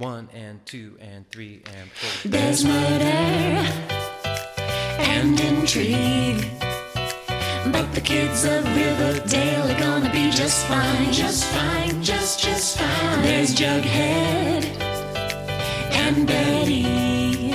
One and two and three and four. There's murder and intrigue. But the kids of Riverdale are gonna be just fine. Just fine, just, just fine. There's Jughead and Betty.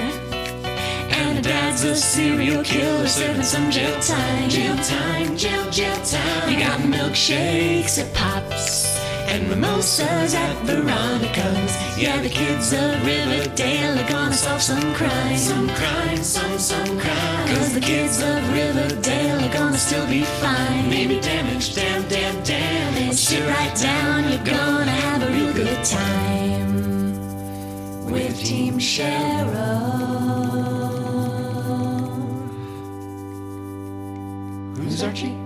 And dad's a serial killer serving some jail time. Jail time, jail, jail time. You got milkshakes at Pops and mimosas at Veronica's. Yeah, the kids of Riverdale are gonna solve some crime. Some crime, some, some crime. Cause the kids of Riverdale are gonna still be fine. Maybe damage, damn, damn, damn. Sit right down, you're gonna have a real good time with Team Cheryl. Who's Archie?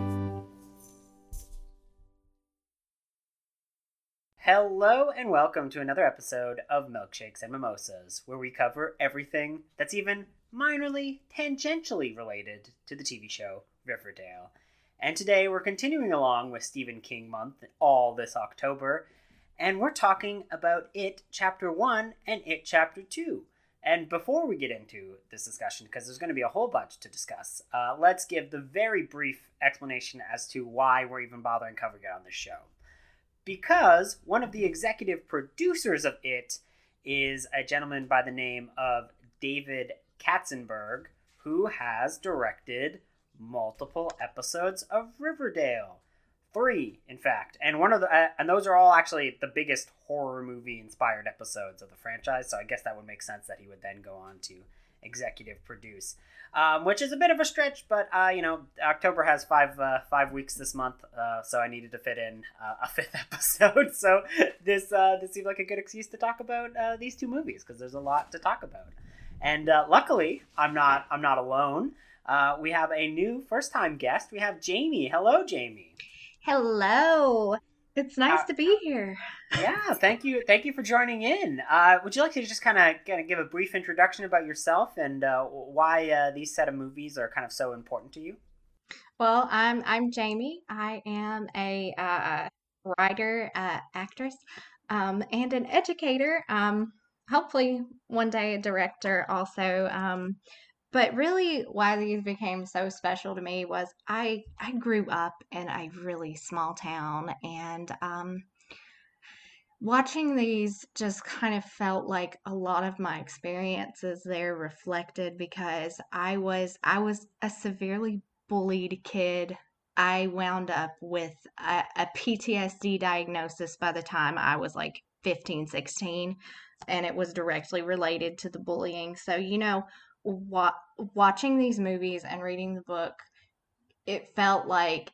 Hello and welcome to another episode of Milkshakes and Mimosas, where we cover everything that's even minorly, tangentially related to the TV show Riverdale. And today we're continuing along with Stephen King month all this October, and we're talking about It Chapter 1 and It Chapter 2. And before we get into this discussion, because there's going to be a whole bunch to discuss, uh, let's give the very brief explanation as to why we're even bothering covering it on this show because one of the executive producers of it is a gentleman by the name of David Katzenberg, who has directed multiple episodes of Riverdale. Three, in fact, and one of the uh, and those are all actually the biggest horror movie inspired episodes of the franchise. So I guess that would make sense that he would then go on to executive produce um, which is a bit of a stretch. But uh, you know, October has five uh, five weeks this month, uh, so I needed to fit in uh, a fifth episode. So this uh, this seemed like a good excuse to talk about uh, these two movies because there's a lot to talk about. And luckily, I'm not I'm not alone. we have a new first time guest. We have Jamie. Hello, Jamie. Hello. It's nice uh, to be here. yeah, thank you. Thank you for joining in. Uh, would you like to just kind of kind of give a brief introduction about yourself and uh, why uh, these set of movies are kind of so important to you? Well, I'm I'm Jamie. I am a uh, writer, uh, actress, um, and an educator. Um, hopefully, one day a director also. Um, but really, why these became so special to me was I I grew up in a really small town, and um, watching these just kind of felt like a lot of my experiences there reflected because I was I was a severely bullied kid. I wound up with a, a PTSD diagnosis by the time I was like 15, 16 and it was directly related to the bullying. So, you know, wa- watching these movies and reading the book, it felt like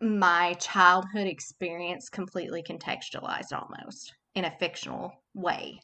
my childhood experience completely contextualized almost in a fictional way.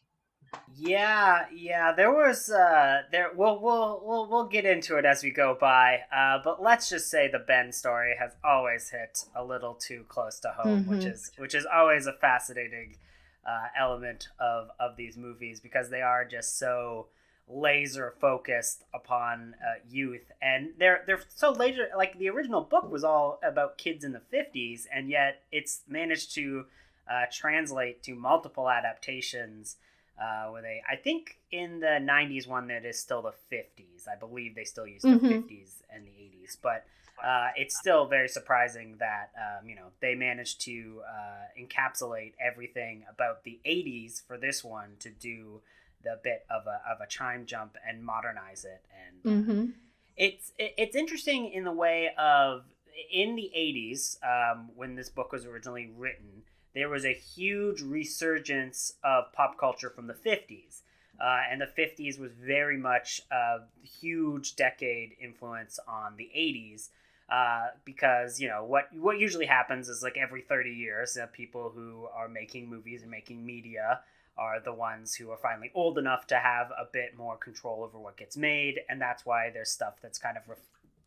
Yeah, yeah, there was uh there we'll we'll we'll we'll get into it as we go by. Uh but let's just say the Ben story has always hit a little too close to home, mm-hmm. which is which is always a fascinating uh element of of these movies because they are just so laser focused upon uh, youth and they're they're so laser like the original book was all about kids in the 50s and yet it's managed to uh, translate to multiple adaptations uh, where they i think in the 90s one that is still the 50s i believe they still use the mm-hmm. 50s and the 80s but uh, it's still very surprising that um, you know they managed to uh, encapsulate everything about the 80s for this one to do the bit of a of a chime jump and modernize it and mm-hmm. it's it's interesting in the way of in the 80s um, when this book was originally written there was a huge resurgence of pop culture from the 50s uh, and the 50s was very much a huge decade influence on the 80s uh, because you know what what usually happens is like every 30 years uh, people who are making movies and making media are the ones who are finally old enough to have a bit more control over what gets made and that's why there's stuff that's kind of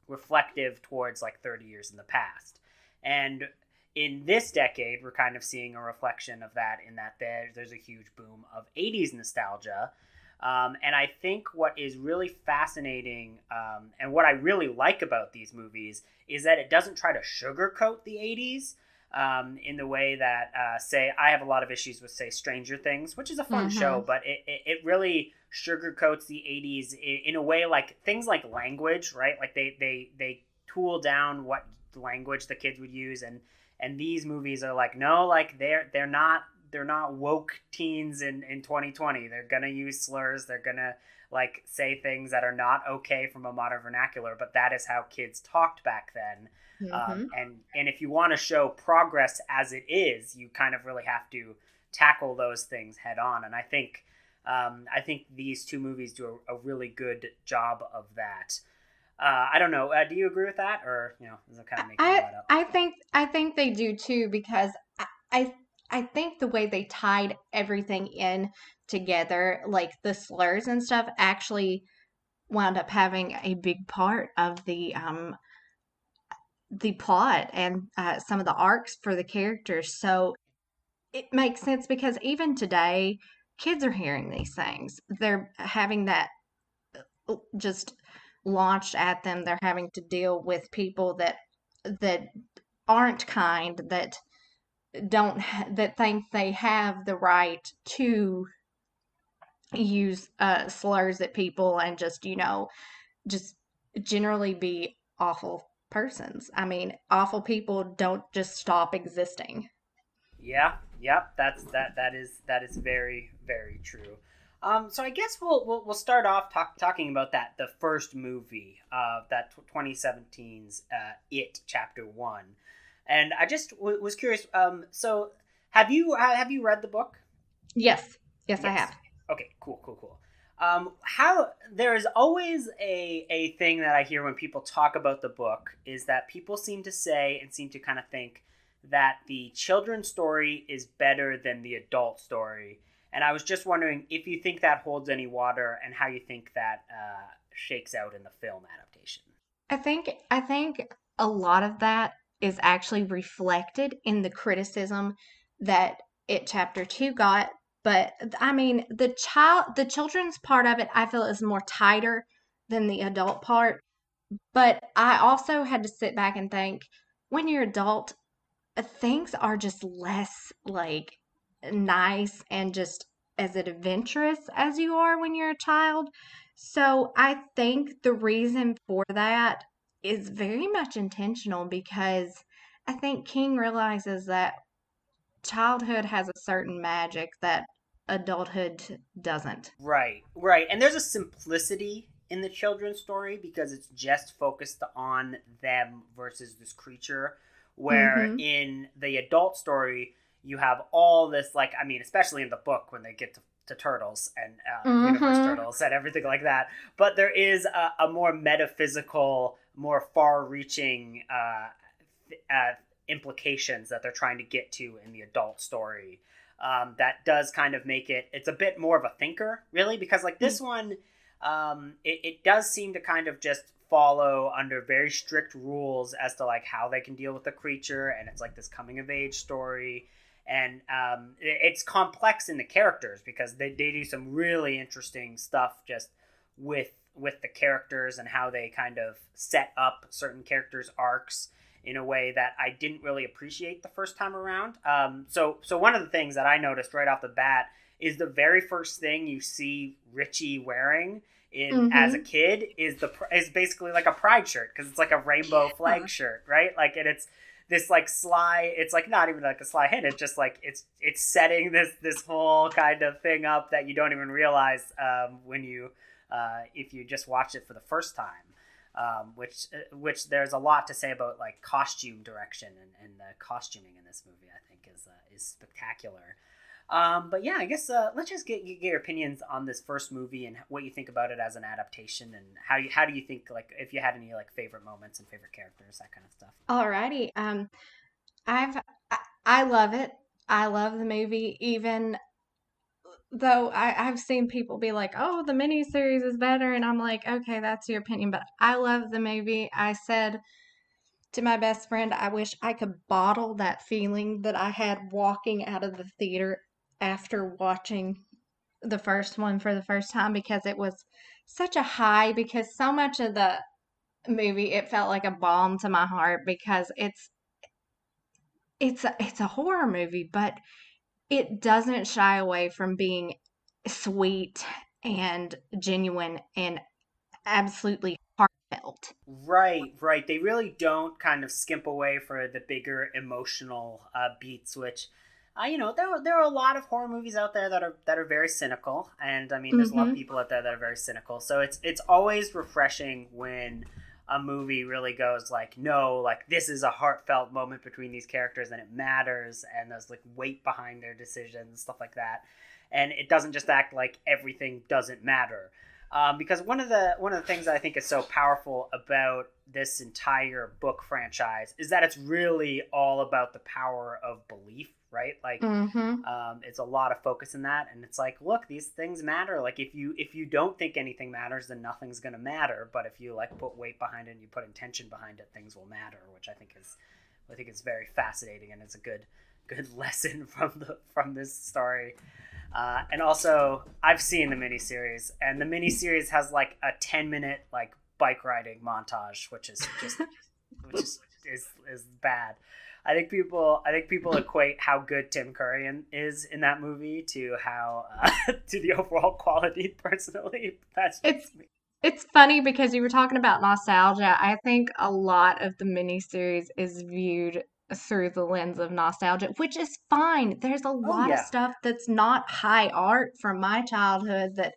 reflective towards like 30 years in the past. And in this decade we're kind of seeing a reflection of that in that there, there's a huge boom of 80s nostalgia. Um, and i think what is really fascinating um, and what i really like about these movies is that it doesn't try to sugarcoat the 80s um, in the way that, uh, say, I have a lot of issues with, say, Stranger Things, which is a fun Mhm. show, but it, it, it really sugarcoats the 80s in, in a way like things like language, right? Like they, they, they tool down what language the kids would use and and these movies are like no like they're they're not they're not woke teens in in 2020 they're gonna use slurs they're gonna like say things that are not okay from a modern vernacular but that is how kids talked back then Mhm. um, and and if you want to show progress as it is you kind of really have to tackle those things head on. And i think um, i think these two movies do a, a really good job of that. Uh, i don't know uh, do you agree with that? Or you know is it kind of making I that up I think I think they do too because I, I I think the way they tied everything in together, like the slurs and stuff, actually wound up having a big part of the um the plot and uh, some of the arcs for the characters. So it makes sense because even today, kids are hearing these things. They're having that uh, just launched at them. They're having to deal with people that that aren't kind, that don't that think they have the right to use uh, slurs at people and just you know just generally be awful persons. I mean, awful people don't just stop existing. Yeah, yep, that's that that is that is very very true. Um, so I guess we'll we'll, we'll start off talk, talking about that the first movie of that 2017's uh, It Chapter One, and I just w- was curious. Um, so have you uh, have you read the book? Yes, yes, I have. Okay, cool, cool, cool. Um, how there is always a a thing that I hear when people talk about the book is that people seem to say and seem to kind of think that the children's story is better than the adult story. And I was just wondering if you think that holds any water and how you think that uh, shakes out in the film adaptation. I think I think a lot of that is actually reflected in the criticism that it chapter 2 got but I mean the child the children's part of it I feel is more tighter than the adult part but I also had to sit back and think when you're adult uh, things are just less like nice and just as adventurous as you are when you're a child. So I think the reason for that is very much intentional because I think King realizes that childhood has a certain magic that adulthood doesn't. Right, right. And there's a simplicity in the children's story because it's just focused on them versus this creature. Where Mhm. in the adult story, you have all this, like, I mean, especially in the book when they get to, to turtles and uh, universe Mhm. turtles and everything like that. But there is a, a more metaphysical, more far reaching uh, th- uh, implications that they're trying to get to in the adult story um, that does kind of make it it's a bit more of a thinker really because like this one um, it, it does seem to kind of just follow under very strict rules as to like how they can deal with the creature and it's like this coming of age story. And um, it- it's complex in the characters because they, they do some really interesting stuff just with with the characters and how they kind of set up certain characters arcs in a way that I didn't really appreciate the first time around. Um, so so one of the things that I noticed right off the bat is the very first thing you see Richie wearing in Mhm. as a kid is the is basically like a pride shirt because it's like a rainbow flag shirt, right? Like and it's this like sly it's like not even like a sly hint it's just like it's it's setting this this whole kind of thing up that you don't even realize um, when you uh, if you just watch it for the first time um, which uh, which there's a lot to say about like costume direction and, and the costuming in this movie I think is uh, is spectacular. Um, but yeah, I guess uh, let's just get, get your opinions on this first movie and what you think about it as an adaptation and how you how do you think like if you had any like favorite moments and favorite characters that kind of stuff. Alrighty. Um, I've I, I love it. I love the movie, even though I, I've seen people be like, "Oh, the miniseries is better," and I'm like, "Okay, that's your opinion." But I love the movie. I said to my best friend, "I wish I could bottle that feeling that I had walking out of the theater after watching the first one for the first time because it was such a high. Because so much of the movie, it felt like a balm to my heart because it's it's a, it's a horror movie, but it doesn't shy away from being sweet and genuine and absolutely heartfelt. Right, right. They really don't kind of skimp away for the bigger emotional uh, beats, which, uh, you know, there there are a lot of horror movies out there that are that are very cynical, and I mean, there's a lot of Mhm. people out there that are very cynical. So it's it's always refreshing when a movie really goes like, no, like this is a heartfelt moment between these characters, and it matters, and there's like weight behind their decisions, stuff like that, and it doesn't just act like everything doesn't matter um, because one of the one of the things I think is so powerful about this entire book franchise is that it's really all about the power of belief, right? Like, Mm-hmm. um, it's a lot of focus in that, and it's like, look, these things matter. Like, if you if you don't think anything matters, then nothing's gonna matter. But if you like put weight behind it and you put intention behind it, things will matter. Which I think is, I think it's very fascinating, and it's a good good lesson from the from this story. Uh, and also, I've seen the miniseries, and the miniseries has like a ten minute like bike riding montage, which is just which is, is is bad. I think people I think people equate how good Tim Curry in, is in that movie to how uh, to the overall quality. Personally, that's just It's- me. It's funny because you were talking about nostalgia. I think a lot of the miniseries is viewed through the lens of nostalgia, which is fine. There's a lot of yeah. stuff that's not high art from my childhood that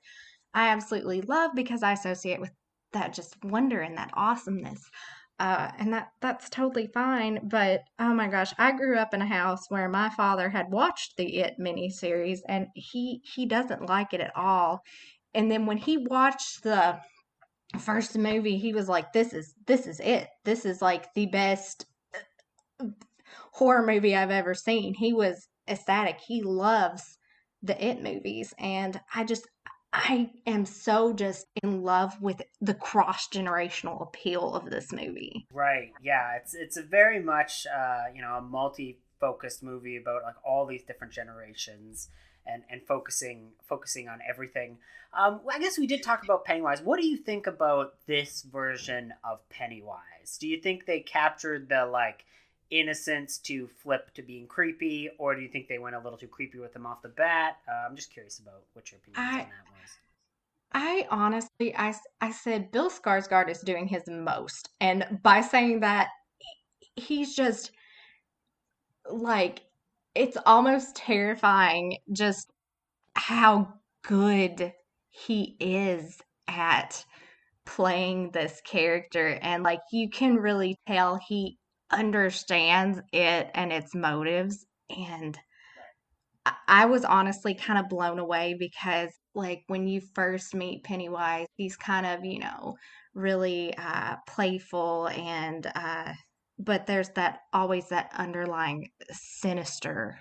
I absolutely love because I associate with that just wonder and that awesomeness. Uh, and that that's totally fine. But oh my gosh, I grew up in a house where my father had watched the It miniseries and he he doesn't like it at all. And then when he watched the first movie, he was like, "This is this is it. This is like the best horror movie I've ever seen." He was ecstatic. He loves the It movies, and I just I am so just in love with the cross generational appeal of this movie. Right. Yeah. It's it's a very much uh, you know a multi focused movie about like all these different generations and and focusing focusing on everything. Um, I guess we did talk about Pennywise. What do you think about this version of Pennywise? Do you think they captured the like innocence to flip to being creepy, or do you think they went a little too creepy with him off the bat? Uh, I'm just curious about what your opinion on that was. I honestly, I, I said Bill Skarsgård is doing his most. And by saying that, he's just like, it's almost terrifying just how good he is at playing this character. And like, you can really tell he understands it and its motives. And I was honestly kind of blown away because, like, when you first meet Pennywise, he's kind of, you know, really uh, playful and, uh, but there's that always that underlying sinister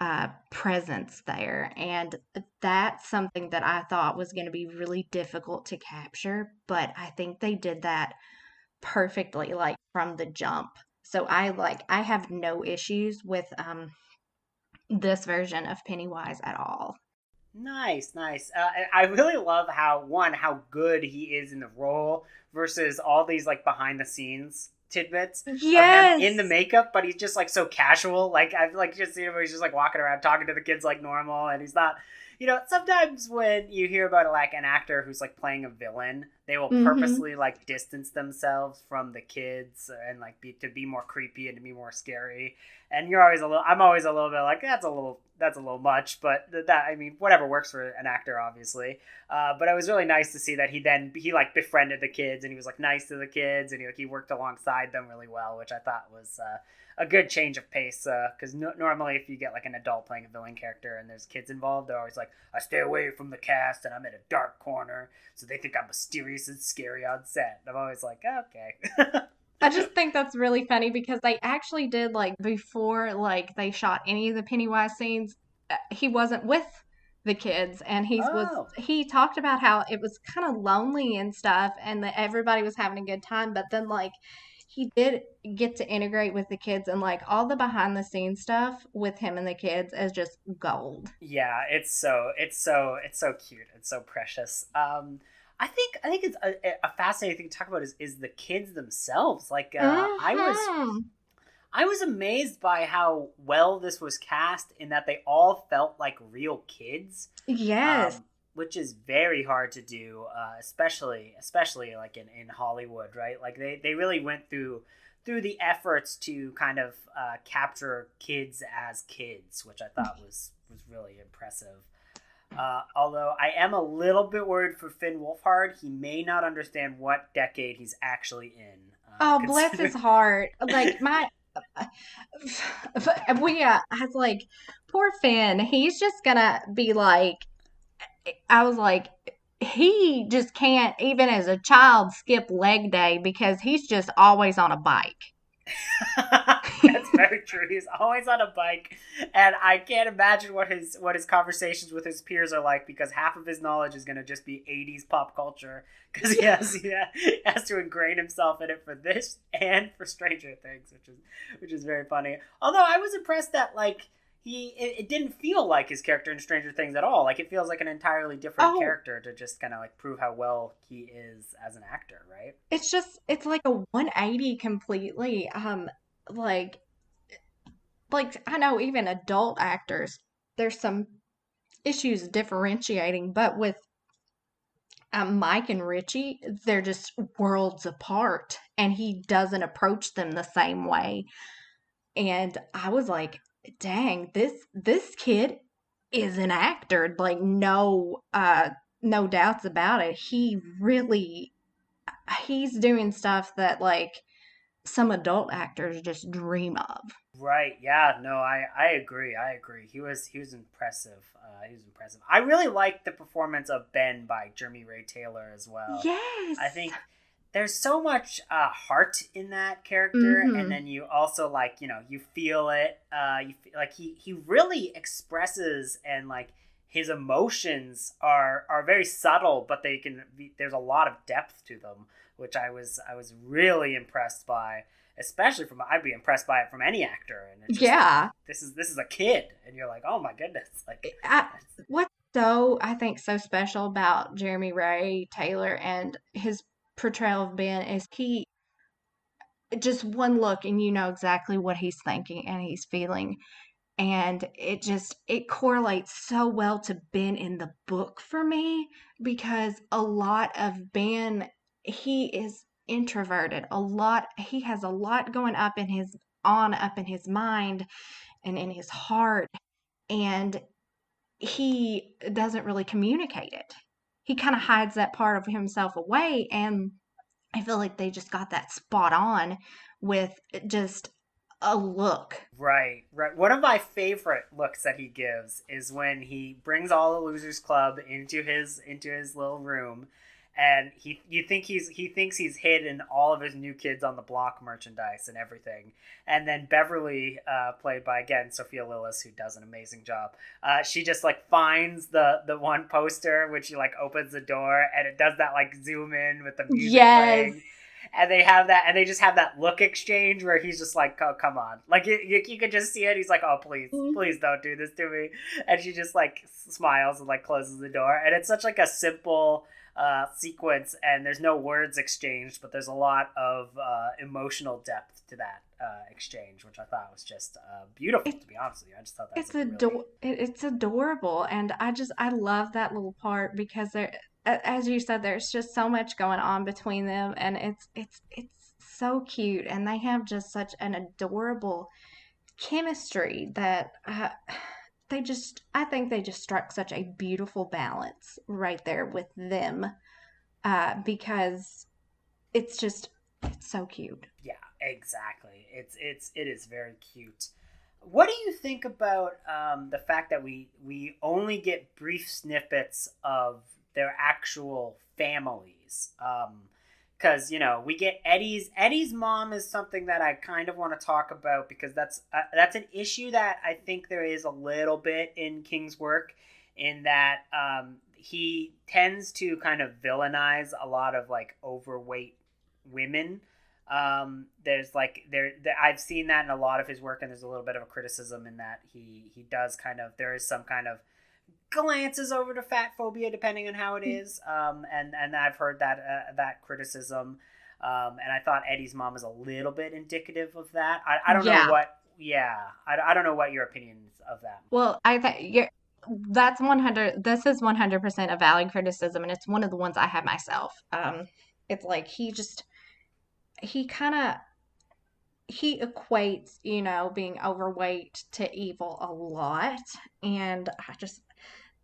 uh, presence there. And that's something that I thought was going to be really difficult to capture, but I think they did that perfectly, like, from the jump. So I like, I have no issues with, um, this version of Pennywise at all. Nice, nice. Uh, I really love how one how good he is in the role versus all these like behind the scenes tidbits Yes. in the makeup, but he's just like so casual. Like I've like just seen him where he's just like walking around talking to the kids like normal, and he's not. You know, sometimes when you hear about like an actor who's like playing a villain, they will Mhm. purposely like distance themselves from the kids and like be to be more creepy and to be more scary. And you're always a little. I'm always a little bit like that's a little that's a little much, but th- that I mean whatever works for an actor, obviously. Uh, but it was really nice to see that he then he like befriended the kids and he was like nice to the kids and he like he worked alongside them really well, which I thought was uh, a good change of pace. Because no- normally if you get like an adult playing a villain character and there's kids involved, they're always like I stay away from the cast and I'm in a dark corner, so they think I'm mysterious and scary on set. And I'm always like okay. I just think that's really funny because they actually did like before like they shot any of the Pennywise scenes, uh, he wasn't with the kids and he Oh. was he talked about how it was kind of lonely and stuff and that everybody was having a good time but then like he did get to integrate with the kids and like all the behind the scenes stuff with him and the kids is just gold. Yeah, it's so it's so it's so cute. It's so precious. Um, I think I think it's a, a fascinating thing to talk about is is the kids themselves. Like uh, I was Mhm. I was amazed by how well this was cast in that they all felt like real kids. Yes. um, which is very hard to do, uh, especially especially like in, in Hollywood, right? Like they, they really went through through the efforts to kind of uh, capture kids as kids, which I thought was was really impressive. Uh, although I am a little bit worried for Finn Wolfhard, he may not understand what decade he's actually in. Uh, Oh, bless his heart. Like my we uh I was like, poor Finn, he's just gonna be like I was like he just can't even as a child skip leg day because he's just always on a bike. That's very true. He's always on a bike, and I can't imagine what his what his conversations with his peers are like because half of his knowledge is going to just be '80s pop culture because he has he has to ingrain himself in it for this and for Stranger Things, which is which is very funny. Although I was impressed that like he it, it didn't feel like his character in Stranger Things at all. Like it feels like an entirely different Oh. character to just kind of like prove how well he is as an actor, right? It's just it's like a 180 completely. Um like like I know even adult actors there's some issues differentiating, but with um, Mike and Richie, they're just worlds apart, and he doesn't approach them the same way. And I was like, dang, this this kid is an actor. Like no uh no doubts about it. He really he's doing stuff that like some adult actors just dream of. Right. Yeah. No. I. I agree. I agree. He was. He was impressive. Uh, he was impressive. I really liked the performance of Ben by Jeremy Ray Taylor as well. yes. I think there's so much uh, heart in that character, Mhm. and then you also like you know you feel it. Uh, you feel, like he he really expresses and like his emotions are are very subtle, but they can. Be, there's a lot of depth to them, which I was I was really impressed by. Especially from I'd be impressed by it from any actor, and it's just Yeah. this is this is a kid, and you're like, oh my goodness, like I, what's so I think so special about Jeremy Ray Taylor and his portrayal of Ben is he just one look and you know exactly what he's thinking and he's feeling. And it just it correlates so well to Ben in the book for me because a lot of Ben he is introverted a lot he has a lot going up in his on up in his mind and in his heart and he doesn't really communicate it. He kind of hides that part of himself away. And I feel like they just got that spot on with just a look. Right, right. One of my favorite looks that he gives is when he brings all the losers club into his into his little room and he you think he's he thinks he's hidden all of his new kids on the block merchandise and everything. And then Beverly, uh, played by again Sophia Lillis, who does an amazing job, uh, she just like finds the the one poster which she like opens the door and it does that like zoom in with the music Yes. playing and they have that and they just have that look exchange where he's just like oh come on like you, you, you could just see it he's like oh please Mhm. please don't do this to me and she just like smiles and like closes the door and it's such like a simple uh, sequence and there's no words exchanged but there's a lot of uh, emotional depth to that uh, exchange which i thought was just uh, beautiful to be honest with you. I just thought that It's was a really... it, it's adorable, and I just I love that little part because there, as you said, there's just so much going on between them, and it's it's it's so cute, and they have just such an adorable chemistry that uh, they just I think they just struck such a beautiful balance right there with them, uh, because it's just it's so cute. Yeah, exactly. It's it's it is very cute. What do you think about um, the fact that we we only get brief snippets of their actual families? Because you know we get Eddie's Eddie's mom is something that I kind of want to talk about because that's uh, that's an issue that I think there is a little bit in King's work in that um, he tends to kind of villainize a lot of like overweight women. Um there's like there, there i've seen that in a lot of his work and there's a little bit of a criticism in that he he does kind of there is some kind of glances over to fat phobia depending on how it is um and and i've heard that uh, that criticism Um, and I thought Eddie's mom is a little bit indicative of that. I, I don't Yeah. know what. Yeah, I, I don't know what your opinions of that. Well, I think you're that's 100 this is 100% a valid criticism and it's one of the ones I have myself. Um it's like he just he kind of he equates, you know, being overweight to evil a lot and I just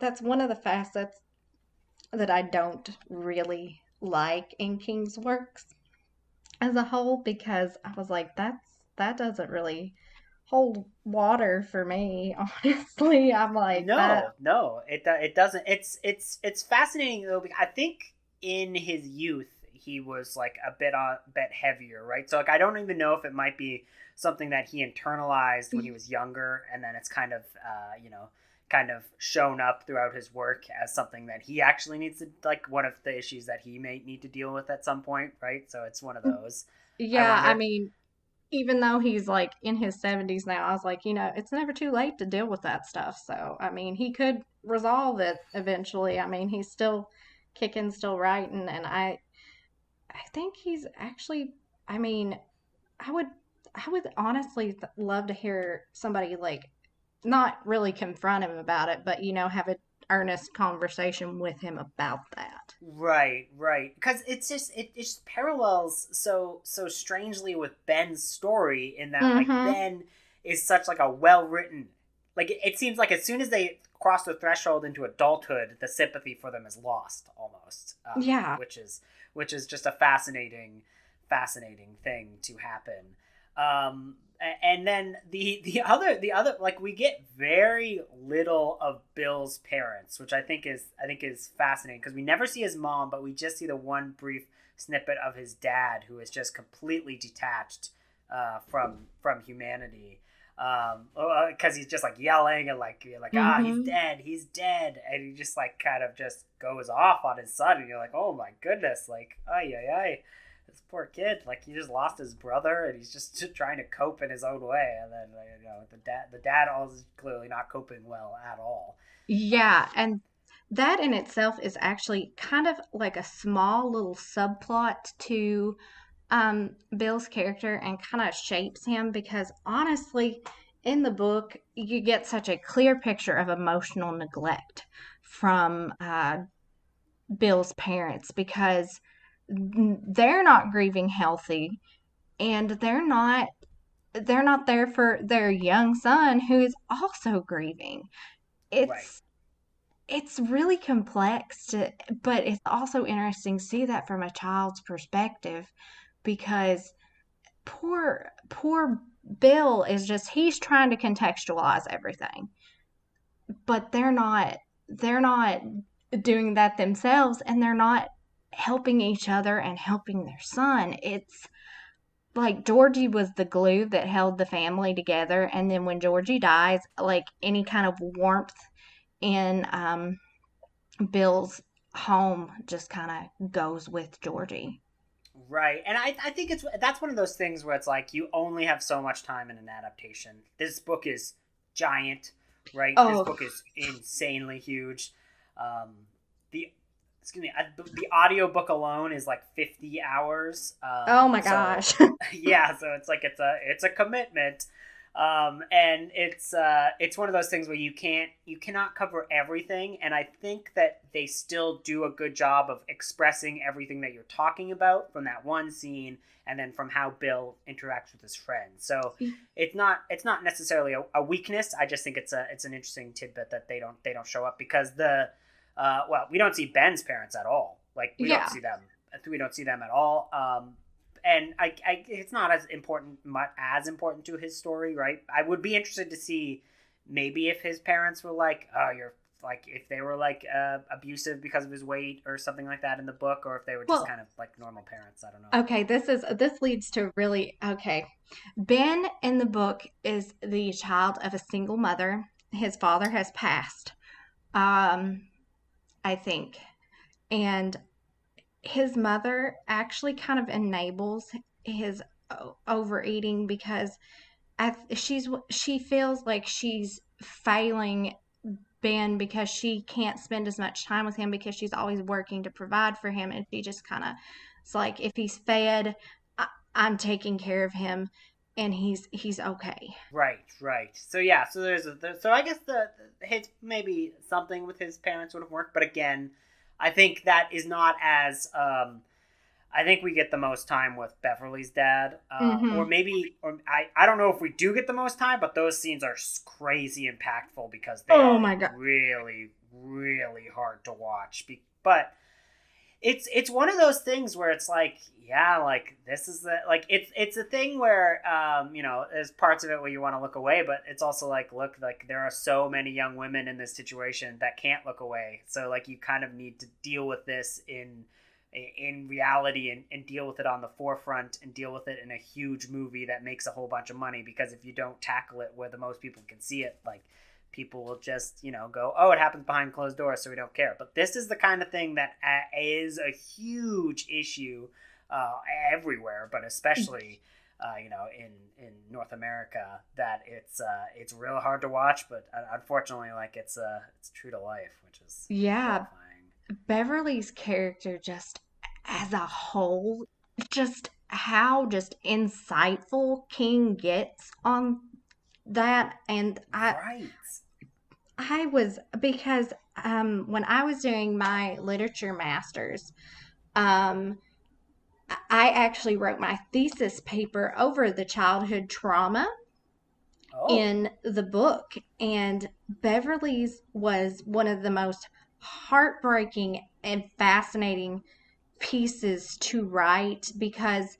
that's one of the facets that I don't really like in King's works as a whole because I was like that's that doesn't really hold water for me honestly i'm like no, that- no, it it doesn't. It's it's it's fascinating though. Because I think in his youth he was like a bit on bit heavier, right? So like I don't even know if it might be something that he internalized when he was younger, and then it's kind of uh, you know kind of shown up throughout his work as something that he actually needs to like one of the issues that he may need to deal with at some point, right? So it's one of mm-hmm. those. yeah i wonder- mean even though he's like in his 70s now i was like you know it's never too late to deal with that stuff so i mean he could resolve it eventually i mean he's still kicking still writing and i i think he's actually i mean i would i would honestly th- love to hear somebody like not really confront him about it but you know have an earnest conversation with him about that Right, right. Because it's just it, it just parallels so so strangely with Ben's story in that like Mhm. Ben is such like a well written like it, it seems like as soon as they cross the threshold into adulthood, the sympathy for them is lost almost. Um, Yeah. which is which is just a fascinating fascinating thing to happen. Um, and then the the other the other like we get very little of Bill's parents, which I think is I think is fascinating because we never see his mom, but we just see the one brief snippet of his dad, who is just completely detached uh, from from humanity. Um, because he's just like yelling and like you're like ah he's Mhm. dead he's dead and he just like kind of just goes off on his son and you're like oh my goodness like ay ay ay this poor kid like he just lost his brother and he's just trying to cope in his own way and then you know the dad the dad is clearly not coping well at all. Yeah, and that in itself is actually kind of like a small little subplot to um, Bill's character and kind of shapes him because honestly, in the book, you get such a clear picture of emotional neglect from uh, Bill's parents because they're not grieving healthy and they're not they're not there for their young son who is also grieving. It's Right. it's really complex to, but it's also interesting to see that from a child's perspective because poor poor Bill is just he's trying to contextualize everything. But they're not they're not doing that themselves and they're not helping each other and helping their son. It's like Georgie was the glue that held the family together and then when Georgie dies, like any kind of warmth in um Bill's home just kind of goes with Georgie. Right, and I, I think it's that's one of those things where it's like you only have so much time in an adaptation. This book is giant, right? Oh. This book is insanely huge. Um, excuse me, uh, the, the audio book alone is like fifty hours. Um, Oh my so- gosh. yeah, so it's like it's a it's a commitment. Um, and it's uh, it's one of those things where you can't you cannot cover everything, and I think that they still do a good job of expressing everything that you're talking about from that one scene, and then from how Bill interacts with his friends. So it's not it's not necessarily a, a weakness. I just think it's a it's an interesting tidbit that they don't they don't show up because the uh, well we don't see Ben's parents at all. Like we Yeah. don't see them we don't see them at all. Um, and I, I it's not as important as important to his story right i would be interested to see maybe if his parents were like oh you're like if they were like uh, abusive because of his weight or something like that in the book or if they were just Well- kind of like normal parents i don't know Okay, this is this leads to really okay. Ben in the book is the child of a single mother. His father has passed. Um I think. And his mother actually kind of enables his overeating because she's she feels like she's failing Ben because she can't spend as much time with him because she's always working to provide for him and she just kind of It's like if he's fed, I, I'm taking care of him, and he's he's okay. Right, right. So yeah, so there's a there, so I guess the, the his maybe something with his parents would have worked, but again, I think that is not as um I think we get the most time with Beverly's dad, uh, Mhm. or maybe, or I, I don't know if we do get the most time, but those scenes are crazy impactful because they Oh are my God. really, really hard to watch. Be- but it's it's one of those things where it's like, yeah, like this is the like it's it's a thing where um you know there's parts of it where you want to look away, but it's also like look like there are so many young women in this situation that can't look away, so like you kind of need to deal with this in in reality and, and deal with it on the forefront and deal with it in a huge movie that makes a whole bunch of money because if you don't tackle it where the most people can see it like people will just you know go oh it happens behind closed doors so we don't care. But this is the kind of thing that uh, a huge issue uh, everywhere but especially uh, you know in in north america that it's uh, it's real hard to watch but uh, unfortunately like it's uh it's true to life which is Yeah, horrifying. Beverly's character just as a whole, just how just insightful King gets on that and I right. I was because um when I was doing my literature masters um I- actually wrote my thesis paper over the childhood trauma oh. in the book and Beverly's was one of the most heartbreaking and fascinating pieces to write because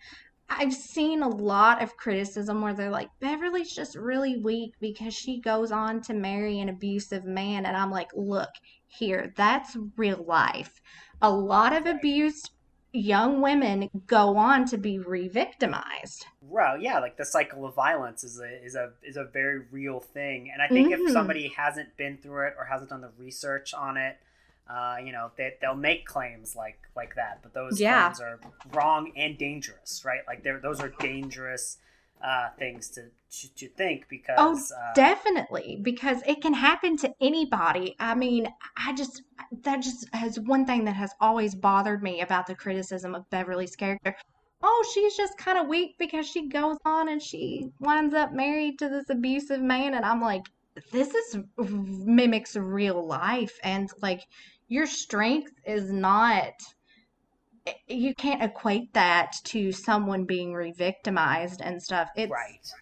I've seen a lot of criticism where they're like Beverly's just really weak because she goes on to marry an abusive man. And I'm like look here that's real life. A lot of abused young women go on to be re-victimized. Well, yeah, like the cycle of violence is a is a is a very real thing, and I think Mhm. if somebody hasn't been through it or hasn't done the research on it, uh, you know, they they'll make claims like like that, but those Yeah. claims are wrong and dangerous, right? Like they're those are dangerous uh, things to, to to think because uh, Definitely, because it can happen to anybody. I mean, I just, that just has one thing that has always bothered me about the criticism of Beverly's character. Oh, she's just kind of weak because she goes on and she winds up married to this abusive man. And I'm like, this is mimics real life. And like, your strength is not, you can't equate that to someone being re-victimized and stuff. It's, right.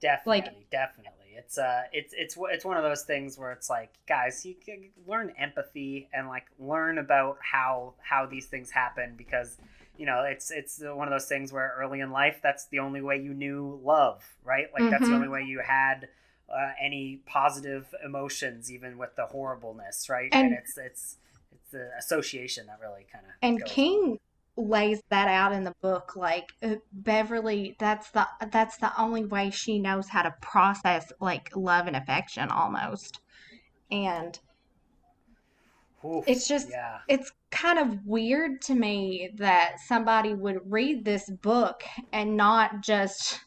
Definitely, definitely. It's uh, it's it's it's one of those things where it's like, guys, you can learn empathy and like learn about how how these things happen because you know it's it's one of those things where early in life that's the only way you knew love, right? Like that's the Mhm. only way you had uh, any positive emotions, even with the horribleness, right? And, And- it's it's it's the association that really kind of And King lays that out in the book like uh, Beverly that's the that's the only way she knows how to process like love and affection almost. And it's just yeah. it's kind of weird to me that somebody would read this book and not just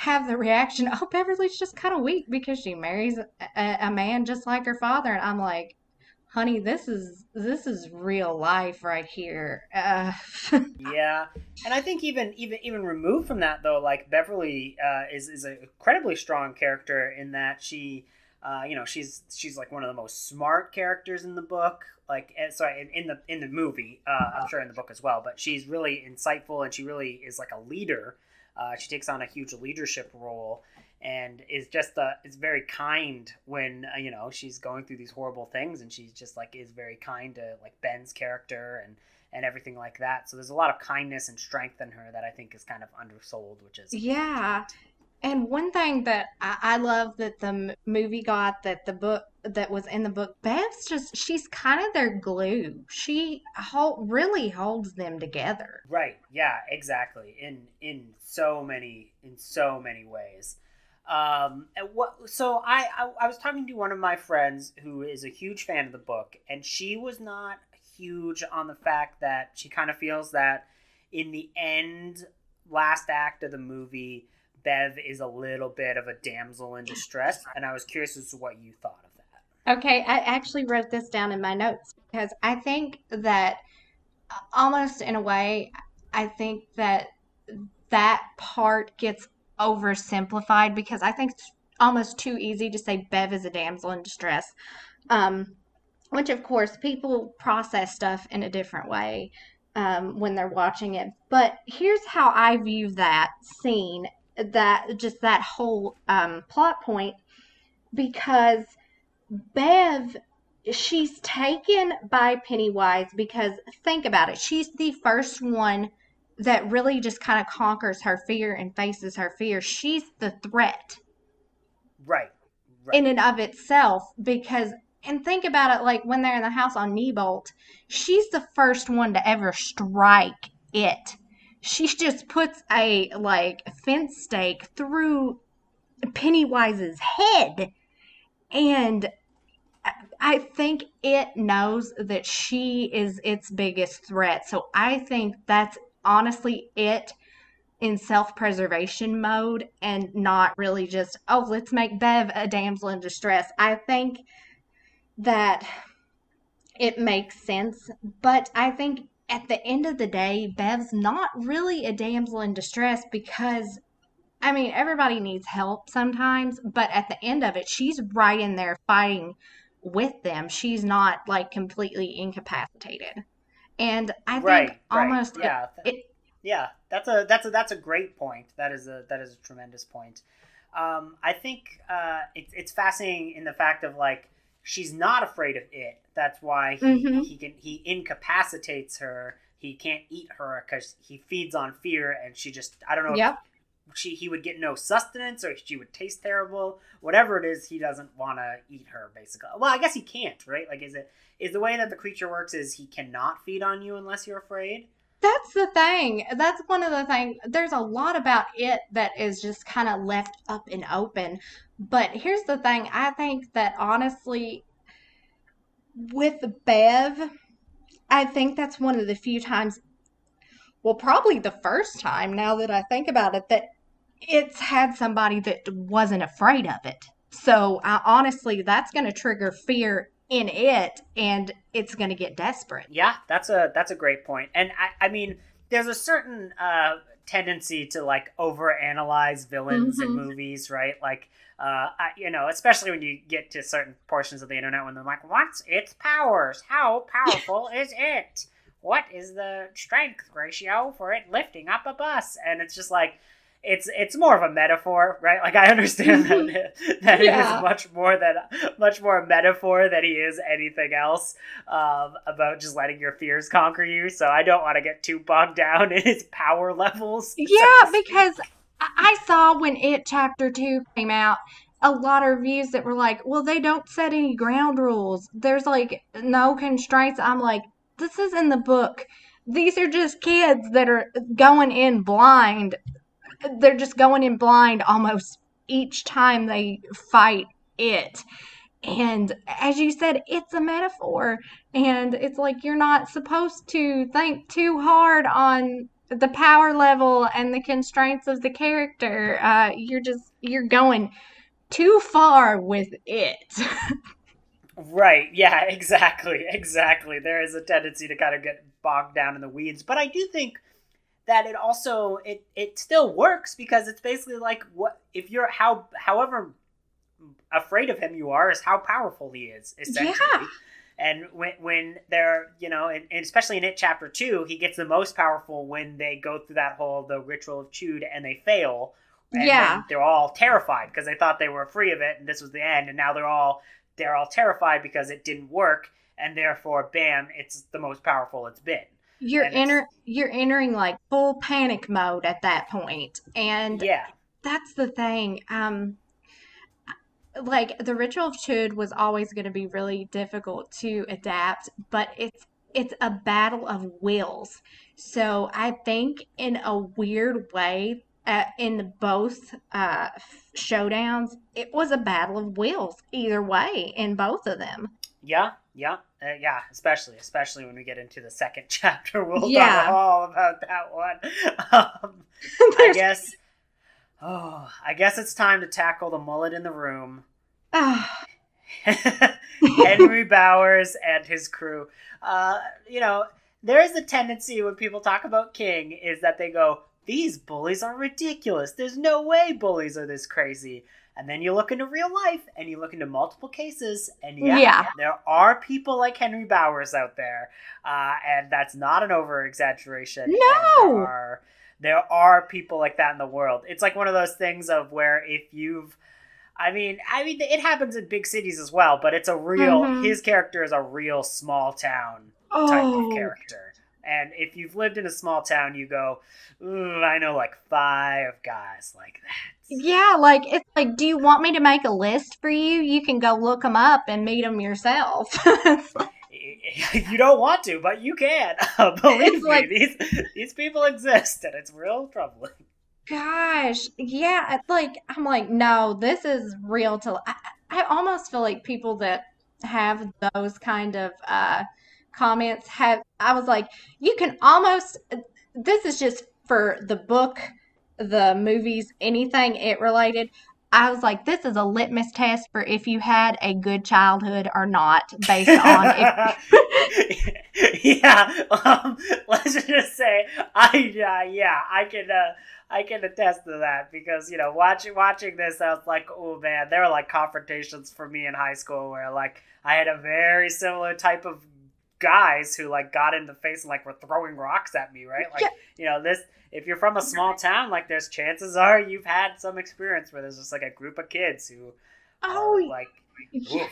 have the reaction, oh, Beverly's just kind of weak because she marries a, a man just like her father. And I'm like, honey, this is this is real life right here. Uh, Yeah, and I think even even even removed from that though, like Beverly uh, is is an incredibly strong character in that she, uh, you know, she's she's like one of the most smart characters in the book. Like, and, sorry, in, in the in the movie, uh, I'm sure in the book as well. But she's really insightful, and she really is like a leader. Uh, she takes on a huge leadership role, and is just uh, is very kind when uh, you know she's going through these horrible things, and she's just like is very kind to like Ben's character and and everything like that. So there's a lot of kindness and strength in her that I think is kind of undersold, which is Yeah. And one thing that I, I love that the movie got that the book that was in the book, Bev's just she's kind of their glue. She hold, really holds them together. right. Yeah, exactly. In in so many in so many ways. Um, what? So I, I I was talking to one of my friends who is a huge fan of the book, and she was not huge on the fact that she kind of feels that in the end, last act of the movie, Bev is a little bit of a damsel in distress, and I was curious as to what you thought of that. Okay, I actually wrote this down in my notes because I think that almost in a way, I think that that part gets oversimplified because I think it's almost too easy to say Bev is a damsel in distress. Um, which, of course, people process stuff in a different way um, when they're watching it. But here's how I view that scene that just that whole um, plot point because Bev she's taken by Pennywise because think about it she's the first one that really just kind of conquers her fear and faces her fear she's the threat Right. Right. in and of itself because and think about it like when they're in the house on Neibolt, she's the first one to ever strike it. She just puts a like fence stake through Pennywise's head. And I- think it knows that she is its biggest threat. So I think that's honestly it in self preservation mode and not really just, oh, let's make Bev a damsel in distress. I think that it makes sense, but I think at the end of the day, Bev's not really a damsel in distress because, I mean, everybody needs help sometimes, but at the end of it, she's right in there fighting with them. She's not like completely incapacitated. And I think right. right. almost Yeah. it, yeah. That's a that's a that's a great point. That is a that is a tremendous point. Um, I think uh, it's it's fascinating in the fact of like she's not afraid of it. That's why he, Mhm. he can he incapacitates her. He can't eat her because he feeds on fear, and she just I don't know. if yep. she he would get no sustenance or she would taste terrible whatever it is he doesn't want to eat her basically well i guess he can't right like is it is the way that the creature works is he cannot feed on you unless you're afraid That's the thing. That's one of the things. There's a lot about it that is just kind of left up and open. But here's the thing. I think that honestly, with Bev, I think that's one of the few times, well, probably the first time now that I think about it, that it's had somebody that wasn't afraid of it. So I, honestly, that's going to trigger fear in it and it's going to get desperate. yeah that's a that's a great point. and i i mean there's a certain uh tendency to like overanalyze villains in Mhm. movies right like uh I, you know especially when you get to certain portions of the internet when they're like what's its powers how powerful is it what is the strength ratio for it lifting up a bus and it's just like it's it's more of a metaphor right like i understand that that Yeah. is much more than much more a metaphor than he is anything else um, about just letting your fears conquer you so i don't want to get too bogged down in his power levels Yeah, because I I saw when It Chapter 2 came out, a lot of reviews that were like, well, they don't set any ground rules. There's like no constraints. I'm like, this is in the book. These are just kids that are going in blind. They're just going in blind almost each time they fight it. And as you said, it's a metaphor. And it's like you're not supposed to think too hard on the power level and the constraints of the character. Uh, you're just you're going too far with it. Right. Yeah, exactly. Exactly. There is a tendency to kind of get bogged down in the weeds, but I do think that it also it it still works because it's basically like what if you're how however afraid of him you are is how powerful he is essentially. Yeah. And when when they're you know and, and especially in it chapter two he gets the most powerful when they go through that whole the ritual of Chud and they fail. And Yeah. they're all terrified because they thought they were free of it and this was the end and now they're all they're all terrified because it didn't work and therefore bam it's the most powerful it's been You're And enter you're entering like full panic mode at that. And yeah that's the thing. Um like the ritual of Chud was always going to be really difficult to adapt, but it's it's a battle of wills. So I think in a weird way, uh, in both uh, showdowns, it was a battle of wills either way in both of them. yeah yeah uh, yeah especially especially when we get into the second chapter we'll Yeah. talk all about that one um, i guess oh i guess it's time to tackle the mullet in the room Ah, henry bowers and his crew uh, you know there is a tendency when people talk about King is that they go, "These bullies are ridiculous. There's no way bullies are this crazy." And then you look into real life and you look into multiple cases, and yeah, Yeah. there are people like Henry Bowers out there, uh, and that's not an over exaggeration. No! there are, there are people like that in the world. It's like one of those things of where if you've I mean, I mean, it happens in big cities as well, but it's a real. Mhm. His character is a real small town type Oh, of character. And if you've lived in a small town, you go, I know like five guys like that. Yeah, like it's like, do you want me to make a list for you? You can go look them up and meet them yourself. You don't want to, but you can. Believe It's me, like- these these people exist, and it's real troubling. Gosh, yeah, it's like I'm like, no, this is real to I, I almost feel like people that have those kind of uh comments have I was like, you can almost this is just for the book, the movies, anything it related. I was like, this is a litmus test for if you had a good childhood or not, based on if yeah, um, let's just say I uh, yeah I can uh, I can attest to that because you know watching watching this I was like oh man there were like confrontations for me in high school where like I had a very similar type of guys who like got in the face and like were throwing rocks at me right like Yeah. you know this if you're from a small town like there's chances are you've had some experience where there's just like a group of kids who oh are like yeah.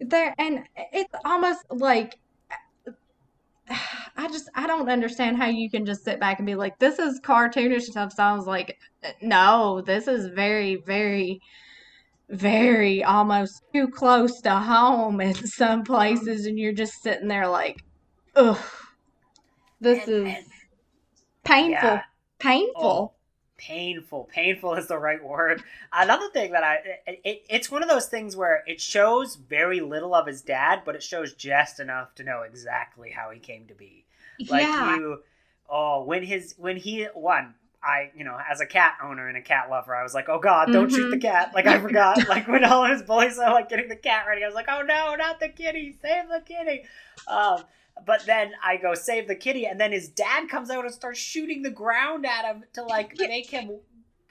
there and it's almost like I just I don't understand how you can just sit back and be like this is cartoonish stuff sounds like no this is very very very almost too close to home in some places and you're just sitting there like ugh this And- is and- painful yeah. painful Oh, painful. Painful is the right word. Another thing that I, it, it's one of those things where it shows very little of his dad, but it shows just enough to know exactly how he came to be. Like yeah you, oh, when his, when he, one, I, you know, as a cat owner and a cat lover, I was like, oh God, don't shoot the Mhm. cat. Like I forgot, like when all his bullies are like getting the cat ready, I was like, oh no, not the kitty, save the kitty. Um, but then I go save the kitty, and then his dad comes out and starts shooting the ground at him to like make him.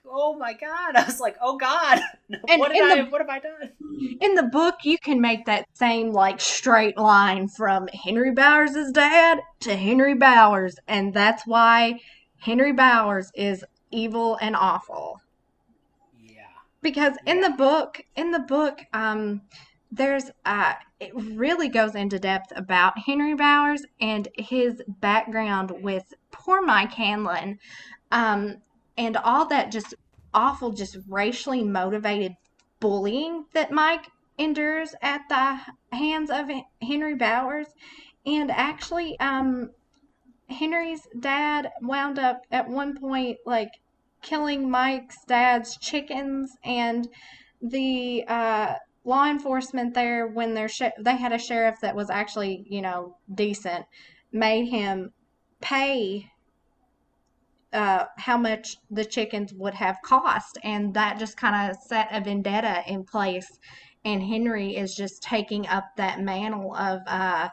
Oh my god! I was like, oh god, And what did in I? What have I done? in the book you can make that same like straight line from Henry Bowers' dad to Henry Bowers and that's why Henry Bowers is evil and awful. Yeah. because in the book in the book um there's uh it really goes into depth about Henry Bowers and his background with poor Mike Hanlon um and all that just awful just racially motivated bullying that Mike endures at the hands of Henry Bowers. And actually um Henry's dad wound up at one point like killing Mike's dad's chickens and the uh, law enforcement there when their sh- they had a sheriff that was actually you know decent made him pay uh, how much the chickens would have cost. And that just kind of set a vendetta in place. And Henry is just taking up that mantle of uh,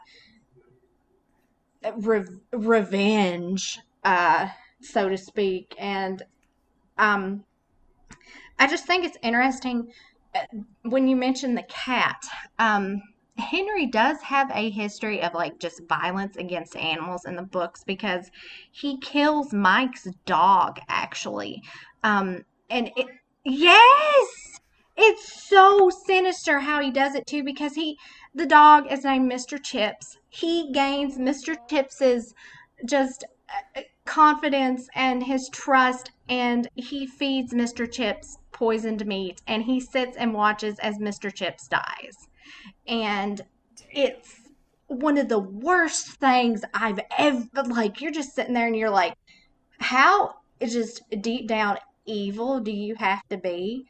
re- revenge uh, so to speak and um I just think it's interesting uh, when you mention the cat. Um, Henry does have a history of like just violence against animals in the books because he kills Mike's dog actually. Um, and it, yes, it's so sinister how he does it too because he, the dog is named Mr. Chips. He gains Mr. Chips's just uh, confidence and his trust and he feeds Mr. Chips poisoned meat and he sits and watches as Mr. Chips dies. And it's one of the worst things I've ever like you're just sitting there and you're like how just deep down evil do you have to be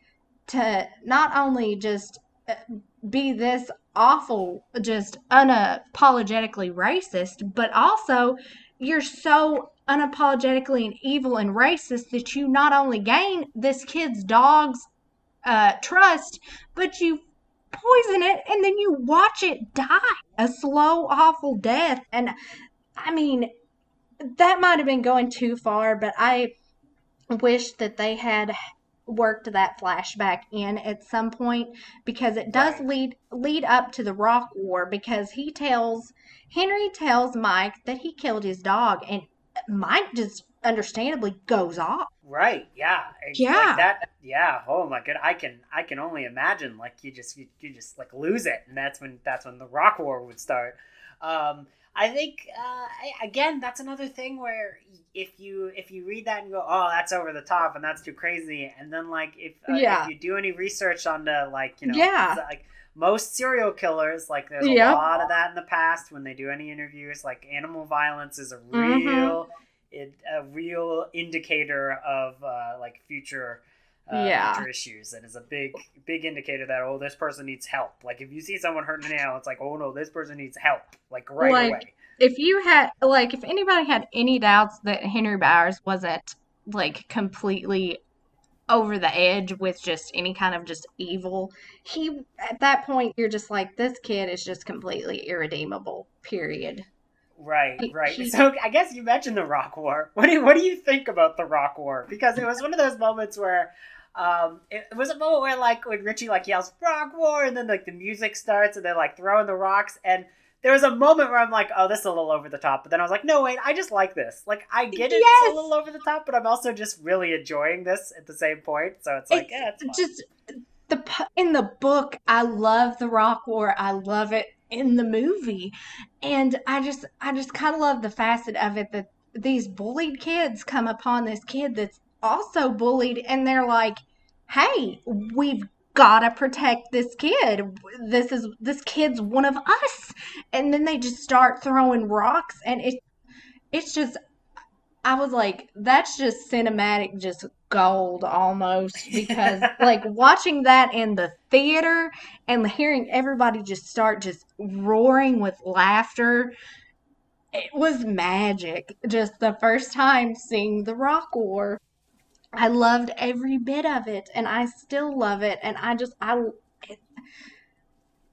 to not only just uh, be this awful just unapologetically racist but also you're so unapologetically and evil and racist that you not only gain this kid's dog's uh, trust, but you poison it and then you watch it die a slow, awful death. And I mean, that might have been going too far, but I wish that they had worked that flashback in at some point because it does Right. lead lead up to the Rock War because he tells Henry tells Mike that he killed his dog and Mike just understandably goes off. Right. Yeah. Yeah. Like that. Yeah. Oh my god. I can. I can only imagine. Like you just. You, you just like lose it, and that's when. That's when the rock war would start. Um. I think. Uh. Again, that's another thing where if you if you read that and go, oh, that's over the top and that's too crazy, and then like if uh, Yeah. if you do any research on the like you know Yeah. like most serial killers like there's a Yep. lot of that in the past when they do any interviews like animal violence is a Mhm. real it, a real indicator of uh, like future uh, Yeah. issues and is a big big indicator that oh this person needs help like if you see someone hurting a nail it's like oh no this person needs help like right Like, away If you had like if anybody had any doubts that Henry Bowers wasn't like completely over the edge with just any kind of just evil, he at that point you're just like this kid is just completely irredeemable. Period. right right so i guess you mentioned the rock war what do you, what do you think about the rock war because it was one of those moments where um, it, it was a moment where like when Richie like yells "Rock War" and then like the music starts and they're like throwing the rocks and there was a moment where I'm like, oh, this is a little over the top. But then I was like, no, wait, I just like this. Like, I get it's Yes! a little over the top, but I'm also just really enjoying this at the same point. So it's like, It's yeah, it's fine. just the in the book i love the rock war i love it in the movie and i just i just kind of love the facet of it that these bullied kids come upon this kid that's also bullied and they're like hey we've got to protect this kid this is this kid's one of us and then they just start throwing rocks and it it's just I was like, that's just cinematic, just gold almost. Because, like, watching that in the theater and hearing everybody just start just roaring with laughter, it was magic. Just the first time seeing The Rock War. I loved every bit of it, and I still love it. And I just, I, it,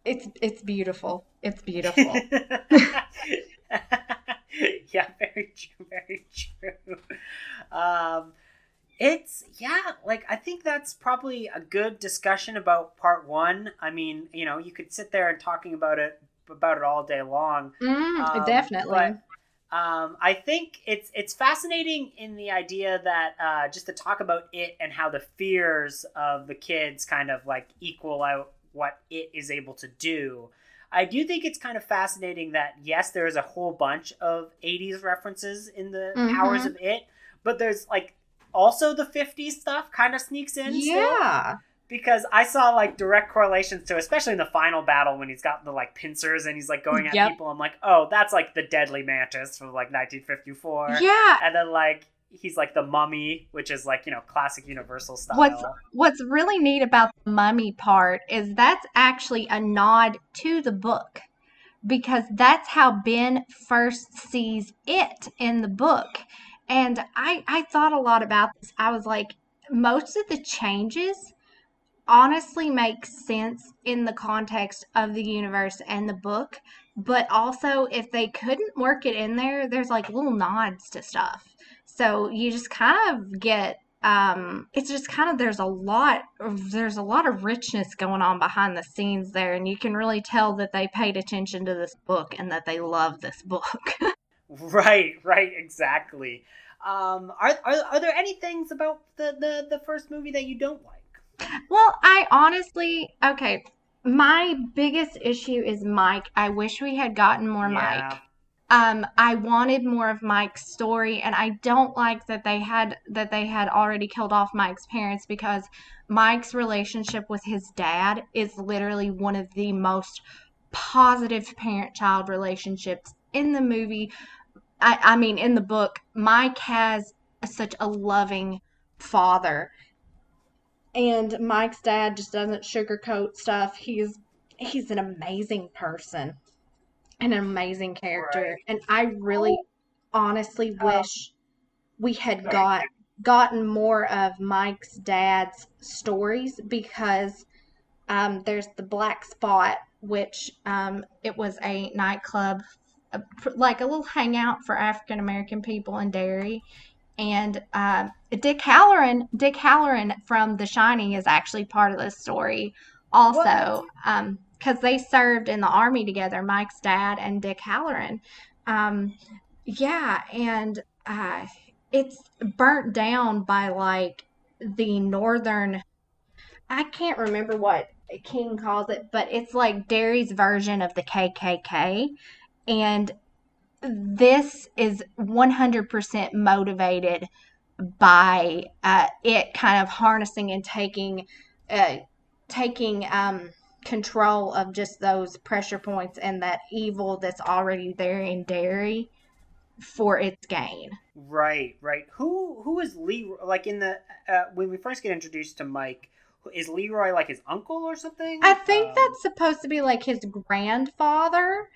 it's, it's beautiful. It's beautiful. yeah, very true, very true. Um, it's yeah, like I think that's probably a good discussion about part one. I mean, you know, you could sit there and talking about it about it all day long. Mm, Um, definitely. but, um, I think it's it's fascinating in the idea that uh, just to talk about it and how the fears of the kids kind of like equal out what it is able to do. I do think it's kind of fascinating that yes, there is a whole bunch of '80s references in the Mhm. powers of it, but there's like also the '50s stuff kind of sneaks in. still yeah. Because I saw like direct correlations to, especially in the final battle when he's got the like pincers and he's like going at Yep. people. I'm like, oh, that's like the Deadly Mantis from like 1954. Yeah. And then like he's like the Mummy, which is like you know classic Universal style. What's what's really neat about the mummy part is that's actually a nod to the book because that's how Ben first sees it in the book. And I I thought a lot about this. I was like most of the changes honestly makes sense in the context of the universe and the book, but also if they couldn't work it in there, there's like little nods to stuff. So you just kind of get um it's just kind of there's a lot there's a lot of richness going on behind the scenes there and you can really tell that they paid attention to this book and that they love this book. Right, right, exactly. Um, are, are are there any things about the the the first movie that you don't like? Well, I honestly okay, my biggest issue is Mike. I wish we had gotten more Yeah. Mike. Um, I wanted more of Mike's story, and I don't like that they had that they had already killed off Mike's parents because Mike's relationship with his dad is literally one of the most positive parent-child relationships in the movie. I, I mean, in the book, Mike has such a loving father, and Mike's dad just doesn't sugarcoat stuff. He's he's an amazing person an amazing character, Right. and I really, honestly Um, wish we had got gotten more of Mike's dad's stories because um, there's the Black Spot, which um, it was a nightclub like a little hangout for African American people in Derry. And uh, Dick Hallorann, Dick Hallorann from The Shining is actually part of this story also. Um, because they served in the army together, Mike's dad and Dick Hallorann. Um, yeah, and uh, it's burnt down by like the northern. I can't remember what King calls it, but it's like Derry's version of the KKK, and this is 100% motivated by uh, it kind of harnessing and taking uh, taking um, control of just those pressure points and that evil that's already there in Derry for its gain. Right, right. Who who is Leroy? Like in the uh, when we first get introduced to Mike, is Leroy like his uncle or something? I think Um, that's supposed to be like his grandfather.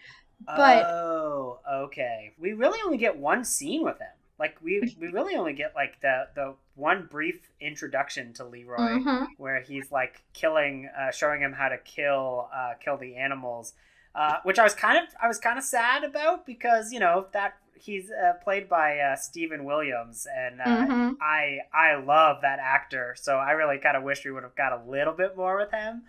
But- oh, okay. We really only get one scene with him. Like we we really only get like the the one brief introduction to Leroy Mhm. where he's like killing, uh, showing him how to kill uh, kill the animals, uh, which I was kind of I was kind of sad about because you know that he's uh, played by uh, Steven Williams and uh, Mhm. I I love that actor, so I really kind of wish we would have got a little bit more with him.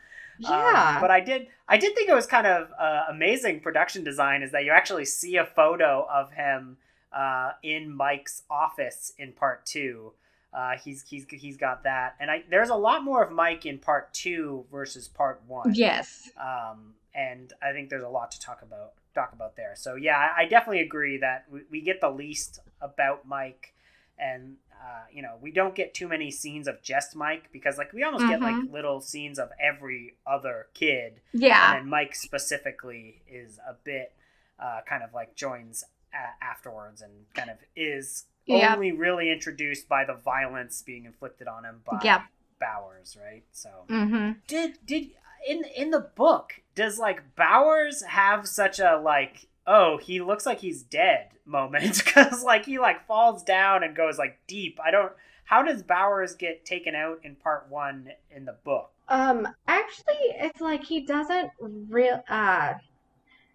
Um, Yeah. but I did I did think it was kind of uh, amazing production design is that you actually see a photo of him uh, in Mike's office in part two. Uh, he's he's he's got that, and I there's a lot more of Mike in part two versus part one. yes. Um, and I think there's a lot to talk about talk about there. So yeah, I, I definitely agree that we, we get the least about Mike, and uh, you know we don't get too many scenes of just Mike because like we almost get like little scenes of every other kid, Yeah. and Mike specifically is a bit uh, kind of like joins a- afterwards and kind of is Yeah. only really introduced by the violence being inflicted on him by Yep. Bowers, right? So Mm-hmm. did did in in the book does like Bowers have such a like oh he looks like he's dead moment because like he like falls down and goes like deep. I don't. How does Bowers get taken out in part one in the book? Um, actually, it's like he doesn't real uh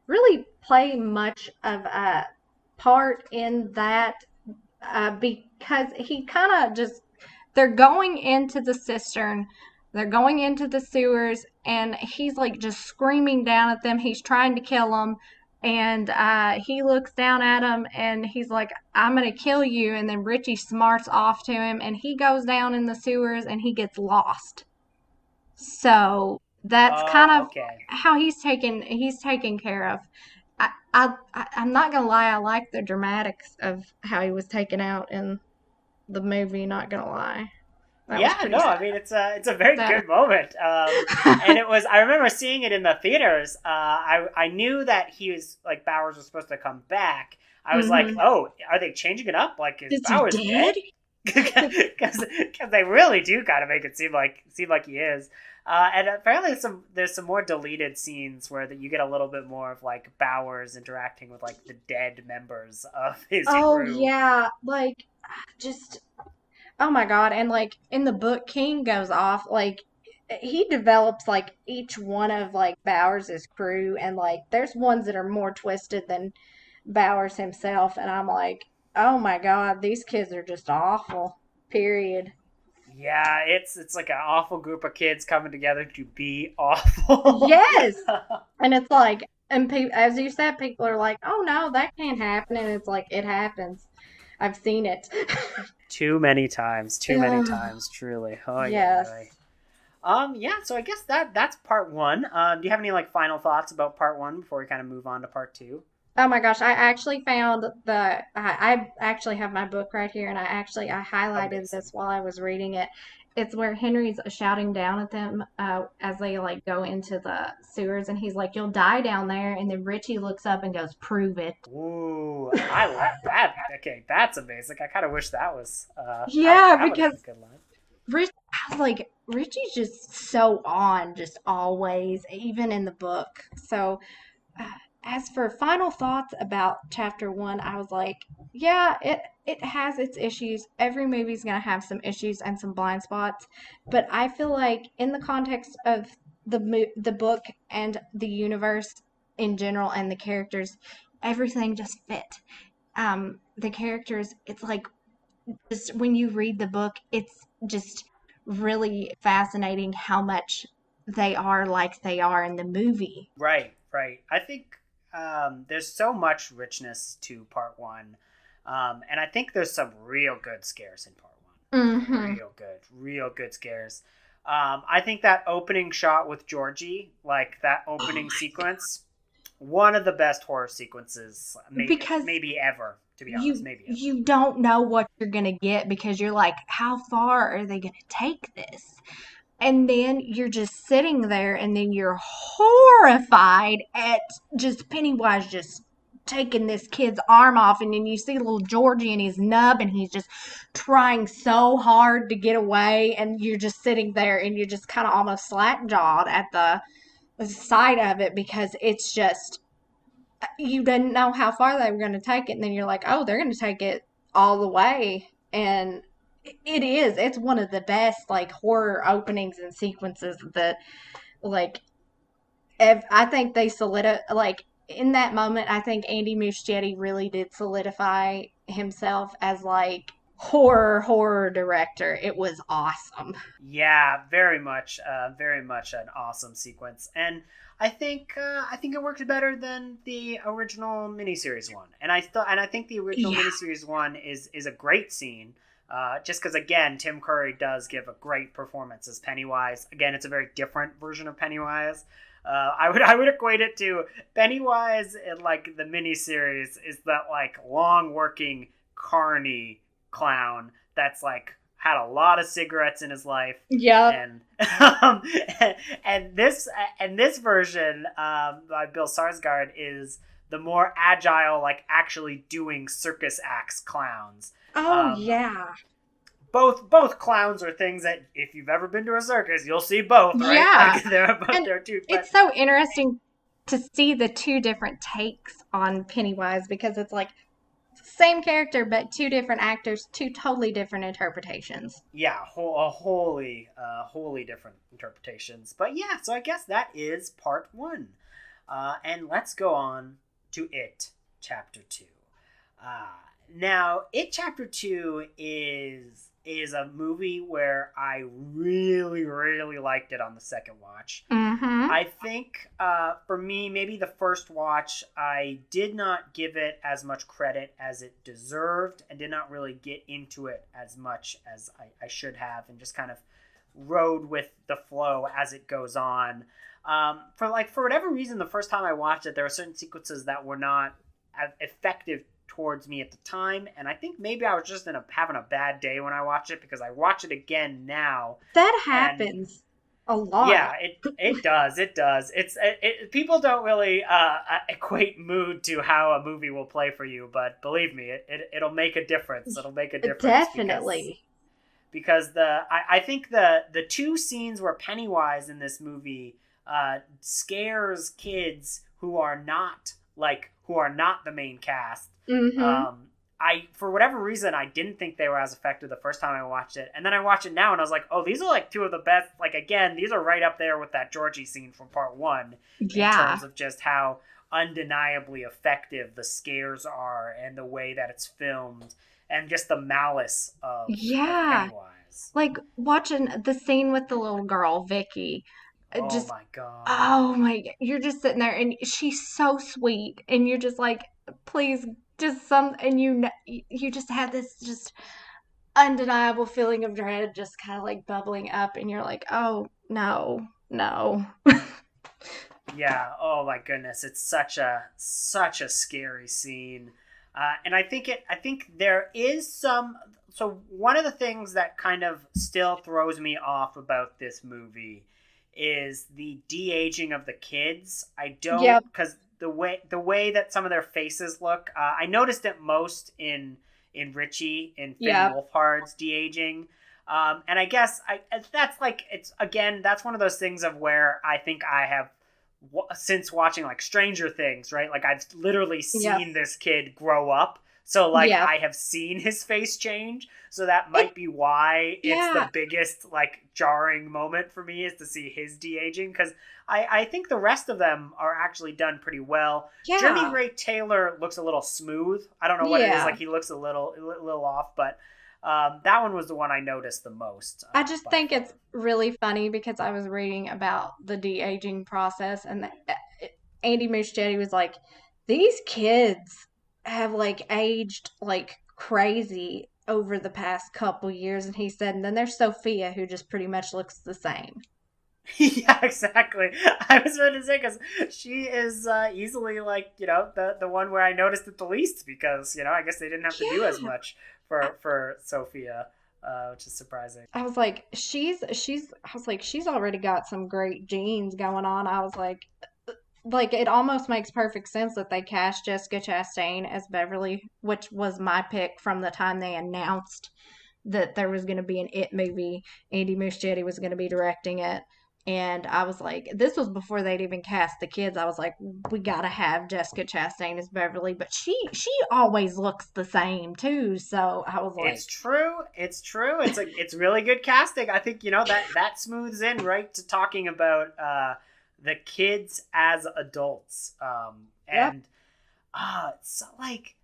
really play much of a part in that uh, because he kind of just they're going into the cistern, they're going into the sewers, and he's like just screaming down at them. He's trying to kill them. And uh, he looks down at him and he's like, I'm going to kill you. And then Richie smarts off to him and he goes down in the sewers and he gets lost. So that's Oh, kind of okay. how he's taken he's taken care of. I, I I- I'm not gonna lie, I like the dramatics of how he was taken out in the movie. Not gonna lie. That yeah, no, I mean it's a it's a very That- good moment, um, and it was. I remember seeing it in the theaters. Uh, I I knew that he was like Bowers was supposed to come back. I was like, Mhm. oh, are they changing it up? Like, is, Is Bowers dead? Because they really do kind of make it seem like seem like he is. Uh, and apparently, some there's some more deleted scenes where that you get a little bit more of like Bowers interacting with like the dead members of his Oh crew. yeah, like just oh my god, and like in the book King goes off like he develops like each one of like Bowers' crew and like there's ones that are more twisted than Bowers himself and I'm like, "Oh my god, these kids are just awful." Period. Yeah, it's it's like an awful group of kids coming together to be awful. Yes. And it's like and pe- as you said people are like, "Oh no, that can't happen." And it's like it happens. I've seen it. too many times, too many times, truly. Oh yeah. Yes. right. Um. Yeah. So I guess that that's part one. Um. Do you have any like final thoughts about part one before we kind of move on to part two? Oh my gosh, I actually found the I, I actually have my book right here and I actually I highlighted this while I was reading it. It's where Henry's shouting down at them uh, as they like go into the sewers and he's like, "You'll die down there." And then Richie looks up and goes, "Prove it." Ooh, I like that. Okay, that's amazing. I kind of wish that was. Uh, Yeah, that would've because- a good line. Rich, I was like, Richie's just so on, just always, even in the book. So, uh, as for final thoughts about chapter one, I was like, yeah, it it has its issues. Every movie's gonna have some issues and some blind spots, but I feel like in the context of the the book and the universe in general and the characters, everything just fit. Um, the characters, it's like just when you read the book, it's just really fascinating how much they are like they are in the movie. Right, right. I think um, there's so much richness to part one, um, and I think there's some real good scares in part one. Mm-hmm. Real good, real good scares. Um, I think that opening shot with Georgie, like that opening sequence, one of the best horror sequences, maybe, Because maybe ever. To be honest, You maybe. Ever. you don't know what you're gonna get because you're like, how far are they gonna take this? And then you're just sitting there, and then you're horrified at just Pennywise just taking this kid's arm off, and then you see little Georgie and his nub, and he's just trying so hard to get away, and you're just sitting there, and you're just kind of almost slack jawed at the, the sight of it because it's just you didn't know how far they were going to take it, and then you're like, oh, they're going to take it all the way, and it is. It's one of the best like horror openings and sequences that, like, if I think they solidify like in that moment. I think Andy Muschietti really did solidify himself as like horror horror director. It was awesome. Yeah, very much, uh, very much an awesome sequence, and I think uh, I think it worked better than the original miniseries one. And I thought, and I think the original Yeah. miniseries one is is a great scene. Uh, just because again, Tim Curry does give a great performance as Pennywise. Again, it's a very different version of Pennywise. Uh, I would I would equate it to Pennywise in like the miniseries is that like long working carny clown that's like had a lot of cigarettes in his life Yeah. and um, and this and this version um, by Bill Skarsgård is the more agile, like actually doing circus acts clowns. Oh um, yeah. Both both clowns are things that if you've ever been to a circus, you'll see both. Right? Yeah. like, they're both And they're two. but- It's so interesting to see the two different takes on Pennywise because it's like same character but two different actors, two totally different interpretations. yeah, whole, a wholly, uh, wholly different interpretations. But yeah, so I guess that is part one, uh, and let's go on to it, chapter two. Uh, now, it chapter two is is a movie where I really, really liked it on the second watch. Mm-hmm. I think uh, for me, maybe the first watch, I did not give it as much credit as it deserved and did not really get into it as much as I, I should have and just kind of rode with the flow as it goes on. Um, for like for whatever reason, the first time I watched it, there were certain sequences that were not as effective towards me at the time, and I think maybe I was just in a, having a bad day when I watched it because I watch it again now That happens a lot. yeah, it it does. It does. It's it, it, people don't really uh, uh, equate mood to how a movie will play for you, but believe me, it, it it'll make a difference. It'll make a difference. because- Definitely. because the I, I think the the two scenes where Pennywise in this movie uh, scares kids who are not like who are not the main cast. Mm-hmm. Um, I for whatever reason I didn't think they were as effective the first time I watched it, and then I watched it now and I was like, oh, these are like two of the best. Like again, these are right up there with that Georgie scene from part one Yeah. in terms of just how undeniably effective the scares are and the way that it's filmed and just the malice of, of Yeah. Pennywise. Like watching the scene with the little girl, Vicky. Oh just my god. Oh my, you're just sitting there and she's so sweet and you're just like, please, just some, and you, you just have this just undeniable feeling of dread just kind of like bubbling up and you're like, oh no, no. Yeah. Oh my goodness, it's such a such a scary scene, uh, and I think it. I think there is some. So one of the things that kind of still throws me off about this movie is the de aging of the kids. I don't Yep. The way the way that some of their faces look. Uh, I noticed it most in in Richie in Finn Yep. Wolfhard's de aging. Um, and I guess I that's like it's again that's one of those things of where I think I have since watching like Stranger Things, right? Like I've literally seen Yep. this kid grow up. So like Yeah. I have seen his face change, so that might be why it's Yeah. the biggest like jarring moment for me is to see his de aging because I I think the rest of them are actually done pretty well. Yeah. Jeremy Ray Taylor looks a little smooth. I don't know what it is. Like he looks a little a little off, but um, that one was the one I noticed the most. uh, I just by think it's really funny because I was reading about the de aging process, and the, Andy Muschietti was like, "These kids have like aged like crazy over the past couple years," and he said, "And then there's Sophia, who just pretty much looks the same." yeah, exactly. I was about to say because she is uh, easily like you know the the one where I noticed it the least because you know I guess they didn't have to do as much for for Sophia, uh, which is surprising. I was like, "She's she's," I was like, "She's already got some great genes going on." I was like. Like it almost makes perfect sense that they cast Jessica Chastain as Beverly, which was my pick from the time they announced that there was going to be an It movie. Andy Muschietti was going to be directing it. And I was like, this was before they'd even cast the kids. I was like, we gotta have Jessica Chastain as Beverly, but she she always looks the same too. So I was like, It's true. It's true. It's like it's really good casting. I think you know that that smooths in right to talking about uh, the kids as adults. Um, Yep. and uh, so like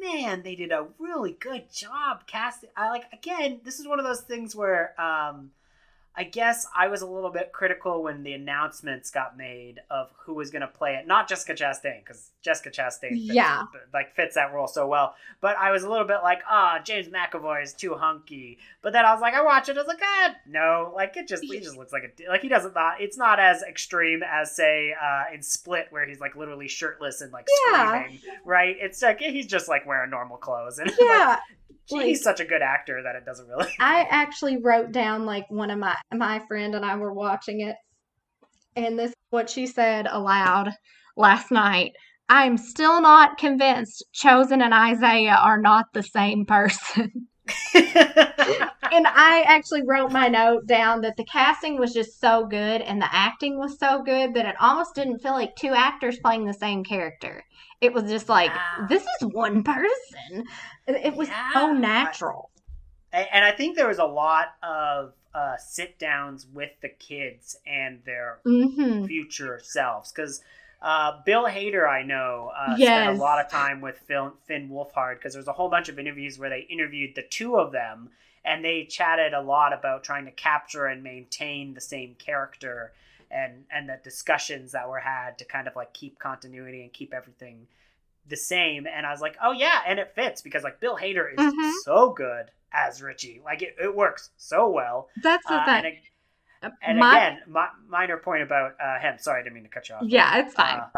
man, they did a really good job casting. I like again. This is one of those things where um, I guess I was a little bit critical when the announcements got made of who was going to play it. Not Jessica Chastain, because Jessica Chastain, fits, Yeah. like fits that role so well. But I was a little bit like, ah, James McAvoy is too hunky. But then I was like, I watch it, I was like, ah, no, like it just he just looks like a like he doesn't not. It's not as extreme as say uh, in Split where he's like literally shirtless and like Yeah. screaming, right? It's like he's just like wearing normal clothes and like, yeah. he's such a good actor that it doesn't really. I actually wrote down like one of my my friend and I were watching it, and this what she said aloud last night. I'm still not convinced Chosen and Isaiah are not the same person. and I actually wrote my note down that the casting was just so good and the acting was so good that it almost didn't feel like two actors playing the same character. It was just like, Yeah. this is one person. It it was Yeah. so natural. A- and I think there was a lot of uh, sit downs with the kids and their hmm future selves because uh, Bill Hader, I know, uh, spent a lot of time with Phil, Finn Wolfhard because there's a whole bunch of interviews where they interviewed the two of them and they chatted a lot about trying to capture and maintain the same character and and the discussions that were had to kind of like keep continuity and keep everything the same and i was like oh yeah and it fits because like bill hader is Mhm. so good as richie like it, it works so well That's the uh, thing. and, ag- and My- again mi- minor point about uh, him sorry i didn't mean to cut you off Yeah, it's fine. uh,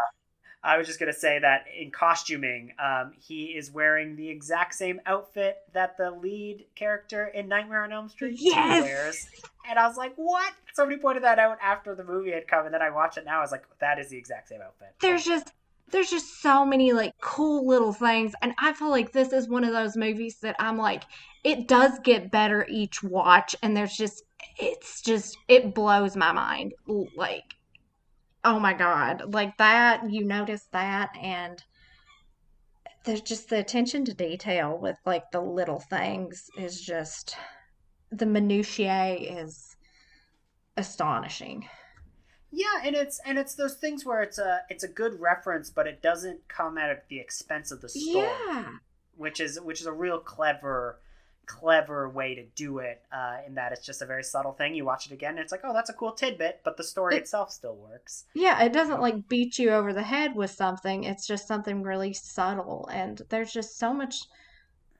I was just gonna say that in costuming, um, he is wearing the exact same outfit that the lead character in Nightmare on Elm Street 2 Yes! wears, and I was like, "What?" Somebody pointed that out after the movie had come, and then I watched it now. I was like, "That is the exact same outfit." there's just there's just so many like cool little things and I feel like this is one of those movies that I'm like it does get better each watch and there's just it's just it blows my mind like oh my god like that you notice that and there's just the attention to detail with like the little things is just the minutiae is astonishing Yeah, and it's and it's those things where it's a it's a good reference, but it doesn't come at the expense of the story. yeah which is which is a real clever clever way to do it uh, in that it's just a very subtle thing you watch it again and it's like oh that's a cool tidbit but the story It- itself still works Yeah, it doesn't like beat you over the head with something. It's just something really subtle. And there's just so much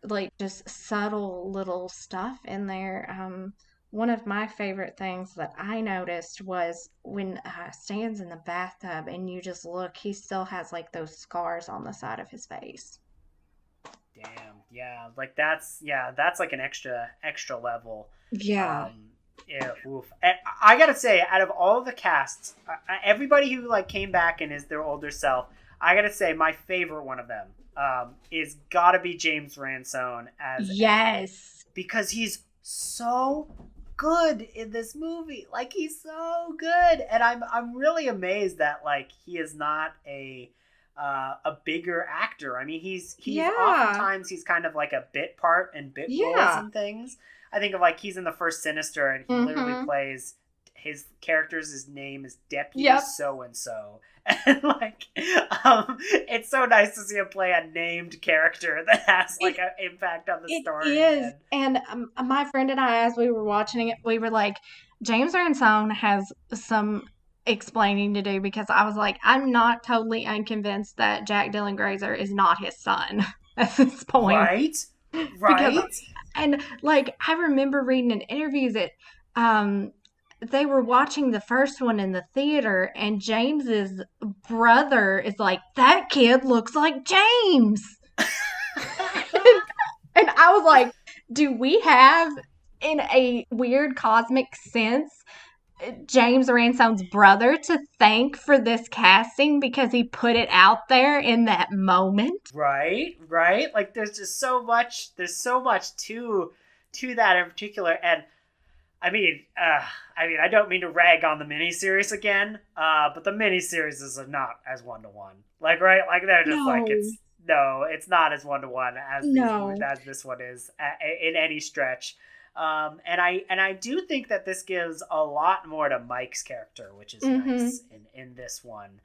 like just subtle little stuff in there. Um, one of my favorite things that I noticed was when uh, Stan's in the bathtub and you just look, he still has like those scars on the side of his face. Damn yeah like that's yeah that's like an extra extra level Yeah. um, yeah oof. And i gotta say out of all the casts everybody who like came back and is their older self i gotta say my favorite one of them um, is gotta be james ransone as Yes. because he's so good in this movie. Like he's so good, and I'm I'm really amazed that like he is not a uh, a bigger actor. I mean, he's he's Yeah. oftentimes he's kind of like a bit part and bit roles Yeah. and things. I think of like he's in the first Sinister and he literally Mhm. plays his character's his name is Deputy so and so. And like um it's so nice to see him play a named character that has like an impact on the It story. is, and- and um, my friend and I, as we were watching it, we were like, James Ransone has some explaining to do because I was like, I'm not totally unconvinced that Jack Dylan Grazer is not his son at this point. right? Right? And like I remember reading in interviews that um they were watching the first one in the theater and James's brother is like, That kid looks like James. And I was like, do we have, in a weird cosmic sense, James Ransone's brother to thank for this casting because he put it out there in that moment? Right, right. Like there's just so much. There's so much to to that in particular, and I mean, uh, I mean, I don't mean to rag on the miniseries again, uh, but the miniseries is not as one to one. Like, right, like they're just like it's no, it's not as one to one as No. these, as this one is a- in any stretch. Um, and I and I do think that this gives a lot more to Mike's character, which is Mhm. nice in in this one.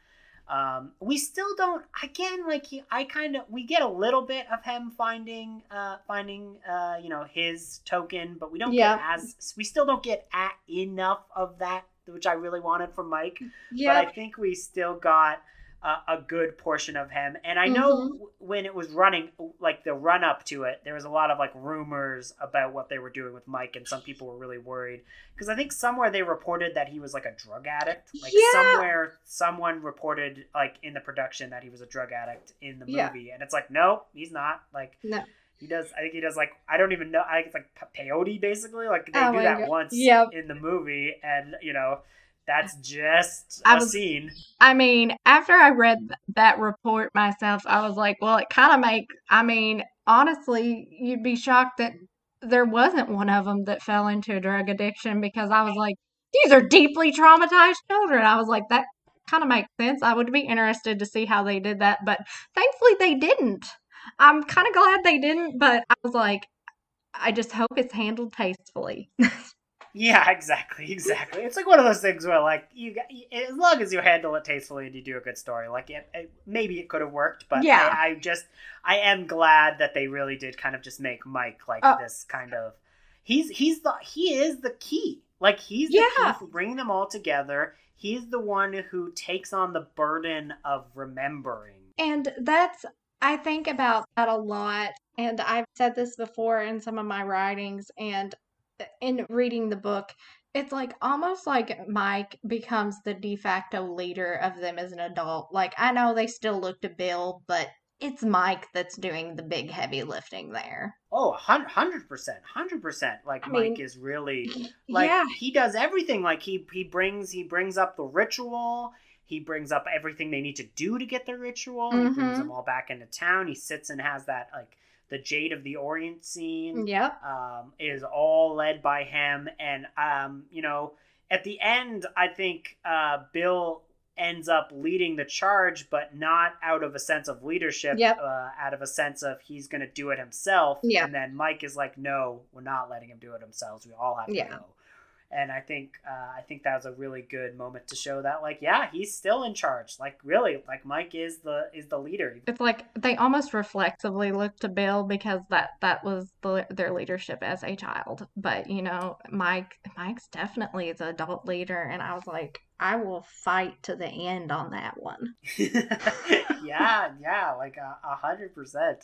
Um, we still don't again like he, I kind of we get a little bit of him finding uh finding uh you know his token, but we don't Yeah. get as we still don't get at enough of that which I really wanted from Mike. But I think we still got uh, a good portion of him. And I know Mhm. when it was running, like the run up to it, there was a lot of like rumors about what they were doing with Mike, and some people were really worried because I think somewhere they reported that he was like a drug addict. Like Yeah. somewhere, someone reported like in the production that he was a drug addict in the Yeah. movie, and it's like no, he's not. Like No. he does. I think he does like I don't even know. I think it's like peyote basically. Like they Oh do that God. once Yep. in the movie, and you know. That's just I a was- scene. I mean, after I read that report myself, I was like, well, it kind of make, I mean, honestly, you'd be shocked that there wasn't one of them that fell into a drug addiction because I was like, these are deeply traumatized children. I was like, that kind of makes sense. I would be interested to see how they did that, but thankfully they didn't. I'm kind of glad they didn't, but I was like, I just hope it's handled tastefully. Yeah, exactly, exactly. It's like one of those things where, like, you as long as you handle it tastefully and you do a good story, like, it, it, maybe it could have worked, but Yeah. I, I just, I am glad that they really did kind of just make Mike like Uh, this kind of. He's he's the he is the key. Like he's the Yeah. key for bringing them all together. He's the one who takes on the burden of remembering. And that's, I think about that a lot. And I've said this before in some of my writings and in reading the book. It's like almost like Mike becomes the de facto leader of them as an adult. Like, I know they still look to Bill, but it's Mike that's doing the big heavy lifting there. Oh, hundred percent, hundred percent. Like I Mike mean, is really like yeah. he does everything like he he brings he brings up the ritual he brings up everything they need to do to get the ritual he brings Mhm. them all back into town he sits and has that like the jade of the orient scene Yep. um, is all led by him and um, you know at the end i think uh, bill ends up leading the charge but not out of a sense of leadership Yep. uh, out of a sense of he's going to do it himself Yeah. and then mike is like no we're not letting him do it himself we all have to Yeah. go and I think uh, I think that was a really good moment to show that like yeah he's still in charge like really like Mike is the is the leader It's like they almost reflexively look to Bill because that that was the, their leadership as a child. But you know, Mike Mike's definitely the adult leader, and I was like, I will fight to the end on that one. yeah yeah like a a hundred percent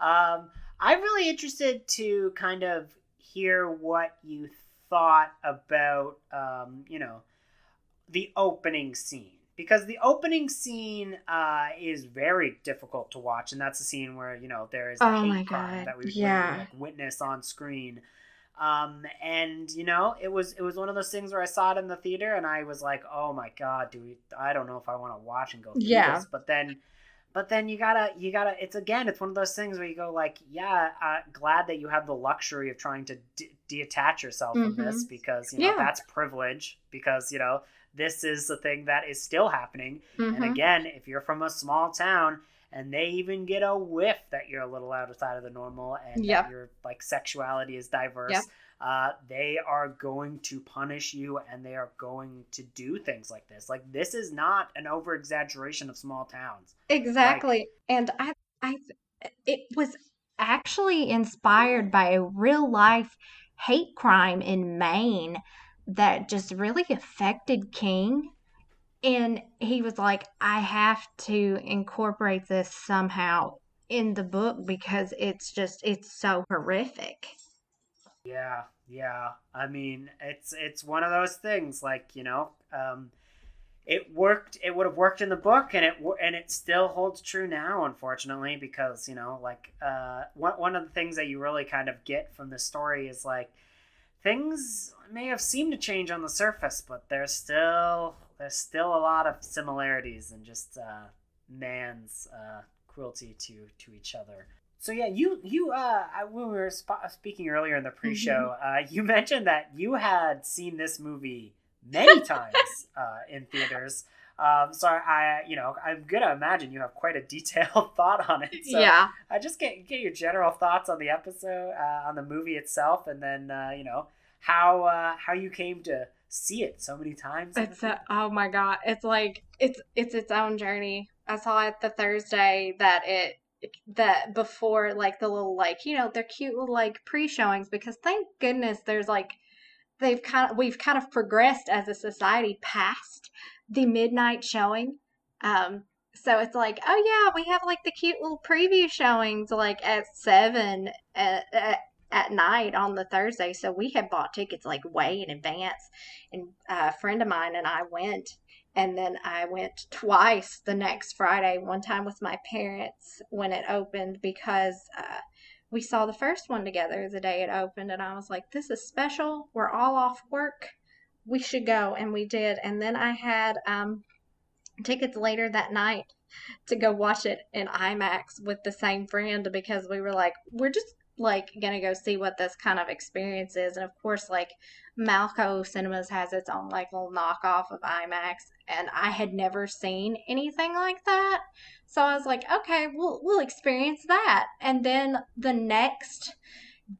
um I'm really interested to kind of hear what you thought about um you know the opening scene because the opening scene uh, is very difficult to watch, and that's the scene where you know there is a Oh hate crime God, that we yeah. like, witness on screen. Um, and you know, it was it was one of those things where I saw it in the theater, and I was like, oh my god, do we? I don't know if I want to watch and go through Yeah. this. But then, but then you gotta you gotta. It's again, it's one of those things where you go like, yeah, uh, glad that you have the luxury of trying to de- detach yourself from this Mhm. because you know Yeah. that's privilege because you know this is the thing that is still happening. And Mhm. again, if you're from a small town and they even get a whiff that you're a little outside of the normal and Yep. that your like sexuality is diverse. Uh, they are going to punish you and they are going to do things like this. Like this is not an over exaggeration of small towns. Exactly. And I I it was actually inspired by a real life hate crime in Maine that just really affected King. And he was like, I have to incorporate this somehow in the book because it's just it's so horrific. Yeah, yeah. I mean, it's it's one of those things. Like you know, um, it worked. It would have worked in the book, and it and it still holds true now, unfortunately, because you know, like uh, one one of the things that you really kind of get from the story is like things may have seemed to change on the surface, but there's still there's still a lot of similarities and just uh, man's uh, cruelty to to each other. So yeah, you you uh I- when we were sp- speaking earlier in the pre-show, uh, you mentioned that you had seen this movie many times uh, in theaters. Um, so I, you know, I'm gonna imagine you have quite a detailed thought on it. So yeah. I just get get your general thoughts on the episode, uh, on the movie itself, and then uh, you know how uh, how you came to see it so many times. It's a, oh my god, it's like it's it's its own journey. I saw it the Thursday that it that before like the little like you know they're cute little like pre-showings because thank goodness there's like they've kind of we've kind of progressed as a society past the midnight showing. Um so it's like, oh yeah, we have like the cute little preview showings like at seven at, at, at night on the Thursday. So we had bought tickets like way in advance and a friend of mine and I went and then I went twice the next Friday one time with my parents when it opened because uh, we saw the first one together the day it opened and I was like this is special. We're all off work. We should go. And we did. And then I had um, tickets later that night to go watch it in IMAX with the same friend because we were like we're just like gonna go see what this kind of experience is and of course like Malco Cinemas has its own like little knockoff of IMAX, and I had never seen anything like that. So I was like, okay, we'll we'll experience that. And then the next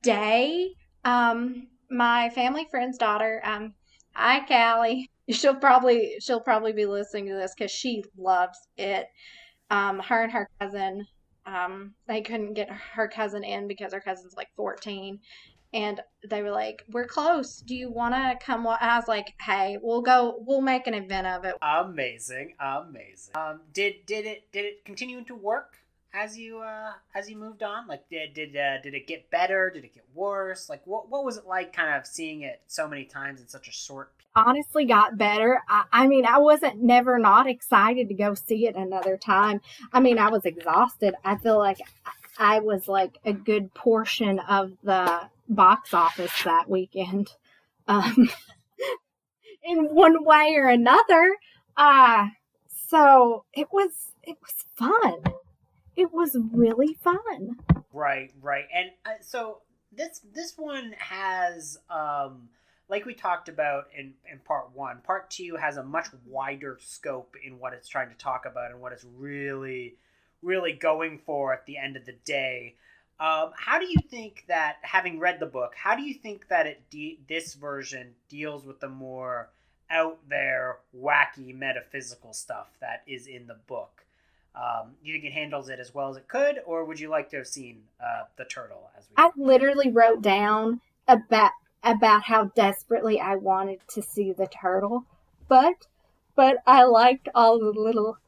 day, um, my family friend's daughter, um, hi Callie, she'll probably she'll probably be listening to this because she loves it. Um, her and her cousin, um, they couldn't get her cousin in because her cousin's like 14 and they were like, "We're close. Do you want to come?" I was like, "Hey, we'll go. We'll make an event of it." Amazing, amazing. Um, did did it did it continue to work as you uh as you moved on? Like, did did uh, did it get better? Did it get worse? Like, what what was it like, kind of seeing it so many times in such a short? honestly got better. I, I mean, I wasn't never not excited to go see it another time. I mean, I was exhausted. I feel like I was like a good portion of the box office that weekend, um, in one way or another. Uh, so it was it was fun. It was really fun. Right, right. And uh, so this this one has um like we talked about in in part 1. Part 2 has a much wider scope in what it's trying to talk about and what it's really really going for at the end of the day. Um, how do you think that, having read the book, how do you think that it de- this version deals with the more out there, wacky, metaphysical stuff that is in the book? Um, you think it handles it as well as it could, or would you like to have seen uh, the turtle? As we I literally wrote down about about how desperately I wanted to see the turtle, but but I liked all the little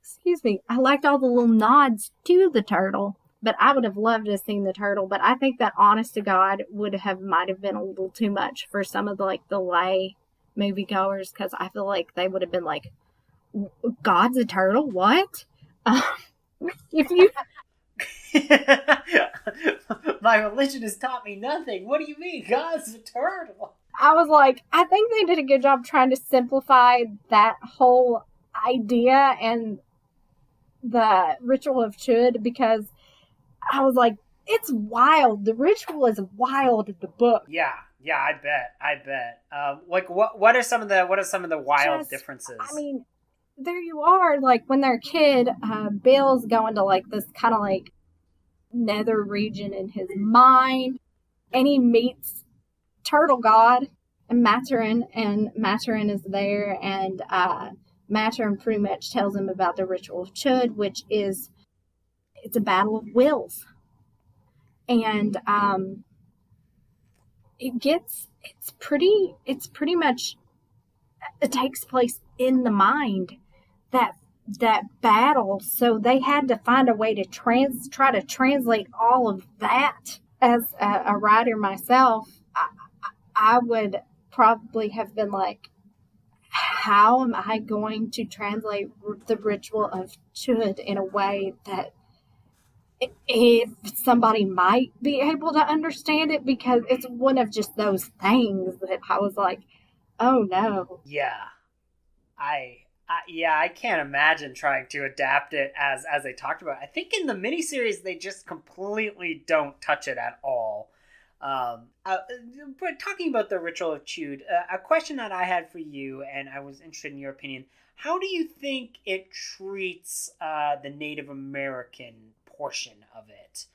excuse me, I liked all the little nods to the turtle. But I would have loved to have seen the turtle. But I think that honest to God would have might have been a little too much for some of the like the lay moviegoers because I feel like they would have been like, "God's a turtle? What?" Um, if you My religion has taught me nothing. What do you mean? God's turtle. I was like, I think they did a good job trying to simplify that whole idea and the ritual of Chud because I was like, it's wild. The ritual is wild in the book. Yeah, Yeah, I bet. I bet. Um, like, what what are some of the what are some of the wild Just- differences? I mean, there you are. Like when they're a kid, uh, Bill's going to like this kind of like nether region in his mind, and he meets Turtle God and Maturin, and Maturin is there, and uh, Maturin pretty much tells him about the ritual of Chud, which is it's a battle of wills, and um, it gets it's pretty it's pretty much it takes place in the mind that that battle so they had to find a way to trans try to translate all of that as a, a writer myself I, I would probably have been like how am i going to translate the ritual of chud in a way that if somebody might be able to understand it? Because it's one of just those things that i was like oh no. Yeah, I, I yeah I can't imagine trying to adapt it as as they talked about. I think in the miniseries they just completely don't touch it at all. Um, uh, but talking about the ritual of Chud, uh, a question that I had for you, and I was interested in your opinion. How do you think it treats uh, the Native American portion of it?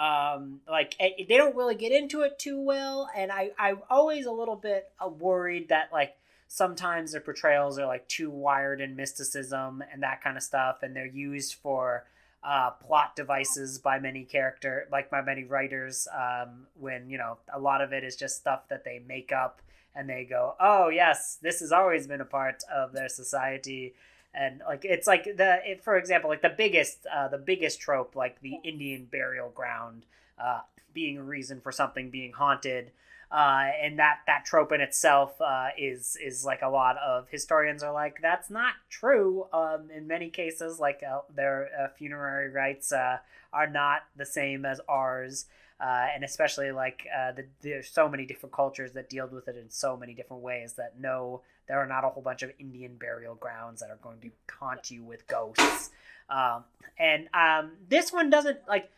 Um, like eh, they don't really get into it too well, and I I'm always a little bit uh, worried that like sometimes their portrayals are like too wired in mysticism and that kind of stuff, and they're used for uh, plot devices by many character like by many writers um, when you know a lot of it is just stuff that they make up and they go oh yes this has always been a part of their society. And like it's like the it, for example like the biggest uh, the biggest trope like the indian burial ground uh, being a reason for something being haunted uh, and that that trope in itself uh, is is like a lot of historians are like that's not true. Um, in many cases like uh, their uh, funerary rites uh, are not the same as ours. Uh, and especially like the, there's so many different cultures that deal with it in so many different ways that no there are not a whole bunch of indian burial grounds that are going to haunt you with ghosts. Um, and um, this one doesn't like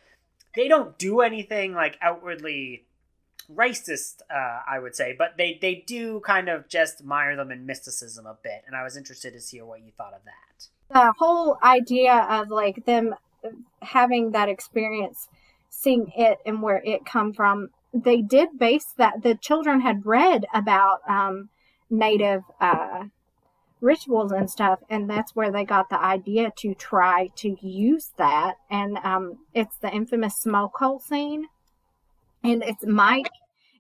they don't do anything like outwardly racist uh, i would say but they they do kind of just mire them in mysticism a bit and i was interested to hear what you thought of that. The whole idea of like them having that experience seeing it and where it come from they did base that the children had read about um, native uh, rituals and stuff and that's where they got the idea to try to use that and um, it's the infamous smoke hole scene and it's mike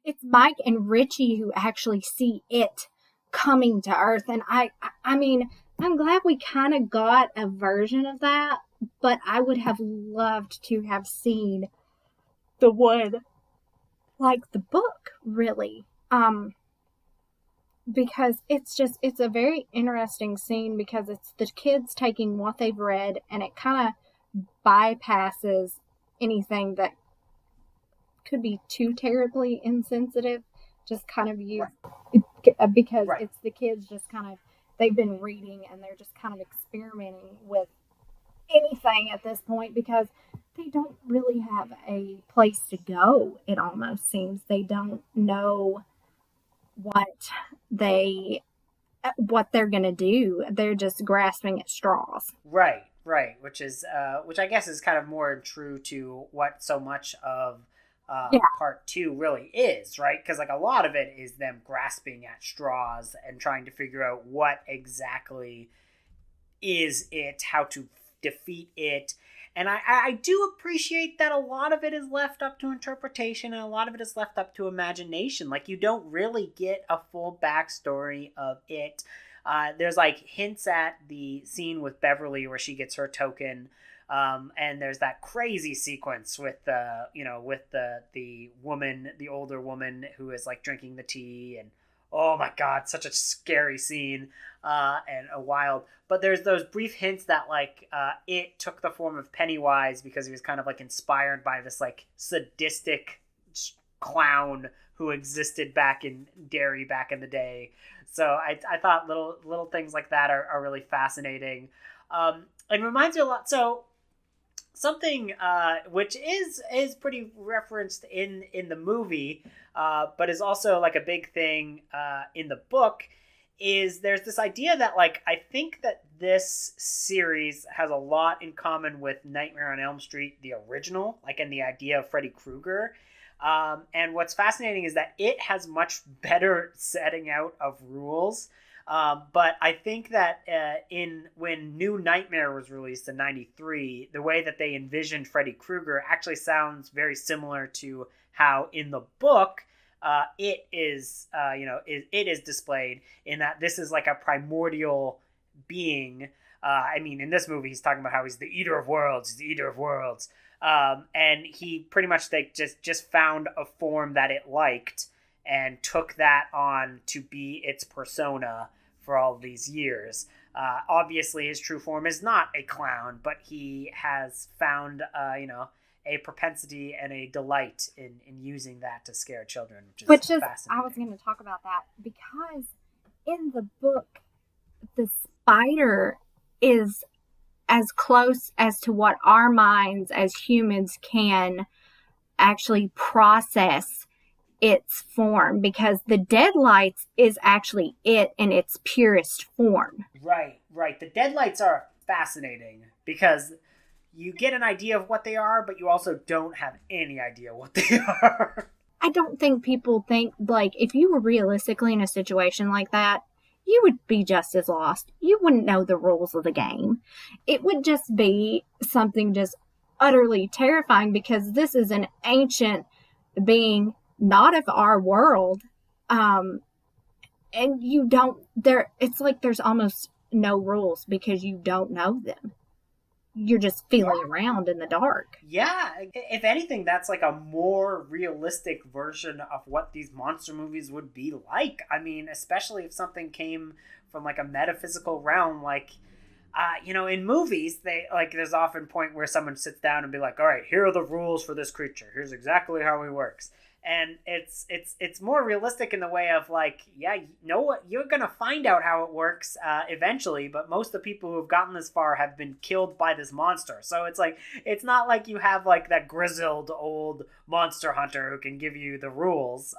it's mike and richie who actually see it coming to earth. And i I- mean i'm glad we kind of got a version of that but i would have loved to have seen the one like the book really. Um because it's just it's a very interesting scene because it's the kids taking what they've read and it kind of bypasses anything that could be too terribly insensitive just kind of you uh, because Right. it's the kids just kind of they've been reading and they're just kind of experimenting with anything at this point because they don't really have a place to go it almost seems. They don't know what they uh, what they're going to do. They're just grasping at straws. Right, right, which is uh, which I guess is kind of more true to what so much of uh, Yeah. part two really is, right? Because like a lot of it is them grasping at straws and trying to figure out what exactly is it, how to defeat it. And I, I I do appreciate that a lot of it is left up to interpretation and a lot of it is left up to imagination. Like, you don't really get a full backstory of it. Uh, there's like hints at the scene with Beverly where she gets her token. Um, and there's that crazy sequence with the, you know, with the the woman, the older woman who is like drinking the tea, and oh my god, such a scary scene, uh, and a wild. But there's those brief hints that like uh, it took the form of Pennywise because he was kind of like inspired by this like sadistic clown who existed back in Derry back in the day. So I, I thought little little things like that are, are really fascinating. Um, it reminds me a lot. So something uh, which is is pretty referenced in in the movie, uh, but is also like a big thing uh, in the book. Is there's this idea that like I think that this series has a lot in common with Nightmare on Elm Street, the original, like in the idea of Freddy Krueger. Um, and what's fascinating is that it has much better setting out of rules. Um, but I think that uh, in when New Nightmare was released in '93, the way that they envisioned Freddy Krueger actually sounds very similar to how in the book uh, it is, uh, you know, it, it is displayed in that this is like a primordial being. Uh, I mean, in this movie, he's talking about how he's the eater of worlds. He's the eater of worlds, um, and he pretty much like just just found a form that it liked and took that on to be its persona for all these years. Uh, obviously, his true form is not a clown, but he has found, uh, you know, a propensity and a delight in, in using that to scare children, which is Which is, fascinating. I was going to talk about that because in the book, the spider is as close as to what our minds as humans can actually process its form because the deadlights is actually it in its purest form. Right, right. The deadlights are fascinating because you get an idea of what they are, but you also don't have any idea what they are. I don't think people think like if you were realistically in a situation like that, you would be just as lost. You wouldn't know the rules of the game. It would just be something just utterly terrifying because this is an ancient being not of our world. Um and you don't there it's like there's almost no rules because you don't know them. You're just feeling around in the dark. yeah, if anything, that's like a more realistic version of what these monster movies would be like. I mean, especially if something came from like a metaphysical realm, like uh, you know, in movies, they like there's often point where someone sits down and be like, "All right, here are the rules for this creature. Here's exactly how he works." And it's it's it's more realistic in the way of like, yeah, you know what, you're gonna find out how it works uh, eventually. But most of the people who have gotten this far have been killed by this monster. So it's like it's not like you have like that grizzled old monster hunter who can give you the rules.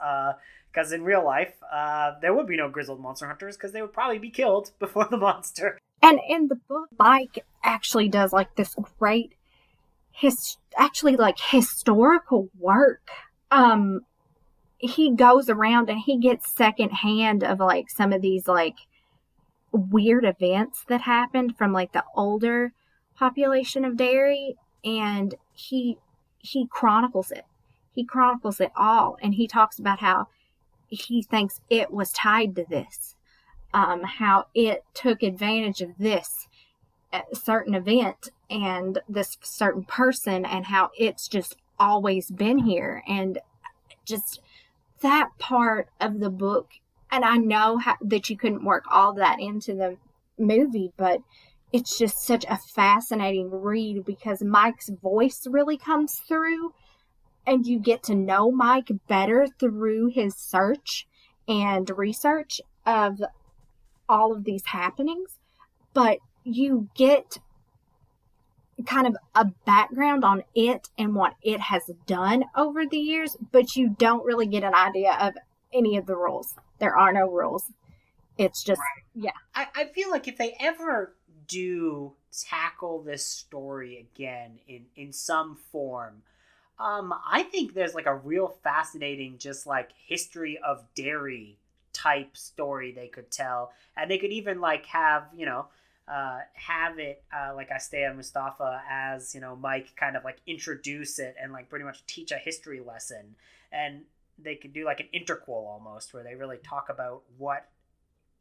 Because in real life, uh, there would be no grizzled monster hunters because they would probably be killed before the monster. And in the book, Mike actually does like this great his actually like historical work. Um he goes around and he gets secondhand of like some of these like weird events that happened from like the older population of Derry and he he chronicles it. He chronicles it all and he talks about how he thinks it was tied to this um, how it took advantage of this uh, certain event and this certain person and how it's just always been here. And just that part of the book and i know how, that you couldn't work all that into the movie but it's just such a fascinating read because mike's voice really comes through and you get to know mike better through his search and research of all of these happenings, but you get kind of a background on it and what it has done over the years, but you don't really get an idea of any of the rules. There are no rules. It's just, yeah. I, I feel like if they ever do tackle this story again in in some form um i think there's like a real fascinating just like history of Derry type story they could tell and they could even like have you know uh, have it uh, like Isaiah Mustafa as you know Mike kind of like introduce it and like pretty much teach a history lesson and they could do like an interquel almost where they really talk about what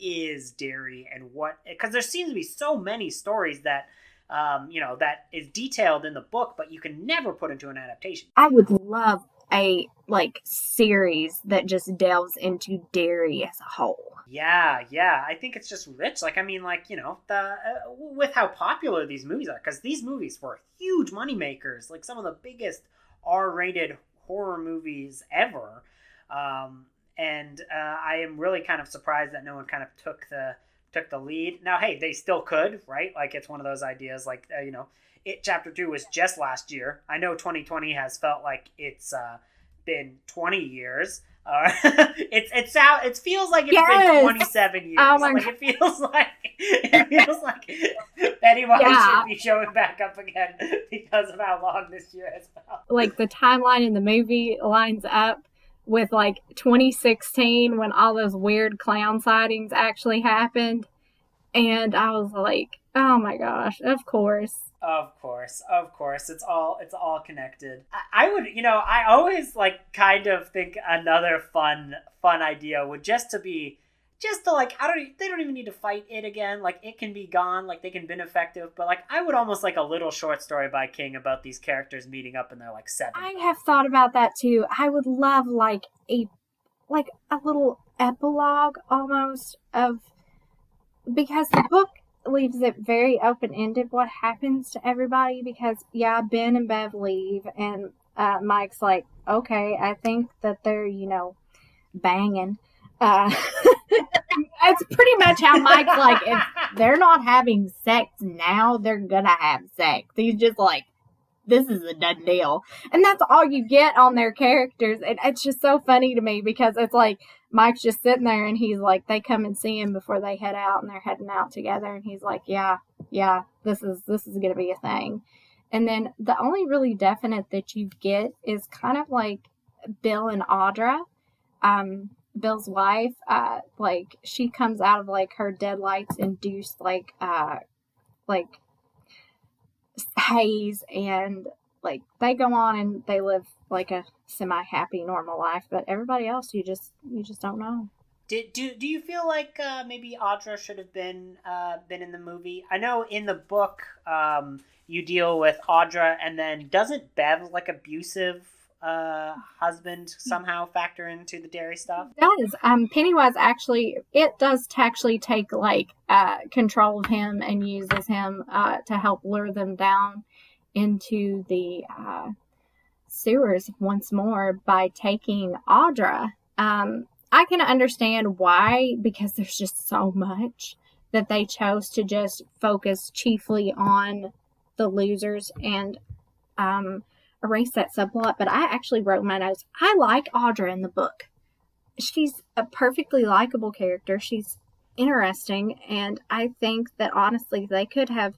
is Derry and what because there seems to be so many stories that um, you know that is detailed in the book but you can never put into an adaptation I would love a like series that just delves into Derry as a whole. Yeah, yeah. I think it's just rich. Like, I mean, like you know, the uh, with how popular these movies are, because these movies were huge moneymakers, like some of the biggest R-rated horror movies ever. Um, and uh, I am really kind of surprised that no one kind of took the took the lead. Now, hey, they still could, right? Like, it's one of those ideas. Like, uh, you know, it chapter two was just last year. I know 2020 has felt like it's uh, been 20 years. Uh, it's it sound it feels like it's Yes. been 27 years. Oh my like it feels like it feels like Pennywise Yeah. should be showing back up again because of how long this year has felt. like the timeline in the movie lines up with like 2016 when all those weird clown sightings actually happened and i was like oh my gosh of course Of course, of course, it's all it's all connected. I, I would, you know, I always like kind of think another fun fun idea would just to be just to like I don't they don't even need to fight it again. Like it can be gone, like they can been effective, but like I would almost like a little short story by King about these characters meeting up in their like seven. i have thought about that too i would love like a like a little epilogue almost of because the book leaves it very open-ended what happens to everybody because yeah ben and bev leave and uh, mike's like okay i think that they're you know banging. Uh that's pretty much how mike's like if they're not having sex now they're gonna have sex. He's just like this is a done deal. And that's all you get on their characters and it's just so funny to me because it's like mike's just sitting there and he's like they come and see him before they head out and they're heading out together. And he's like yeah yeah this is this is gonna be a thing. And then the only really definite that you get is kind of like bill and audra. Um bill's wife uh like she comes out of like her deadlights induced like uh like haze and like they go on and they live like a semi happy normal life but everybody else you just you just don't know Did do do you feel like uh, maybe Audra should have been uh, been in the movie? I know in the book um, you deal with Audra, and then doesn't Bev's like abusive uh, husband somehow factor into the Derry stuff? does um pennywise actually it does t- actually take like uh control of him and uses him uh to help lure them down into the uh sewers once more by taking audra. Um i can understand why because there's just so much that they chose to just focus chiefly on the losers and um erase that subplot. But i actually wrote my notes. I like audra in the book. She's a perfectly likable character. She's interesting, and I think that honestly, they could have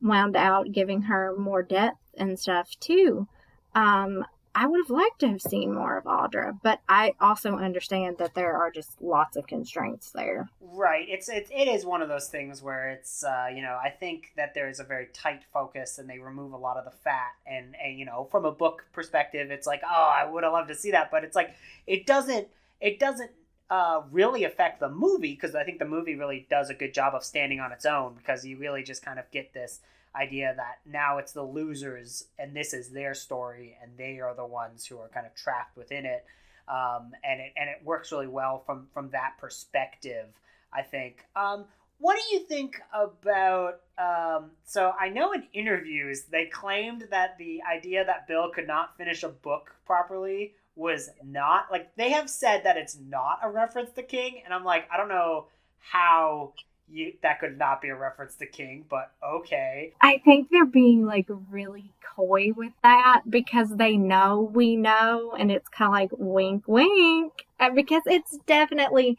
wound out giving her more depth and stuff too. Um, I would have liked to have seen more of Audra, but I also understand that there are just lots of constraints there. Right. It's it, it is one of those things where it's uh, you know I think that there is a very tight focus and they remove a lot of the fat and and you know from a book perspective it's like oh I would have loved to see that but it's like it doesn't it doesn't uh, really affect the movie because I think the movie really does a good job of standing on its own because you really just kind of get this idea that now it's the losers and this is their story and they are the ones who are kind of trapped within it. Um, and it and it works really well from from that perspective I think. Um, what do you think about um, so I know in interviews they claimed that the idea that Bill could not finish a book properly was not like they have said that it's not a reference to King and I'm like I don't know how you that could not be a reference to King but okay I think they're being like really coy with that because they know we know, and it's kind of like wink, wink, uh, because it's definitely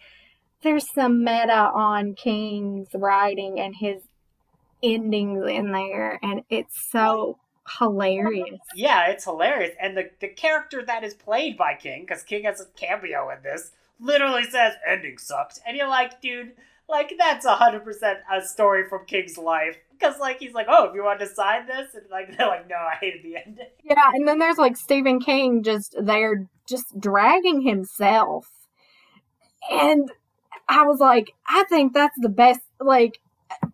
there's some meta on King's writing and his endings in there, and it's so hilarious. Yeah, it's hilarious. And the, the character that is played by King, because King has a cameo in this, literally says, ending sucked. And you're like, dude, like, that's 100% a story from King's life. Because, like, he's like, oh, if you want to sign this? And, like, they're like, no, I hated the ending. Yeah, and then there's like Stephen King just there, just dragging himself. And I was like, I think that's the best, like,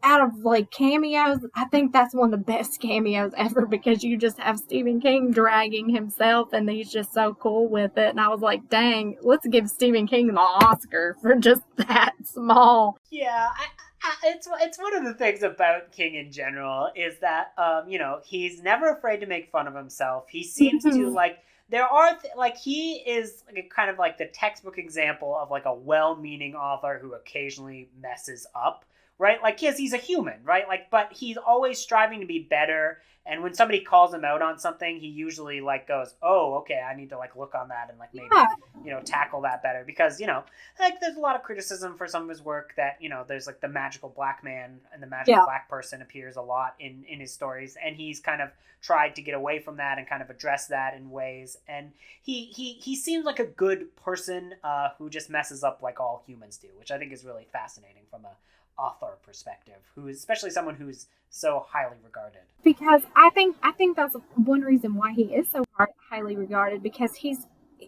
out of like cameos, I think that's one of the best cameos ever because you just have Stephen King dragging himself and he's just so cool with it. And I was like, dang, let's give Stephen King the Oscar for just that small. Yeah, I, I, it's it's one of the things about King in general is that um you know he's never afraid to make fun of himself. He seems to like there are th- like he is like kind of like the textbook example of like a well-meaning author who occasionally messes up, right? Like, yes, he's a human, right? Like, but he's always striving to be better. And when somebody calls him out on something, he usually like goes, "Oh, okay, I need to like look on that and like maybe Yeah. you know tackle that better." Because you know, like there's a lot of criticism for some of his work that you know there's like the magical black man and the magical Yeah. black person appears a lot in in his stories, and he's kind of tried to get away from that and kind of address that in ways. And he he he seems like a good person uh, who just messes up like all humans do, which I think is really fascinating from a author perspective, who is especially someone who's so highly regarded. because I think I think that's one reason why he is so highly regarded because he's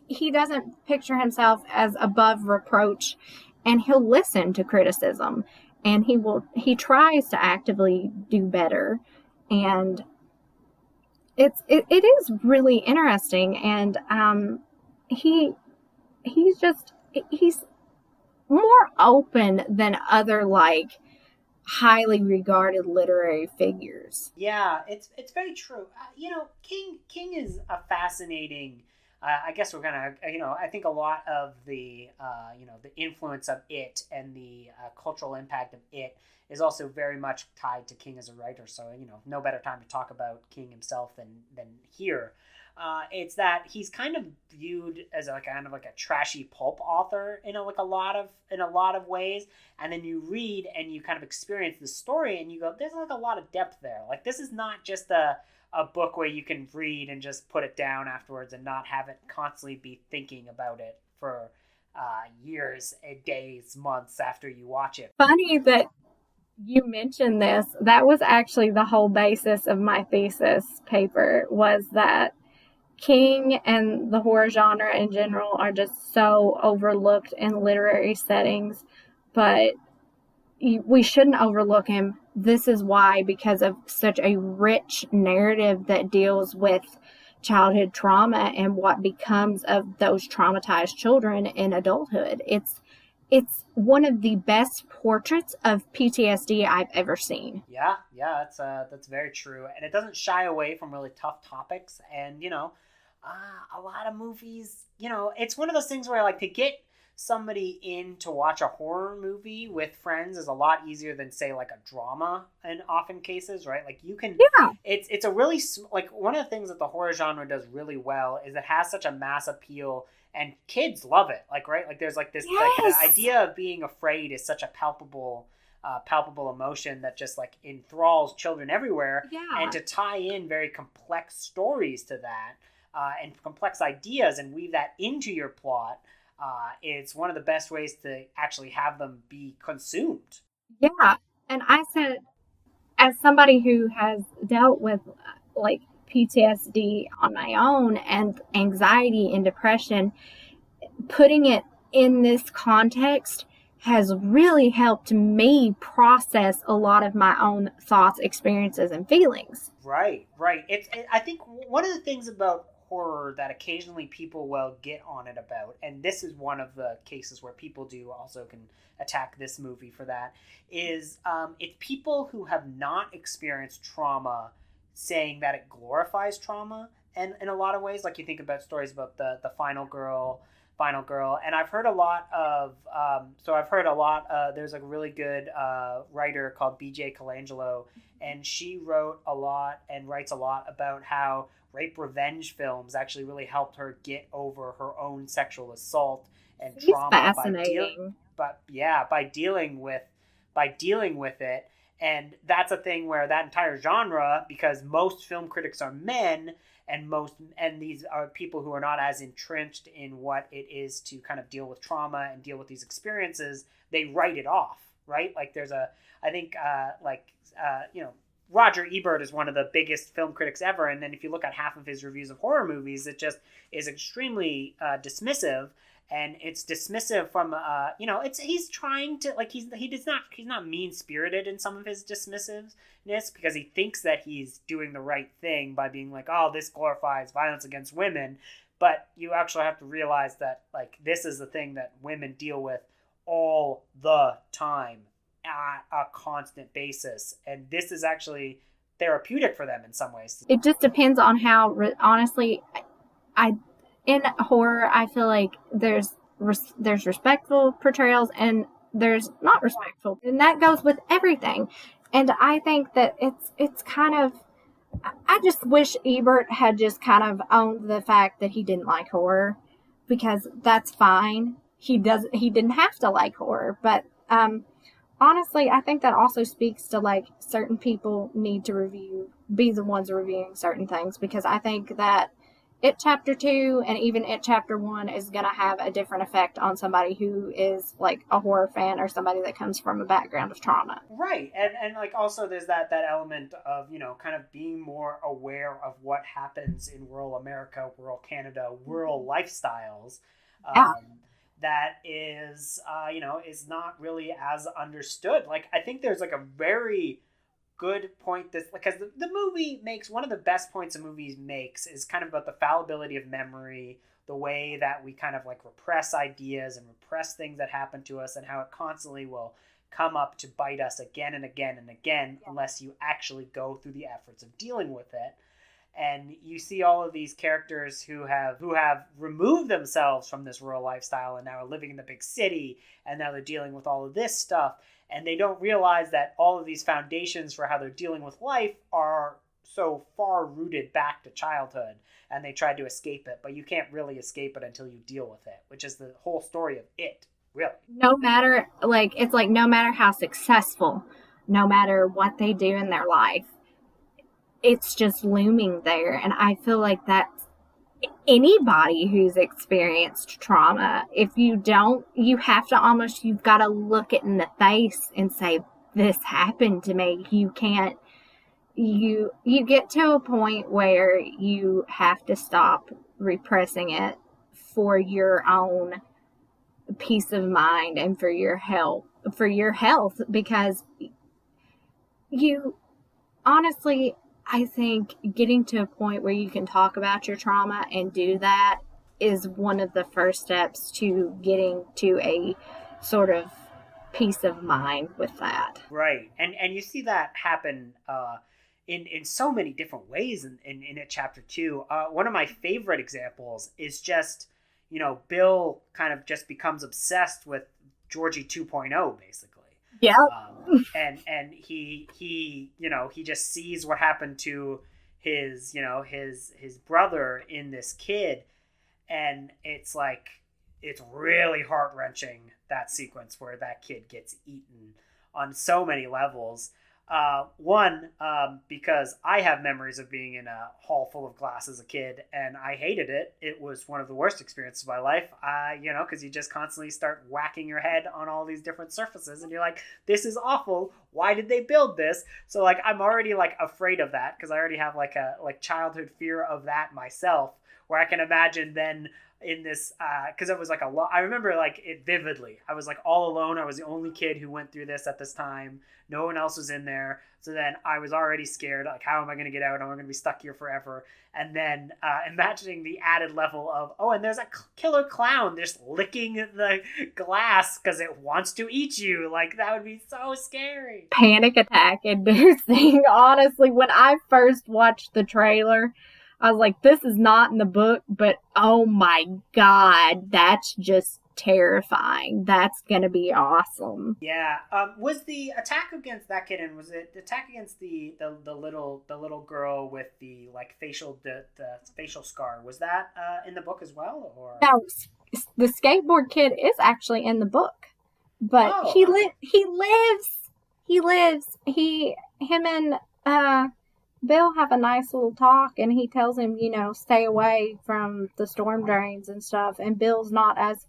he doesn't picture himself as above reproach and he'll listen to criticism and he will he tries to actively do better and it's it, it is really interesting and um he he's just he's more open than other like highly regarded literary figures. Yeah, it's it's very true. Uh, you know, King King is a fascinating. Uh, I guess we're gonna, you know, I think a lot of the, uh, you know, the influence of it and the uh, cultural impact of it is also very much tied to King as a writer. So you know, no better time to talk about King himself than than here. Uh, it's that he's kind of viewed as a kind of like a trashy pulp author in a, like a lot of in a lot of ways. And then you read and you kind of experience the story and you go there's like a lot of depth there. Like this is not just a, a book where you can read and just put it down afterwards and not have it constantly be thinking about it for uh, years days months after you watch it. Funny that you mentioned this. That was actually the whole basis of my thesis paper was that King and the horror genre in general are just so overlooked in literary settings, but we shouldn't overlook him. This is why, because of such a rich narrative that deals with childhood trauma and what becomes of those traumatized children in adulthood. It's it's one of the best portraits of PTSD I've ever seen. Yeah, yeah, that's uh, that's very true, and it doesn't shy away from really tough topics. And you know, uh, a lot of movies, you know, it's one of those things where like to get somebody in to watch a horror movie with friends is a lot easier than say like a drama in often cases, right? Like you can Yeah. it's it's a really like one of the things that the horror genre does really well is it has such a mass appeal and kids love it like right like there's like this like the idea of being afraid is such a palpable uh, palpable emotion that just like enthralls children everywhere Yeah. and to tie in very complex stories to that uh, and complex ideas and weave that into your plot uh, it's one of the best ways to actually have them be consumed Yeah. And I said, as somebody who has dealt with uh, like PTSD on my own and anxiety and depression, putting it in this context has really helped me process a lot of my own thoughts, experiences, and feelings. Right, right. It's. It, I think one of the things about horror that occasionally people will get on it about, and this is one of the cases where people do also can attack this movie for that, is um, it's people who have not experienced trauma saying that it glorifies trauma, and in a lot of ways, like you think about stories about the the final girl. Final Girl, and I've heard a lot of. Um, so I've heard a lot. Uh, there's a really good uh, writer called B.J. Colangelo, and she wrote a lot and writes a lot about how rape revenge films actually really helped her get over her own sexual assault and It's trauma by dealing, fascinating. but yeah, by dealing with by dealing with it. And that's a thing where that entire genre, because most film critics are men, and most and these are people who are not as entrenched in what it is to kind of deal with trauma and deal with these experiences, they write it off, right? Like there's a, I think, uh, like uh, you know, Roger Ebert is one of the biggest film critics ever, and then if you look at half of his reviews of horror movies, it just is extremely uh, dismissive, and it's dismissive from uh, you know, it's he's trying to like he's he does not he's not mean spirited in some of his dismissiveness because he thinks that he's doing the right thing by being like, oh, this glorifies violence against women, but you actually have to realize that like this is the thing that women deal with all the time at a constant basis and this is actually therapeutic for them in some ways. It just depends on how, honestly, I, I in horror, I feel like there's res- there's respectful portrayals and there's not respectful, and that goes with everything. And I think that it's it's kind of I just wish Ebert had just kind of owned the fact that he didn't like horror because that's fine. He does he didn't have to like horror, but um honestly, I think that also speaks to like certain people need to review be the ones reviewing certain things because I think that it chapter 2 and even it chapter 1 is going to have a different effect on somebody who is like a horror fan or somebody that comes from a background of trauma. Right and and like also there's that that element of you know kind of being more aware of what happens in rural america rural canada rural lifestyles um, Yeah. that is uh, you know is not really as understood. Like i think there's like a very good point this because the, the movie makes one of the best points a movie makes is kind of about the fallibility of memory the way that we kind of like repress ideas and repress things that happen to us and how it constantly will come up to bite us again and again and again unless you actually go through the efforts of dealing with it and you see all of these characters who have who have removed themselves from this rural lifestyle and now are living in the big city and now they're dealing with all of this stuff and they don't realize that all of these foundations for how they're dealing with life are so far rooted back to childhood and they tried to escape it but you can't really escape it until you deal with it which is the whole story of it really. No matter like it's like no matter how successful no matter what they do in their life it's just looming there. And i feel like that's anybody who's experienced trauma if you don't you have to almost you've got to look it in the face and say this happened to me. You can't you you get to a point where you have to stop repressing it for your own peace of mind and for your health for your health because you honestly I think getting to a point where you can talk about your trauma and do that is one of the first steps to getting to a sort of peace of mind with that. Right, and and you see that happen uh, in in so many different ways in in, in it chapter two. Uh, one of my favorite examples is just you know Bill kind of just becomes obsessed with Georgie 2.0 basically. Yeah. Um, and and he he you know he just sees what happened to his you know his his brother in this kid, and it's like it's really heart wrenching that sequence where that kid gets eaten on so many levels. Uh, one, um, because I have memories of being in a hall full of glass as a kid, and I hated it. It was one of the worst experiences of my life. Uh, you know, because you just constantly start whacking your head on all these different surfaces, and you're like, "This is awful. Why did they build this?" So like, I'm already like afraid of that because I already have like a like childhood fear of that myself. Where I can imagine then in this because it was like a lot. I remember like it vividly. I was like all alone. I was the only kid who went through this at this time. No one else was in there. So then I was already scared. Like, how am I going to get out? Am I going to be stuck here forever? And then uh, imagining the added level of oh, and there's a killer clown just licking the glass because it wants to eat you. Like that would be so scary. Panic attack inducing. Honestly, when I first watched the trailer, I was like, this is not in the book, but oh my god, that's just terrifying. That's gonna be awesome. Yeah. Um, was the attack against that kid and was it the attack against the, the the little the little girl with the like facial the, the facial scar was that uh, in the book as well or Now, s- the skateboard kid is actually in the book, but Oh, he li- he lives. He lives. He him and uh Bill have a nice little talk, and he tells him, you know, stay away from the storm drains and stuff. And Bill's not as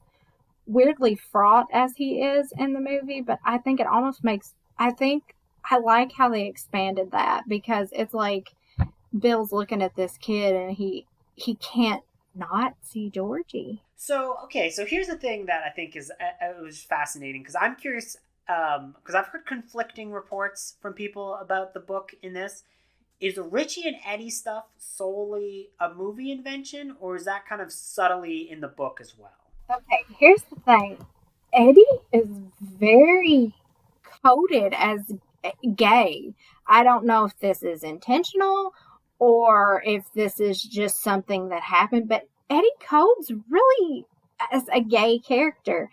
weirdly fraught as he is in the movie, but I think it almost makes. I think I like how they expanded that because it's like Bill's looking at this kid, and he he can't not see Georgie. So okay, so here's the thing that I think is uh, uh, it was fascinating because I'm curious because I've heard conflicting reports from people about the book in this. Is Richie and Eddie stuff solely a movie invention, or is that kind of subtly in the book as well? Okay, here's the thing. Eddie is very coded as gay. I don't know if this is intentional or if this is just something that happened, but Eddie codes really as a gay character.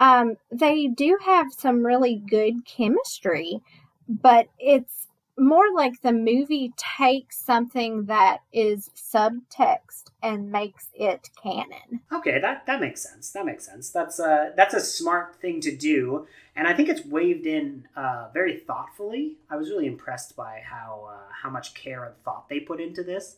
um, they do have some really good chemistry, but it's more like the movie takes something that is subtext and makes it canon. Okay, that that makes sense. That makes sense. That's a that's a smart thing to do, and I think it's waved in uh, very thoughtfully. I was really impressed by how uh, how much care and thought they put into this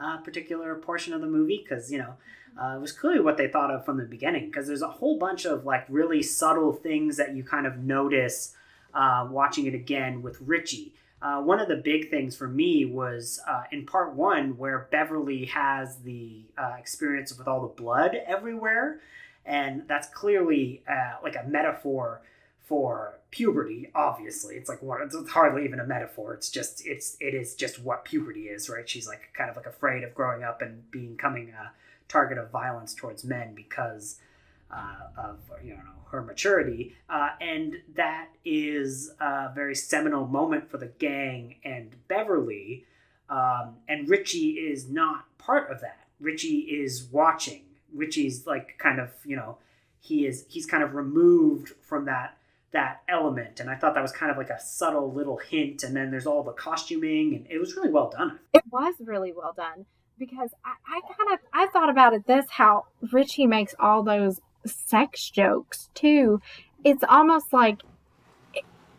uh, particular portion of the movie because you know uh, it was clearly what they thought of from the beginning because there's a whole bunch of like really subtle things that you kind of notice uh, watching it again with Richie. Uh, one of the big things for me was uh, in part one where Beverly has the uh, experience with all the blood everywhere, and that's clearly uh, like a metaphor for puberty. Obviously, it's like what it's hardly even a metaphor. It's just it's it is just what puberty is, right? She's like kind of like afraid of growing up and becoming a target of violence towards men because uh, of you know her maturity, uh, and that is a very seminal moment for the gang and Beverly. Um, and Richie is not part of that. Richie is watching. Richie's like kind of you know he is he's kind of removed from that that element and i thought that was kind of like a subtle little hint and then there's all the costuming and it was really well done It was really well done because I, I kind of I thought about it this how Richie makes all those sex jokes too. It's almost like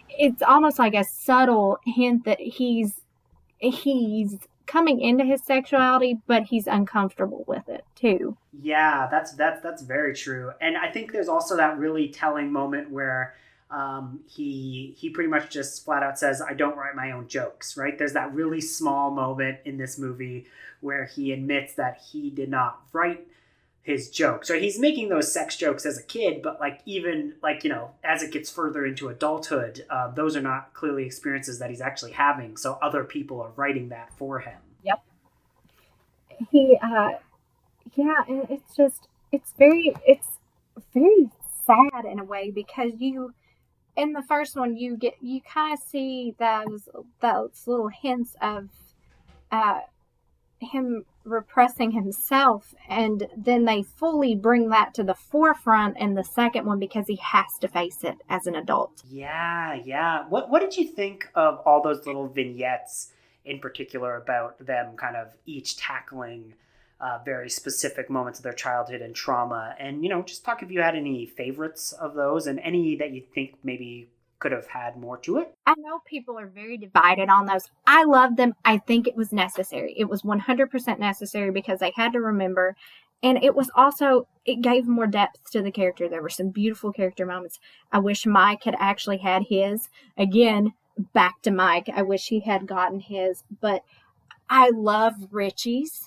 it's almost like a subtle hint that he's he's coming into his sexuality, but he's uncomfortable with it too. Yeah, that's that's that's very true. And I think there's also that really telling moment where um, he he pretty much just flat out says, "I don't write my own jokes." Right? There's that really small moment in this movie where he admits that he did not write his jokes. So he's making those sex jokes as a kid, but like even like you know as it gets further into adulthood, uh, those are not clearly experiences that he's actually having. So other people are writing that for him. Yep. He uh yeah, and it's just it's very it's very sad in a way because you in the first one you get you kind of see those those little hints of uh him repressing himself and then they fully bring that to the forefront in the second one because he has to face it as an adult Yeah, yeah. What what did you think of all those little vignettes in particular about them kind of each tackling uh, very specific moments of their childhood and trauma? And you know, just talk if you had any favorites of those and any that you think maybe could have had more to it. I know people are very divided on those. I love them. I think it was necessary. It was 100% necessary because they had to remember. And it was also, it gave more depth to the character. There were some beautiful character moments. I wish Mike had actually had his. Again, back to Mike. I wish he had gotten his. But I love Richie's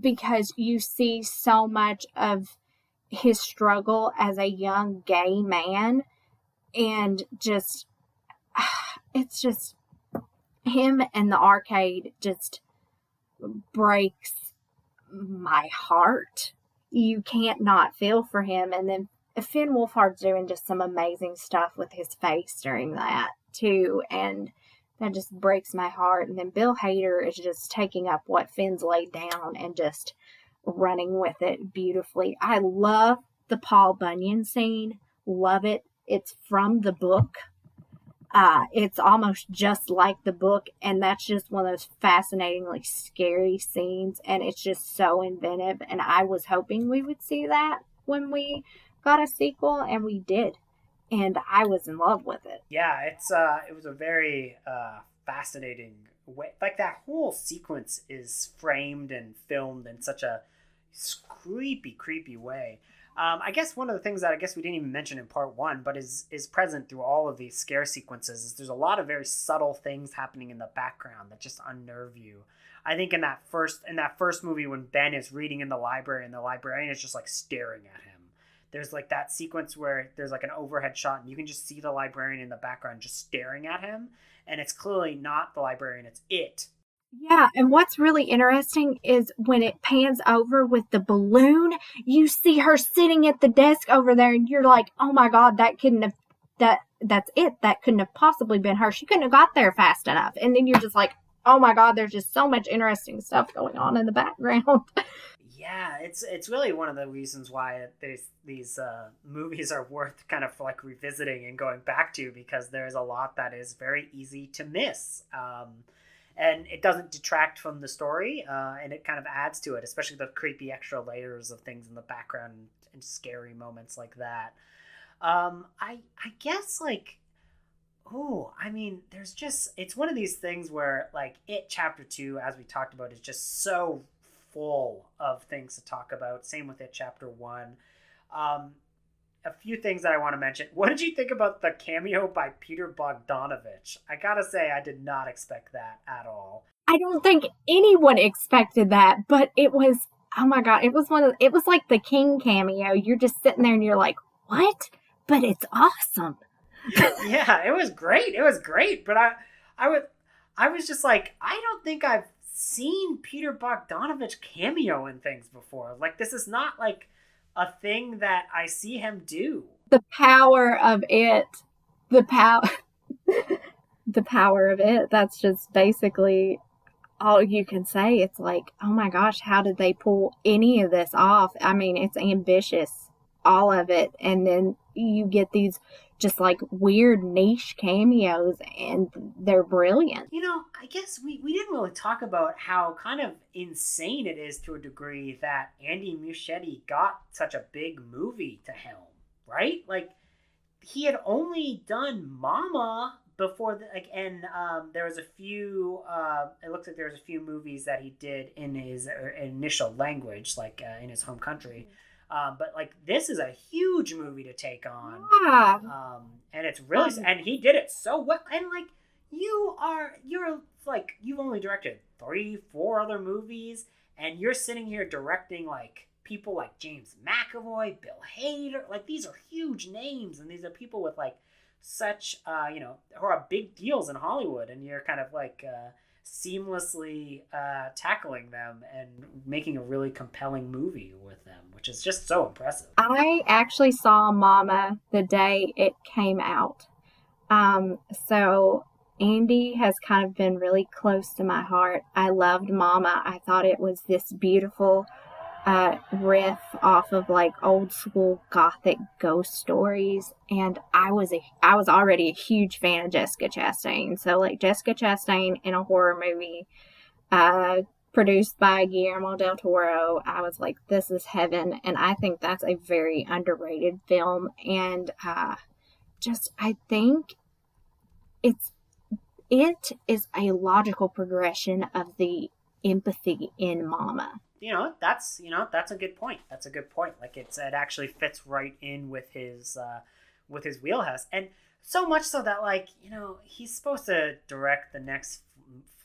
because you see so much of his struggle as a young gay man and just it's just him and the arcade just breaks my heart. You can't not feel for him. And then finn wolfhard's doing just some amazing stuff with his face during that too. And that just breaks my heart. And then bill hader is just taking up what finn's laid down and just running with it beautifully. I love the paul bunyan scene. Love it it's from the book. Uh, it's almost just like the book, and that's just one of those fascinatingly scary scenes, and it's just so inventive. And I was hoping we would see that when we got a sequel, and we did, and I was in love with it. Yeah, it's uh, it was a very uh, fascinating way. Like that whole sequence is framed and filmed in such a creepy, creepy way. Um, I guess one of the things that I guess we didn't even mention in part one, but is is present through all of these scare sequences, is there's a lot of very subtle things happening in the background that just unnerve you. I think in that first in that first movie when Ben is reading in the library and the librarian is just like staring at him. There's like that sequence where there's like an overhead shot and you can just see the librarian in the background just staring at him, and it's clearly not the librarian, it's it Yeah, and what's really interesting is when it pans over with the balloon, you see her sitting at the desk over there, and you're like, "Oh my god, that couldn't have that that's it. That couldn't have possibly been her. She couldn't have got there fast enough." And then you're just like, "Oh my god, there's just so much interesting stuff going on in the background." Yeah, it's it's really one of the reasons why these these uh, movies are worth kind of like revisiting and going back to because there's a lot that is very easy to miss, um, and it doesn't detract from the story, uh, and it kind of adds to it, especially the creepy extra layers of things in the background and scary moments like that. Um, I I guess like oh, I mean, there's just it's one of these things where like it chapter two, as we talked about, is just so full of things to talk about. Same with it chapter one. Um, a few things that I want to mention. What did you think about the cameo by Peter Bogdanovich? I gotta say, I did not expect that at all. I don't think anyone expected that, but it was oh my god, it was one of it was like the King cameo. You're just sitting there and you're like, what? But it's awesome. yeah, it was great. It was great. But I, I was, I was just like, I don't think I've seen Peter Bogdanovich cameo in things before. Like this is not like a thing that I see him do. The power of it, the power, the power of it. That's just basically all you can say. It's like, oh my gosh, how did they pull any of this off? I mean, it's ambitious, all of it, and then you get these just like weird niche cameos and they're brilliant. You know, I guess we, we didn't really talk about how kind of insane it is to a degree that Andy Muschietti got such a big movie to helm, right? Like he had only done Mama before the, like and um, there was a few uh, it looks like there was a few movies that he did in his uh, initial language like uh, in his home country. Mm-hmm um, but like this is a huge movie to take on. Yeah. Um, and it's really um, and he did it so well. And like you are you're like you've only directed three, four other movies, and you're sitting here directing like people like James McAvoy, Bill Hader. Like these are huge names, and these are people with like such uh, you know who are big deals in Hollywood, and you're kind of like. Uh, seamlessly uh, tackling them and making a really compelling movie with them, which is just so impressive. I actually saw Mama the day it came out. Um, so Andy has kind of been really close to my heart. I loved Mama. I thought it was this beautiful uh, riff off of like old school gothic ghost stories and i was a i was already a huge fan of jessica chastain. So like jessica chastain in a horror movie uh produced by guillermo del toro i was like this is heaven and i think that's a very underrated film and uh just i think it's it is a logical progression of the empathy in mama you know that's you know that's a good point. That's a good point. Like it's it actually fits right in with his uh with his wheelhouse. And so much so that like you know he's supposed to direct the next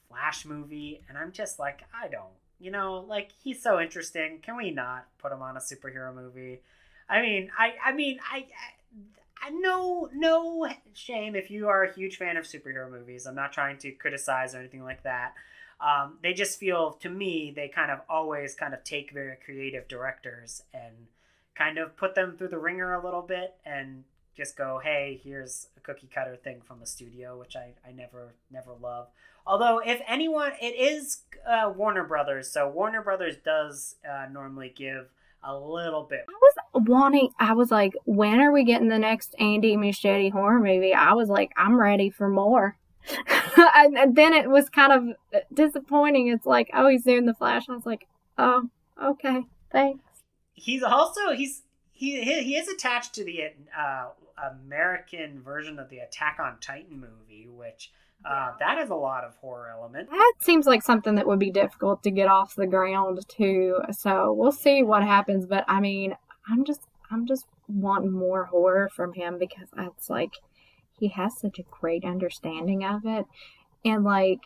flash movie and i'm just like i don't you know like he's so interesting. Can we not put him on a superhero movie? I mean i i mean i, I no no shame if you are a huge fan of superhero movies. I'm not trying to criticize or anything like that um, they just feel to me they kind of always kind of take very creative directors and kind of put them through the ringer a little bit and just go hey here's a cookie cutter thing from the studio which i, I never never love. Although if anyone it is uh, warner brothers so warner brothers does uh, normally give a little bit. I was wanting i was like when are we getting the next andy muschietti horror movie? I was like i'm ready for more and, and, then it was kind of disappointing. It's like, oh, he's doing the Flash. I was like, oh, okay, thanks. He's also he's he he is attached to the uh, American version of the Attack on Titan movie, which uh, that has a lot of horror element. That seems like something that would be difficult to get off the ground too. So we'll see what happens. But I mean, I'm just I'm just wanting more horror from him because it's like he has such a great understanding of it. And like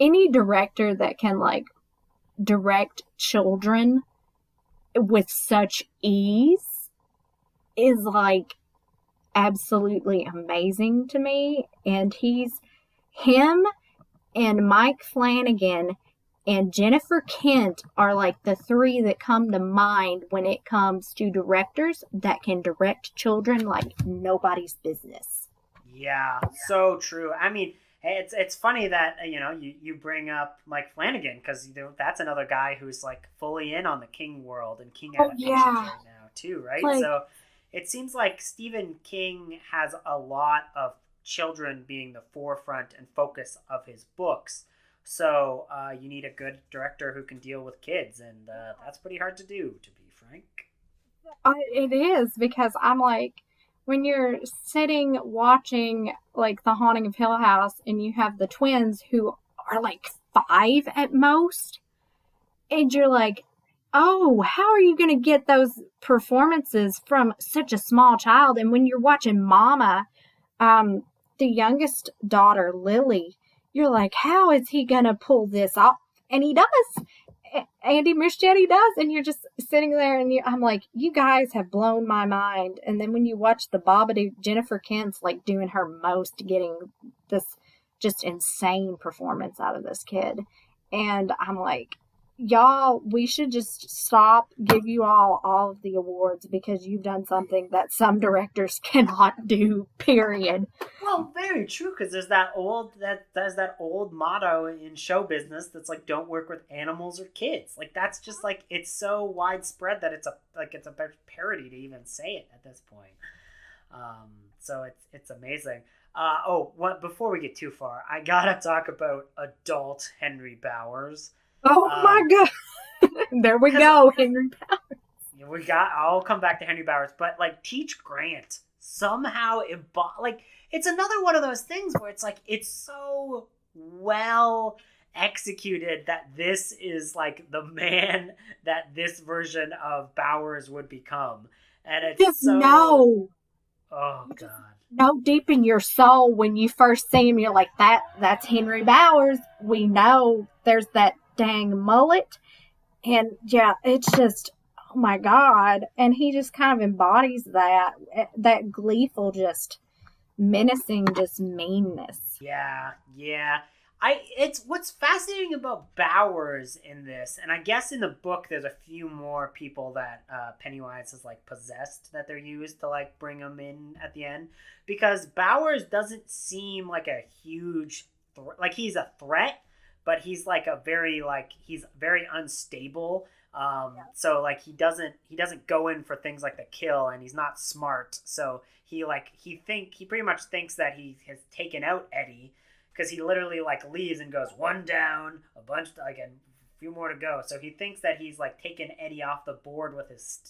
any director that can like direct children with such ease is like absolutely amazing to me. And he's him and Mike Flanagan and Jennifer Kent are like the three that come to mind when it comes to directors that can direct children like nobody's business. Yeah, so true. I mean, it's it's funny that you know you, you bring up Mike Flanagan because you know that's another guy who's like fully in on the King world and King Oh, adaptations yeah. right now too, right? Like- so it seems like Stephen King has a lot of children being the forefront and focus of his books. So uh, you need a good director who can deal with kids, and uh, that's pretty hard to do, to be frank. I, it is because I'm like, when you're sitting watching like The Haunting of Hill House and you have the twins who are like five at most, and you're like, oh, how are you going to get those performances from such a small child? And when you're watching Mama, um, the youngest daughter, Lily, you're like, how is he going to pull this off? And he does. Andy Muschietti does, and you're just sitting there, and you, I'm like, you guys have blown my mind. And then when you watch the Babadook, Jennifer Kent's like doing her most, getting this just insane performance out of this kid, and I'm like, y'all, we should just stop, give you all all of the awards because you've done something that some directors cannot do. Period. Well, very true, because there's that old that there's that old motto in show business that's like, "Don't work with animals or kids." Like that's just like it's so widespread that it's a like it's a parody to even say it at this point. Um, so it's it's amazing. Uh, oh, what before we get too far, I gotta talk about adult Henry Bowers. Oh Um, my god! there we go, Henry. Bowers. we got. I'll come back to Henry Bowers, but like Teach Grant somehow imbo- like it's another one of those things where it's like it's so well executed that this is like the man that this version of Bowers would become, and it's Just so. know, Oh god. know deep in your soul when you first see him, you're like, that. That's Henry Bowers. We know there's that dang mullet, and yeah, it's just. Oh my god! And he just kind of embodies that that gleeful, just menacing, just meanness. Yeah, yeah. I it's what's fascinating about Bowers in this, and I guess in the book there's a few more people that uh, Pennywise is like possessed that they're used to like bring him in at the end because Bowers doesn't seem like a huge thr like he's a threat, but he's like a very like he's very unstable. Um, so like he doesn't he doesn't go in for things like the kill, and he's not smart. So he like he think he pretty much thinks that he has taken out Eddie because he literally like leaves and goes one down, a bunch like and few more to go. So he thinks that he's like taken Eddie off the board with his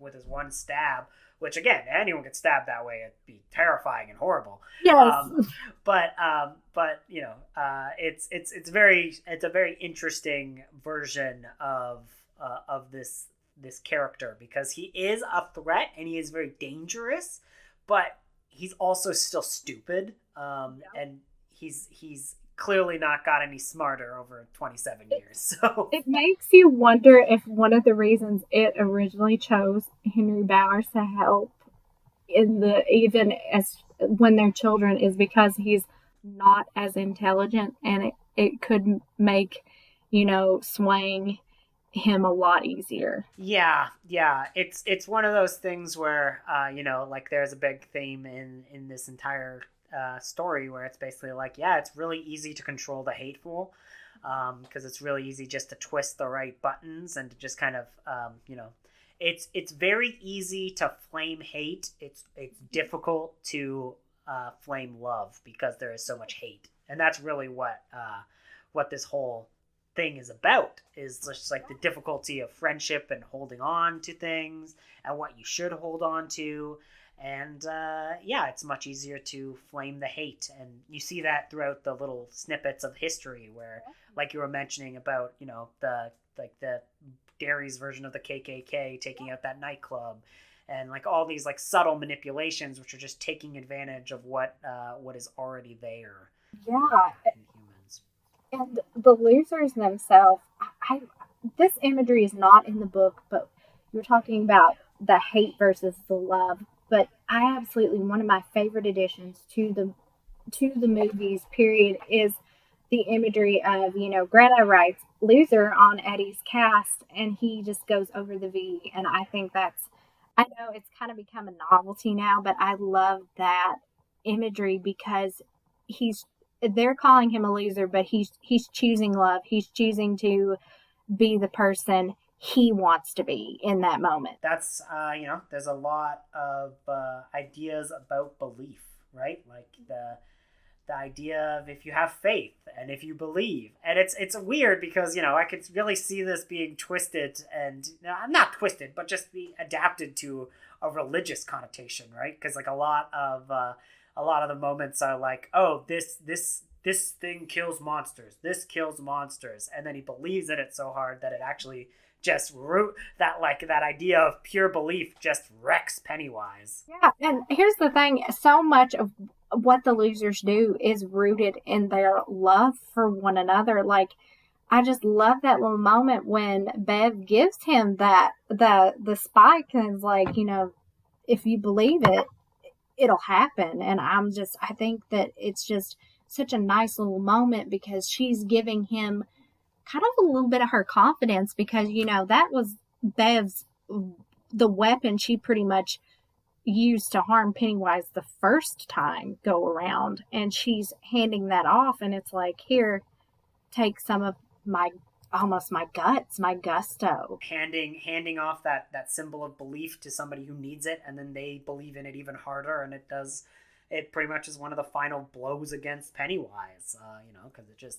with his one stab, which again anyone could stab that way. It'd be terrifying and horrible Yes. um, but um, but you know, uh, it's it's it's very it's a very interesting version of uh, of this this character because he is a threat and he is very dangerous, but he's also still stupid. Um, and he's he's clearly not got any smarter over 27 years. So It makes you wonder if one of the reasons it originally chose Henry Bowers to help in the even as when they're children is because he's not as intelligent and it, it could make you know swaying him a lot easier. Yeah, yeah. It's it's one of those things where uh, you know, like there's a big theme in in this entire uh, story where it's basically like, yeah, it's really easy to control the hateful because it's really easy just to twist the right buttons and to just kind of um, you know, it's it's very easy to flame hate. It's it's difficult to uh, flame love because there is so much hate, and that's really what uh, what this whole thing is about is just like the difficulty of friendship and holding on to things and what you should hold on to and uh, yeah it's much easier to flame the hate. And you see that throughout the little snippets of history where like you were mentioning about you know the like the Derry's version of the KKK taking out that nightclub and like all these like subtle manipulations which are just taking advantage of what uh, what is already there Yeah, in humans. and the losers themselves I, I this imagery is not in the book but you're talking about the hate versus the love but i absolutely one of my favorite additions to the to the movies period is the imagery of you know greta writes loser on eddie's cast and he just goes over the v and i think that's i know it's kind of become a novelty now but i love that imagery because he's they're calling him a loser, but he's he's choosing love. He's choosing to be the person he wants to be in that moment. That's uh, you know, there's a lot of uh, ideas about belief, right? Like the the idea of if you have faith and if you believe and it's it's weird because you know i could really see this being twisted and not twisted but just be adapted to a religious connotation right because like a lot of uh, a lot of the moments are like oh this this this thing kills monsters this kills monsters and then he believes in it so hard that it actually just root that like that idea of pure belief just wrecks pennywise yeah and here's the thing so much of what the losers do is rooted in their love for one another. Like, I just love that little moment when Bev gives him that the the spike and is like, you know, if you believe it, it'll happen. And I'm just, I think that it's just such a nice little moment because she's giving him kind of a little bit of her confidence because you know that was Bev's the weapon she pretty much used to harm Pennywise the first time go around, and she's handing that off, and it's like, here, take some of my almost my guts, my gusto. Handing handing off that that symbol of belief to somebody who needs it, and then they believe in it even harder, and it does. It pretty much is one of the final blows against Pennywise, uh, you know, because it just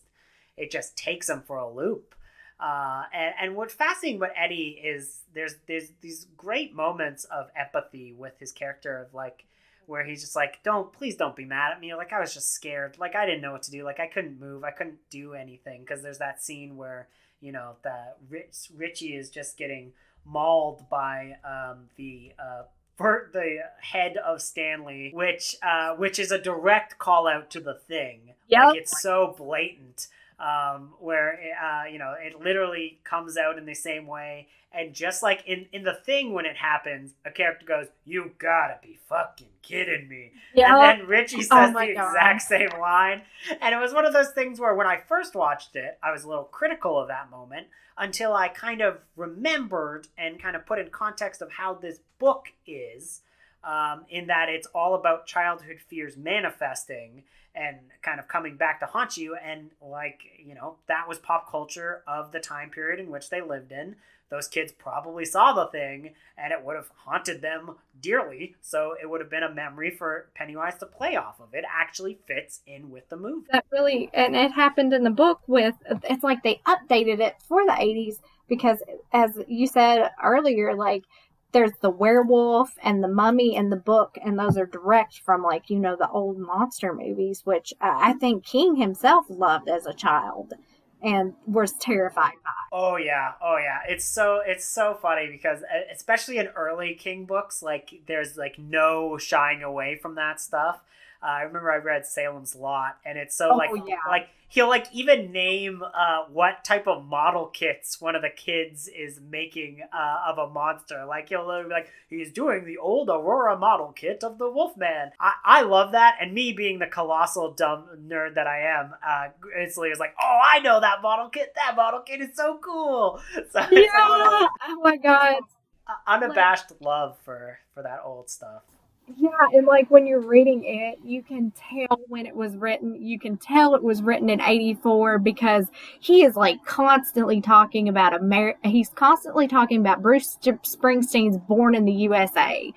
it just takes him for a loop. Uh, and, and what's fascinating about Eddie is there's there's these great moments of empathy with his character of like where he's just like don't please don't be mad at me. Like I was just scared. Like I didn't know what to do. Like I couldn't move. I couldn't do anything. Because there's that scene where you know the Rich, Richie is just getting mauled by um, the uh, for the head of Stanley, which uh, which is a direct call out to the thing. Yeah, like, it's so blatant um, where uh, you know it literally comes out in the same way, and just like in in the thing when it happens, a character goes, "You gotta be fucking kidding me," yeah. and then Richie says oh the exact same line, and it was one of those things where when I first watched it, I was a little critical of that moment until I kind of remembered and kind of put in context of how this book is. Um, in that it's all about childhood fears manifesting and kind of coming back to haunt you. And like, you know, that was pop culture of the time period in which they lived in. Those kids probably saw the thing and it would have haunted them dearly. So it would have been a memory for Pennywise to play off of. It actually fits in with the movie. That really, and it happened in the book with, it's like they updated it for the 80s because, as you said earlier, like, there's the werewolf and the mummy in the book, and those are direct from like you know the old monster movies, which uh, I think King himself loved as a child and was terrified by. Oh yeah, oh yeah. It's so it's so funny because especially in early King books, like there's like no shying away from that stuff. Uh, I remember I read Salem's Lot, and it's so Oh, like yeah. like he'll like even name uh, what type of model kits one of the kids is making uh, of a monster. Like he'll literally be like he's doing the old Aurora model kit of the Wolfman. I, I love that, and me being the colossal dumb nerd that I am, uh, instantly was like, oh, I know that model kit. That model kit is so cool. So it's like Yeah. Oh my god. unabashed love for for that old stuff. Yeah, and like when you're reading it, you can tell when it was written. You can tell it was written in 84 because he is like constantly talking about Amer he's constantly talking about Bruce Springsteen's Born in the USA.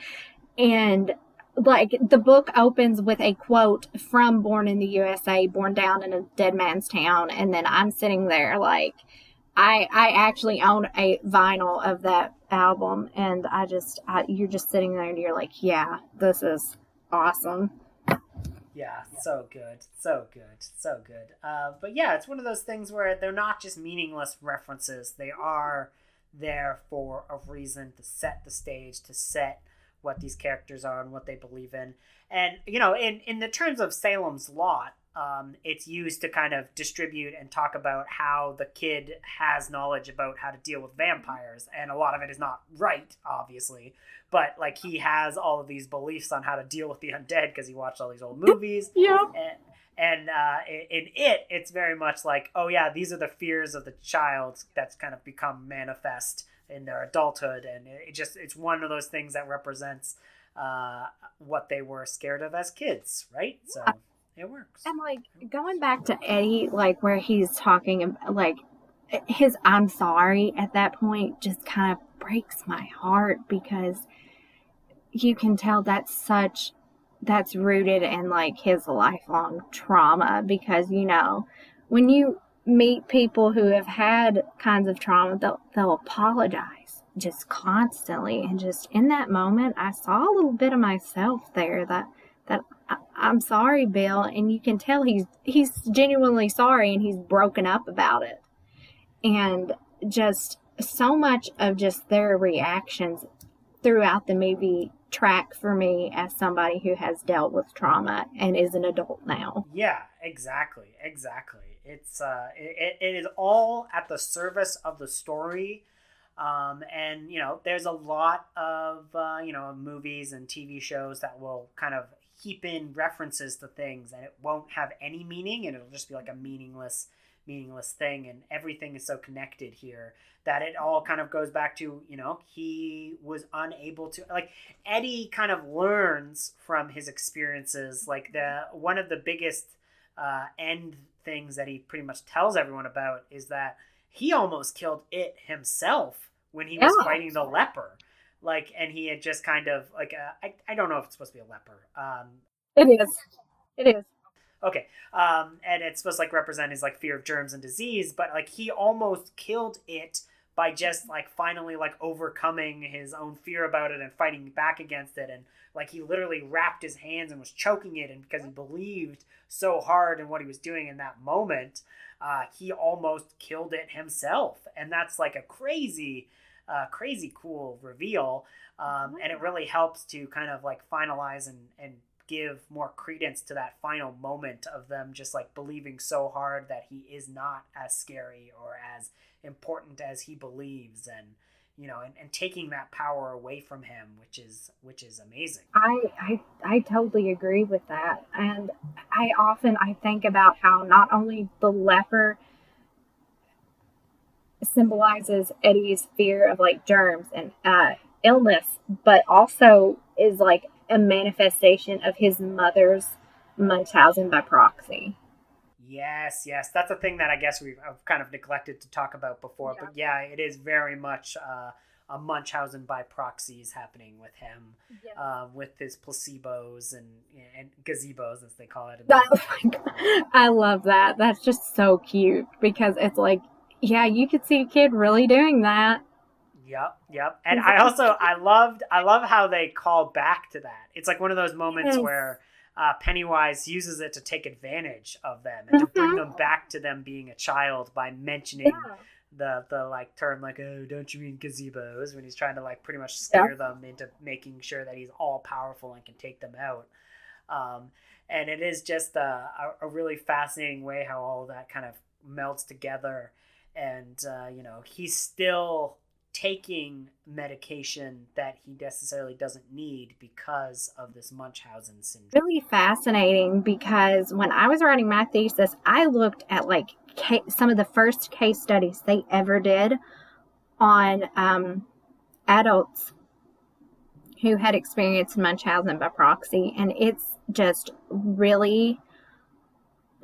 And like the book opens with a quote from Born in the USA, born down in a dead man's town, and then I'm sitting there like I I actually own a vinyl of that album, and I just I, you're just sitting there and you're like, yeah, this is awesome. Yeah, so good, so good, so good. Uh, but yeah, it's one of those things where they're not just meaningless references; they are there for a reason to set the stage, to set what these characters are and what they believe in. And you know, in in the terms of Salem's Lot, um, it's used to kind of distribute and talk about how the kid has knowledge about how to deal with vampires, and a lot of it is not right, obviously. But like he has all of these beliefs on how to deal with the undead because he watched all these old movies Yeah. and, and uh, in in it, it's very much like, oh yeah, these are the fears of the child that's kind of become manifest in their adulthood, and it just it's one of those things that represents uh, what they were scared of as kids, right? So It works. And like going back to Eddie, like where he's talking like his I'm sorry at that point just kind of breaks my heart because you can tell that's such that's rooted in like his lifelong trauma because you know when you meet people who have had kinds of trauma they'll, they'll apologize just constantly and just in that moment i saw a little bit of myself there that i'm sorry bill and you can tell he's he's genuinely sorry and he's broken up about it and just so much of just their reactions throughout the movie track for me as somebody who has dealt with trauma and is an adult now. Yeah, exactly, exactly. It's uh, it, it is all at the service of the story, um, and you know, there's a lot of uh, you know movies and TV shows that will kind of heap in references to things, and it won't have any meaning, and it'll just be like a meaningless meaningless thing. And everything is so connected here that it all kind of goes back to you know he was unable to like eddie kind of learns from his experiences. Like the one of the biggest uh, end things that he pretty much tells everyone about is that he almost killed it himself when he was Yeah. fighting the leper like and he had just kind of like uh, I, I don't know if it's supposed to be a leper um It is. It is. Okay. Um, and it's supposed to like represent his like fear of germs and disease, but like he almost killed it by just like finally like overcoming his own fear about it and fighting back against it and like he literally wrapped his hands and was choking it and because he believed so hard in what he was doing in that moment uh, he almost killed it himself and that's like a crazy uh, crazy cool reveal um, and it really helps to kind of like finalize and, and give more credence to that final moment of them just like believing so hard that he is not as scary or as important as he believes and you know and, and taking that power away from him which is which is amazing I, I I totally agree with that. And I often I think about how not only the leper symbolizes Eddie's fear of like germs and uh, illness, but also is like a manifestation of his mother's Munchausen by proxy. yes yes that's a thing that i guess we've kind of neglected to talk about before Yeah. but yeah it is very much uh, a munchausen by proxy is happening with him uh, with his placebos and and gazebos as they call it in the- oh. I love that. That's just so cute because it's like, yeah, you could see a kid really doing that. Yep, yep. And I also I loved I love how they call back to that. It's like one of those moments Yes. where uh, Pennywise uses it to take advantage of them and to bring Mhm. them back to them being a child by mentioning the the like term like oh don't you mean gazebos when he's trying to like pretty much scare them into making sure that he's all powerful and can take them out. Um, and it is just a, a, a really fascinating way how all that kind of melds together and uh, you know he's still taking medication that he necessarily doesn't need because of this Munchausen syndrome. Really fascinating because when I was writing my thesis, I looked at like some of the first case studies they ever did on um, adults who had experienced Munchausen by proxy, and it's just really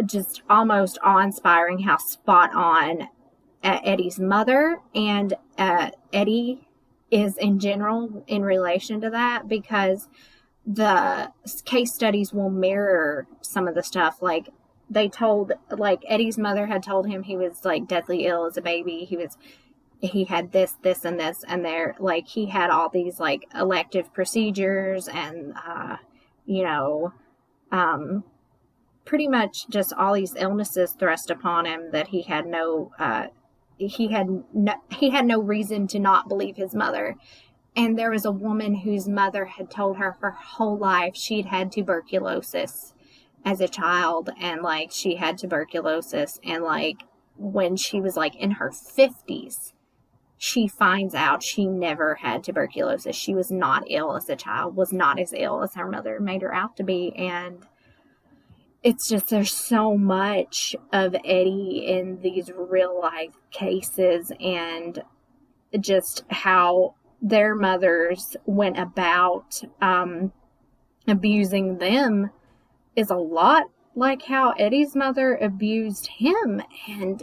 just almost awe-inspiring how spot on uh, Eddie's mother and uh, Eddie is in general in relation to that because the case studies will mirror some of the stuff. Like they told like Eddie's mother had told him he was like deathly ill as a baby. He was he had this this and this and there like he had all these like elective procedures and uh you know um pretty much just all these illnesses thrust upon him that he had no uh he had no, he had no reason to not believe his mother. And there was a woman whose mother had told her her whole life she'd had tuberculosis as a child and like she had tuberculosis. And like when she was like in her 50s she finds out she never had tuberculosis. She was not ill as a child was not as ill as her mother made her out to be. And it's just there's so much of Eddie in these real life cases and just how their mothers went about um, abusing them is a lot like how Eddie's mother abused him. And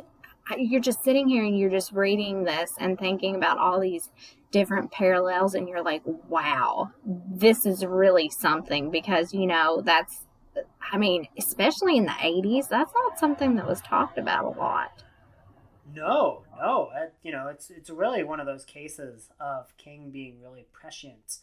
you're just sitting here and you're just reading this and thinking about all these different parallels, and you're like, wow, this is really something because, you know, that's, I mean, especially in the 80s, that's not something that was talked about a lot. No, no, uh, you know, it's it's really one of those cases of King being really prescient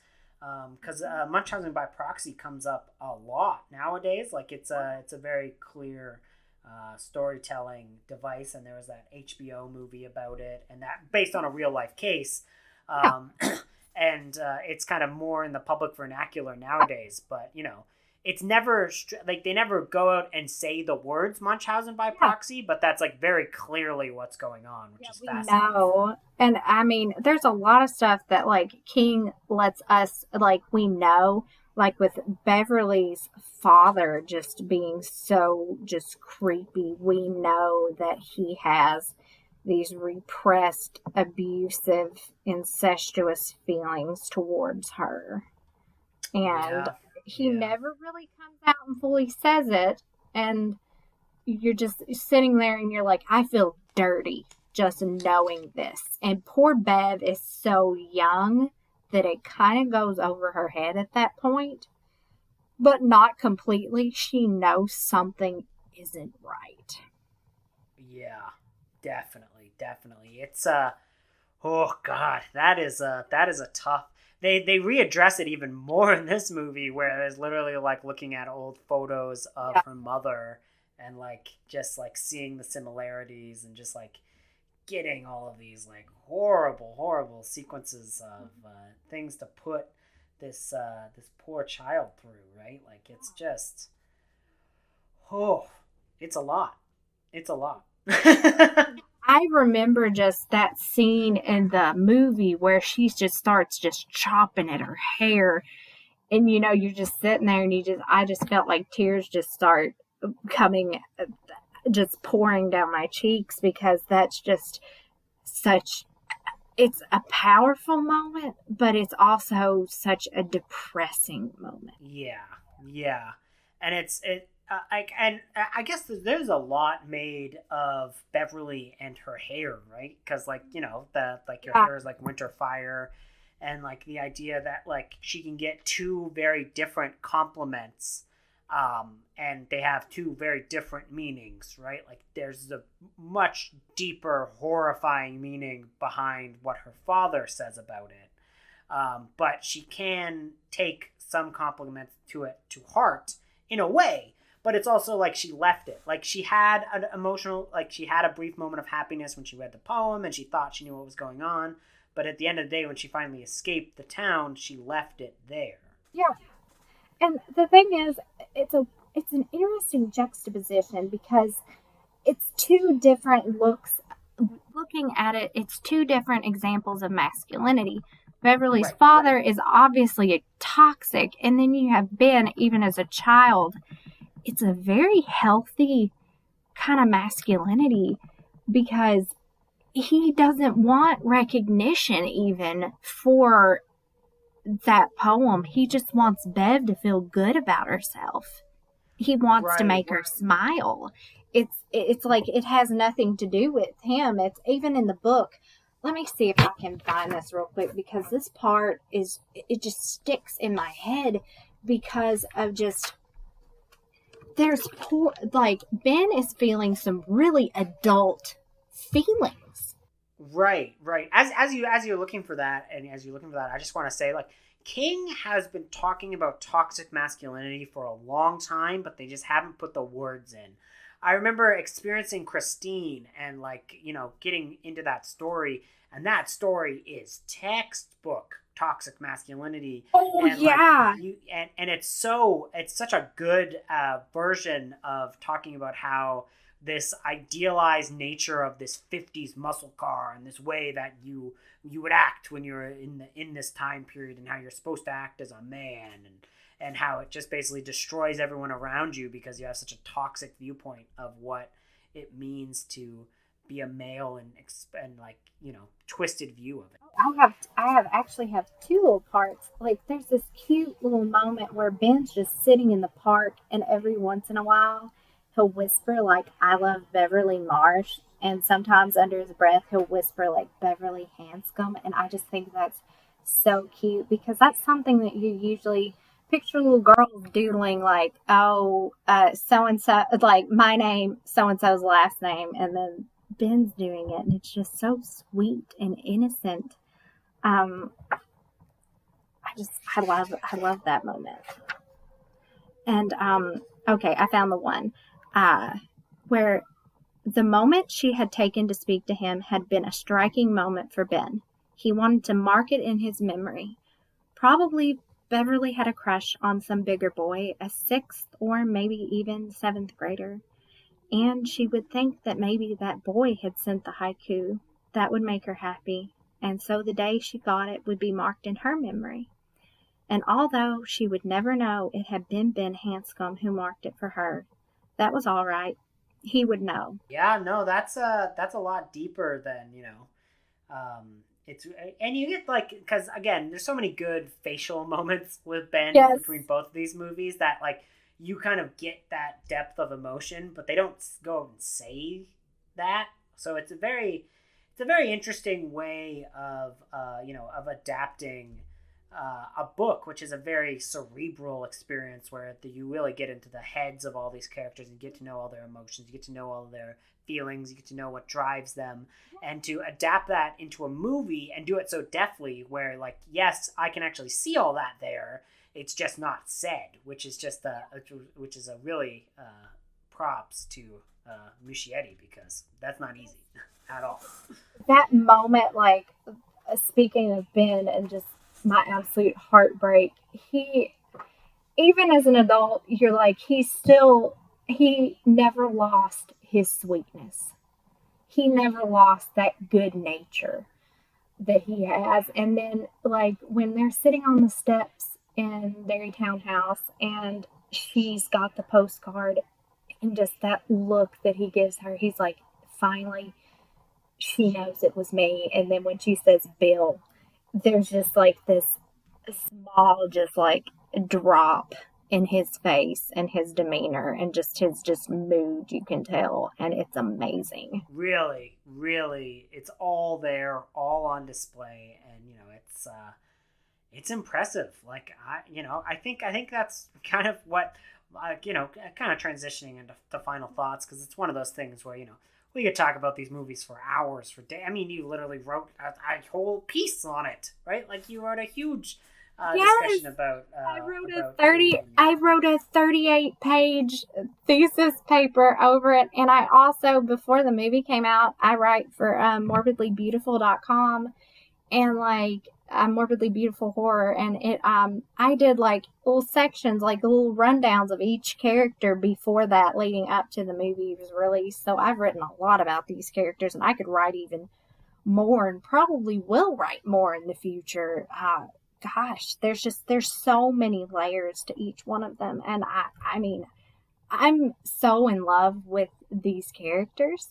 because um, uh, Munchausen by proxy comes up a lot nowadays. Like it's a it's a very clear uh, storytelling device, and there was that HBO movie about it, and that based on a real life case. Um, and uh, it's kind of more in the public vernacular nowadays. But you know, it's never like they never go out and say the words Munchausen by proxy, but that's like very clearly what's going on, which Yeah, is we fascinating. know. And I mean, there's a lot of stuff that like King lets us like we know, like with Beverly's father just being so just creepy. We know that he has these repressed, abusive, incestuous feelings towards her. And Yeah, he yeah. never really comes out and fully says it and you're just sitting there and you're like i feel dirty just knowing this and poor bev is so young that it kind of goes over her head at that point but not completely she knows something isn't right Yeah, definitely, definitely. It's uh oh god, that is a that is a tough. They they readdress it even more in this movie where it's literally like looking at old photos of Yeah. her mother and like just like seeing the similarities and just like getting all of these like horrible horrible sequences of uh, things to put this uh this poor child through, right? Like it's just oh, it's a lot. It's a lot. I remember just that scene in the movie where she just starts just chopping at her hair. And you know, you're just sitting there and you just, I just felt like tears just start coming, just pouring down my cheeks because that's just such, it's a powerful moment, but it's also such a depressing moment. Yeah, yeah, and it's it. Uh, I and I guess there's a lot made of Beverly and her hair, right? Because like you know the like your Yeah. hair is like winter fire, and like the idea that like she can get two very different compliments, um, and they have two very different meanings, right? Like there's a much deeper, horrifying meaning behind what her father says about it um, but she can take some compliments to it to heart in a way but it's also like she left it like she had an emotional like she had a brief moment of happiness when she read the poem and she thought she knew what was going on but at the end of the day when she finally escaped the town she left it there Yeah. And the thing is, it's a it's an interesting juxtaposition because it's two different looks. Looking at it, it's two different examples of masculinity. Beverly's Right, father is obviously toxic, and then you have Ben, even as a child. It's a very healthy kind of masculinity because he doesn't want recognition even for that poem. He just wants Bev to feel good about herself. He wants to make her smile. It's it's like it has nothing to do with him. It's even in the book. Let me see if I can find this real quick because this part is it just sticks in my head because of just there's poor like Ben is feeling some really adult feelings. Right, right. As as you as you're looking for that, and as you're looking for that, I just want to say, like, King has been talking about toxic masculinity for a long time, but they just haven't put the words in. I remember experiencing Christine and like you know getting into that story, and that story is textbook toxic masculinity. Oh and, like, yeah. you and and it's so it's such a good uh, version of talking about how this idealized nature of this 50s muscle car and this way that you you would act when you're in the, in this time period and how you're supposed to act as a man and and how it just basically destroys everyone around you because you have such a toxic viewpoint of what it means to be a male and and like you know twisted view of it I have I have actually have two little parts. Like there's this cute little moment where Ben's just sitting in the park and every once in a while he'll whisper like "I love Beverly Marsh," and sometimes under his breath he'll whisper like Beverly Hanscom, and I just think that's so cute because that's something that you usually picture a little girls doodling like, "Oh, so and so," like my name, so and so's last name, and then Ben's doing it, and it's just so sweet and innocent. Um, I just I love I love that moment. And um, okay, I found the one uh, where the moment she had taken to speak to him had been a striking moment for Ben. He wanted to mark it in his memory. Probably Beverly had a crush on some bigger boy, a sixth or maybe even seventh grader, and she would think that maybe that boy had sent the haiku. That would make her happy, and so the day she got it would be marked in her memory. And although she would never know it had been Ben Hanscom who marked it for her, that was all right. He would know. Yeah, no, that's a that's a lot deeper than you know. Um, it's and you get like because again, there's so many good facial moments with Ben Yes. between both of these movies that like you kind of get that depth of emotion, but they don't go and say that. So it's a very it's a very interesting way of uh, you know of adapting uh, a book, which is a very cerebral experience where the, you really get into the heads of all these characters and get to know all their emotions, you get to know all their feelings, you get to know what drives them, and to adapt that into a movie and do it so deftly, where like yes, I can actually see all that there. It's just not said, which is just a which is a really uh, props to uh, Muschietti because that's not easy at all. that moment, like speaking of Ben and just my absolute heartbreak, he, even as an adult, you're like, he's still, he never lost his sweetness. He never lost that good nature that he has. And then, like, when they're sitting on the steps in their townhouse and she's got the postcard and just that look that he gives her, he's like, finally, she knows it was me. And then when she says Bill, there's just like this small, just like drop in his face and his demeanor and just his just mood you can tell. And it's amazing. Really really it's all there all on display. And you know it's uh it's impressive. Like i you know i think i think that's kind of what like you know kind of transitioning into the final thoughts because it's one of those things where you know we could talk about these movies for hours for day i mean you literally wrote a, a whole piece on it right like you wrote a huge uh, Yes! discussion about uh, I wrote a 30 Alien. I wrote a 38 page thesis paper over it and I also before the movie came out I write for um, morbidlybeautiful.com and like uh, morbidly beautiful horror and it um I did like little sections like little rundowns of each character before that leading up to the movie was released. So I've written a lot about these characters and I could write even more and probably will write more in the future. Uh gosh, there's just there's so many layers to each one of them, and I I mean, I'm so in love with these characters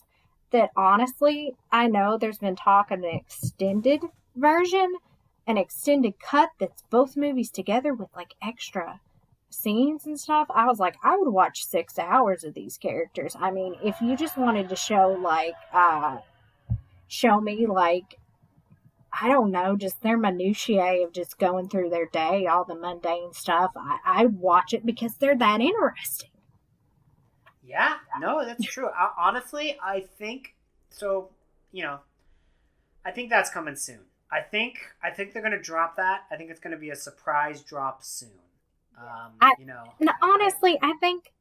that honestly, I know there's been talk of an extended version, an extended cut that's both movies together with like extra scenes and stuff. I was like, I would watch six hours of these characters. I mean, if you just wanted to show like uh show me like I don't know, just their minutiae of just going through their day, all the mundane stuff. I, I watch it because they're that interesting. Yeah, no, that's true. I, honestly, I think so. You know, I think that's coming soon. I think I think they're gonna drop that. I think it's gonna be a surprise drop soon. Um, I- you know, And honestly, I think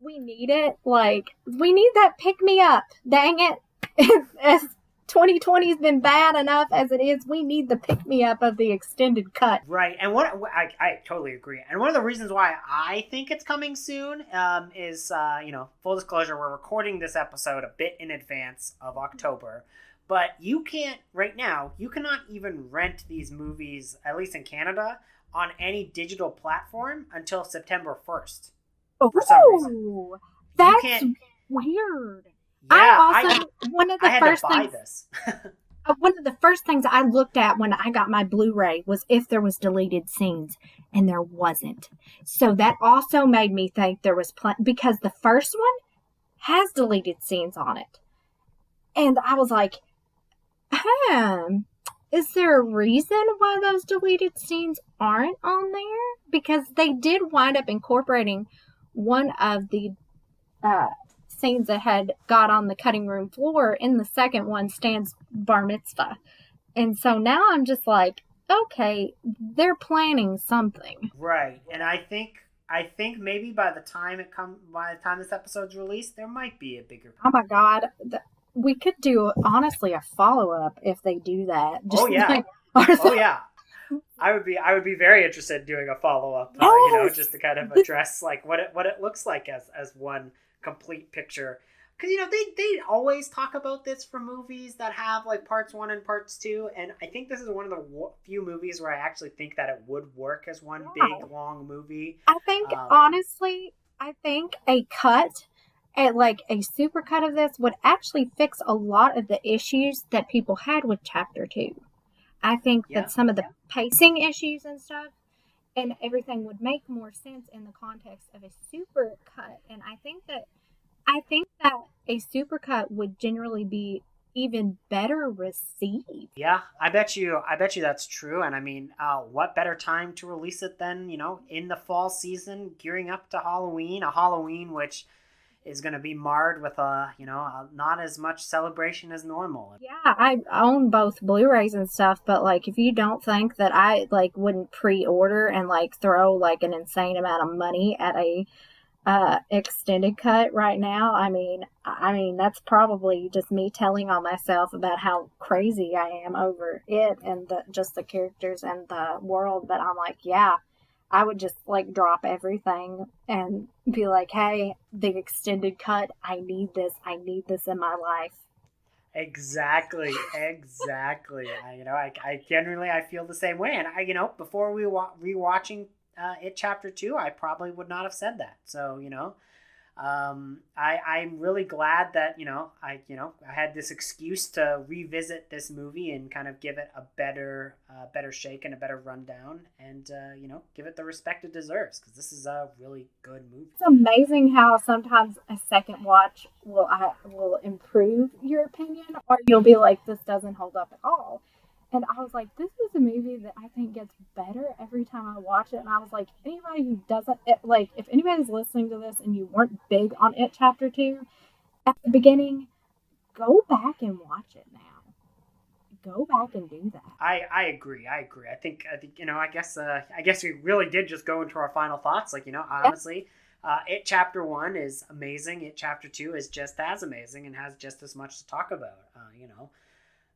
we need it. Like, we need that pick me up. Dang it. As 2020 has been bad enough as it is, we need the pick me up of the extended cut. right? And what I, I totally agree. And one of the reasons why I think it's coming soon um, is, uh, you know, full disclosure, we're recording this episode a bit in advance of October. But you can't right now. You cannot even rent these movies, at least in Canada, on any digital platform until September first. For some reason. That's weird. Yeah, I I, also, one of the I had first to buy things this. Uh, one of the first things I looked at when I got my Blu-ray was if there was deleted scenes, and there wasn't. So that also made me think there was pl- because the first one has deleted scenes on it. And I was like, hmm, is there a reason why those deleted scenes aren't on there? Because they did wind up incorporating one of the uh, scenes that had got on the cutting room floor in the second one, Stan's bar mitzvah. And so now I'm just like, okay, they're planning something. Right, and I think I think maybe by the time it come by the time this episode's released, there might be a bigger. Oh my god, we could do honestly a follow up if they do that. Oh, yeah. like, Oh yeah, I would be I would be very interested in doing a follow up. Uh, You know, just to kind of address like what it what it looks like as as one complete picture. Because you know they they always talk about this for movies that have like parts one and parts two, and I think this is one of the wo- few movies where I actually think that it would work as one Yeah. big long movie. I think Um, honestly, I think a cut, a, like a super cut of this, would actually fix a lot of the issues that people had with chapter two. I think Yeah. that some of the pacing issues and stuff and everything would make more sense in the context of a super cut. And I think that I think that a super cut would generally be even better received. Yeah, I bet you. I bet you that's true. And I mean, uh, what better time to release it than you know in the fall season, gearing up to Halloween, a Halloween which is going to be marred with a you know a, not as much celebration as normal. Yeah, I own both Blu-rays and stuff, but like if you don't think that I like wouldn't pre-order and like throw like an insane amount of money at a uh extended cut right now, I mean I mean that's probably just me telling on myself about how crazy I am over it and the just the characters and the world, but I'm like, yeah, I would just like drop everything and be like, "Hey, the extended cut, I need this. I need this in my life." Exactly, exactly. I, you know, I, I generally I feel the same way, and I, you know, before we wa- rewatching uh, it chapter two, I probably would not have said that. So, you know, um, I I'm really glad that you know I you know I had this excuse to revisit this movie and kind of give it a better uh, better shake and a better rundown, and uh, you know give it the respect it deserves because this is a really good movie. It's amazing how sometimes a second watch will I will improve your opinion, or you'll be like, "This doesn't hold up at all." And I was like, "This is a movie that I think gets better every time I watch it." And I was like, "Anybody who doesn't it, like, if anybody's listening to this and you weren't big on it, chapter two, at the beginning, go back and watch it now. Go back and do that." I, I agree. I agree. I think I think you know. I guess uh, I guess we really did just go into our final thoughts. Like you know, honestly, uh, it chapter one is amazing. It chapter two is just as amazing and has just as much to talk about. Uh, you know,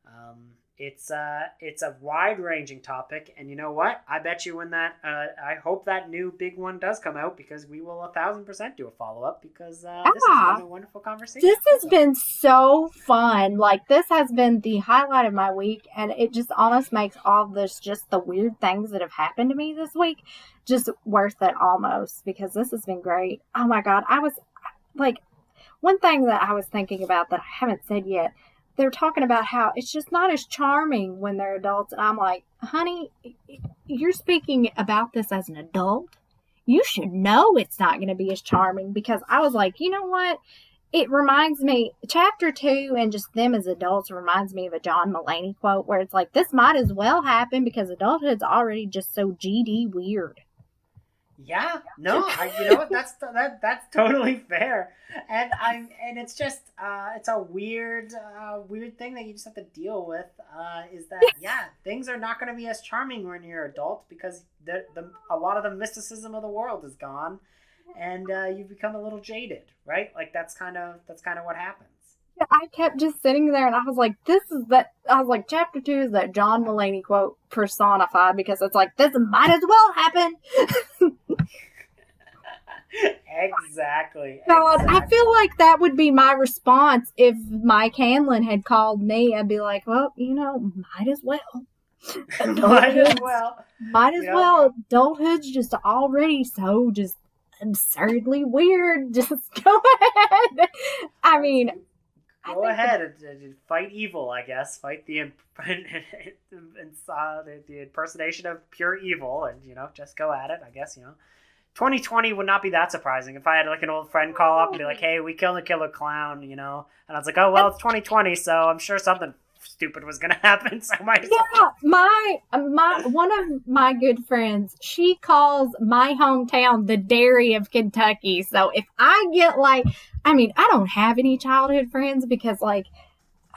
um, it's uh it's a wide ranging topic, and you know what? I bet you when that uh, I hope that new big one does come out because we will a thousand percent do a follow up because uh, this has been a wonderful conversation. This has been so fun. Like this has been the highlight of my week, and it just almost makes all this just the weird things that have happened to me this week just worth it almost because this has been great. Oh my god, I was like one thing that I was thinking about that I haven't said yet. They're talking about how it's just not as charming when they're adults, and I'm like, honey, you're speaking about this as an adult. You should know it's not going to be as charming because I was like, you know what? it reminds me chapter two and just them as adults reminds me of a john mulaney quote where it's like this might as well happen because adulthood's already just so gd weird Yeah, no, I, you know what? That's that that's totally fair, and I'm and it's just uh, it's a weird uh, weird thing that you just have to deal with. Uh, is that yeah, things are not going to be as charming when you're adult because the the a lot of the mysticism of the world is gone, and uh, you become a little jaded, right? Like that's kind of that's kind of what happens. Yeah, i kept just sitting there and i was like this is that i was like chapter two is that john mulaney quote personified because it's like this might as well happen exactly. God, I feel like that would be my response if Mike Hanlon had called me. I'd be like, well, you know, might as well. Might as well. Might as Yeah. well. Adulthood's just already so just absurdly weird. Just go ahead. I mean, Go think ahead and, and fight evil, I guess. Fight the imp- and, uh, the, the impersonation of pure evil, and you know, just go at it. I guess you know, 2020 would not be that surprising if I had like an old friend call up and be like, "Hey, we killed a killer clown," you know, and I was like, "Oh well, it's 2020, so I'm sure something stupid was gonna happen." So I might. Yeah, my my one of my good friends, she calls my hometown the Derry of Kentucky. So if I get like, I mean, I don't have any childhood friends because like,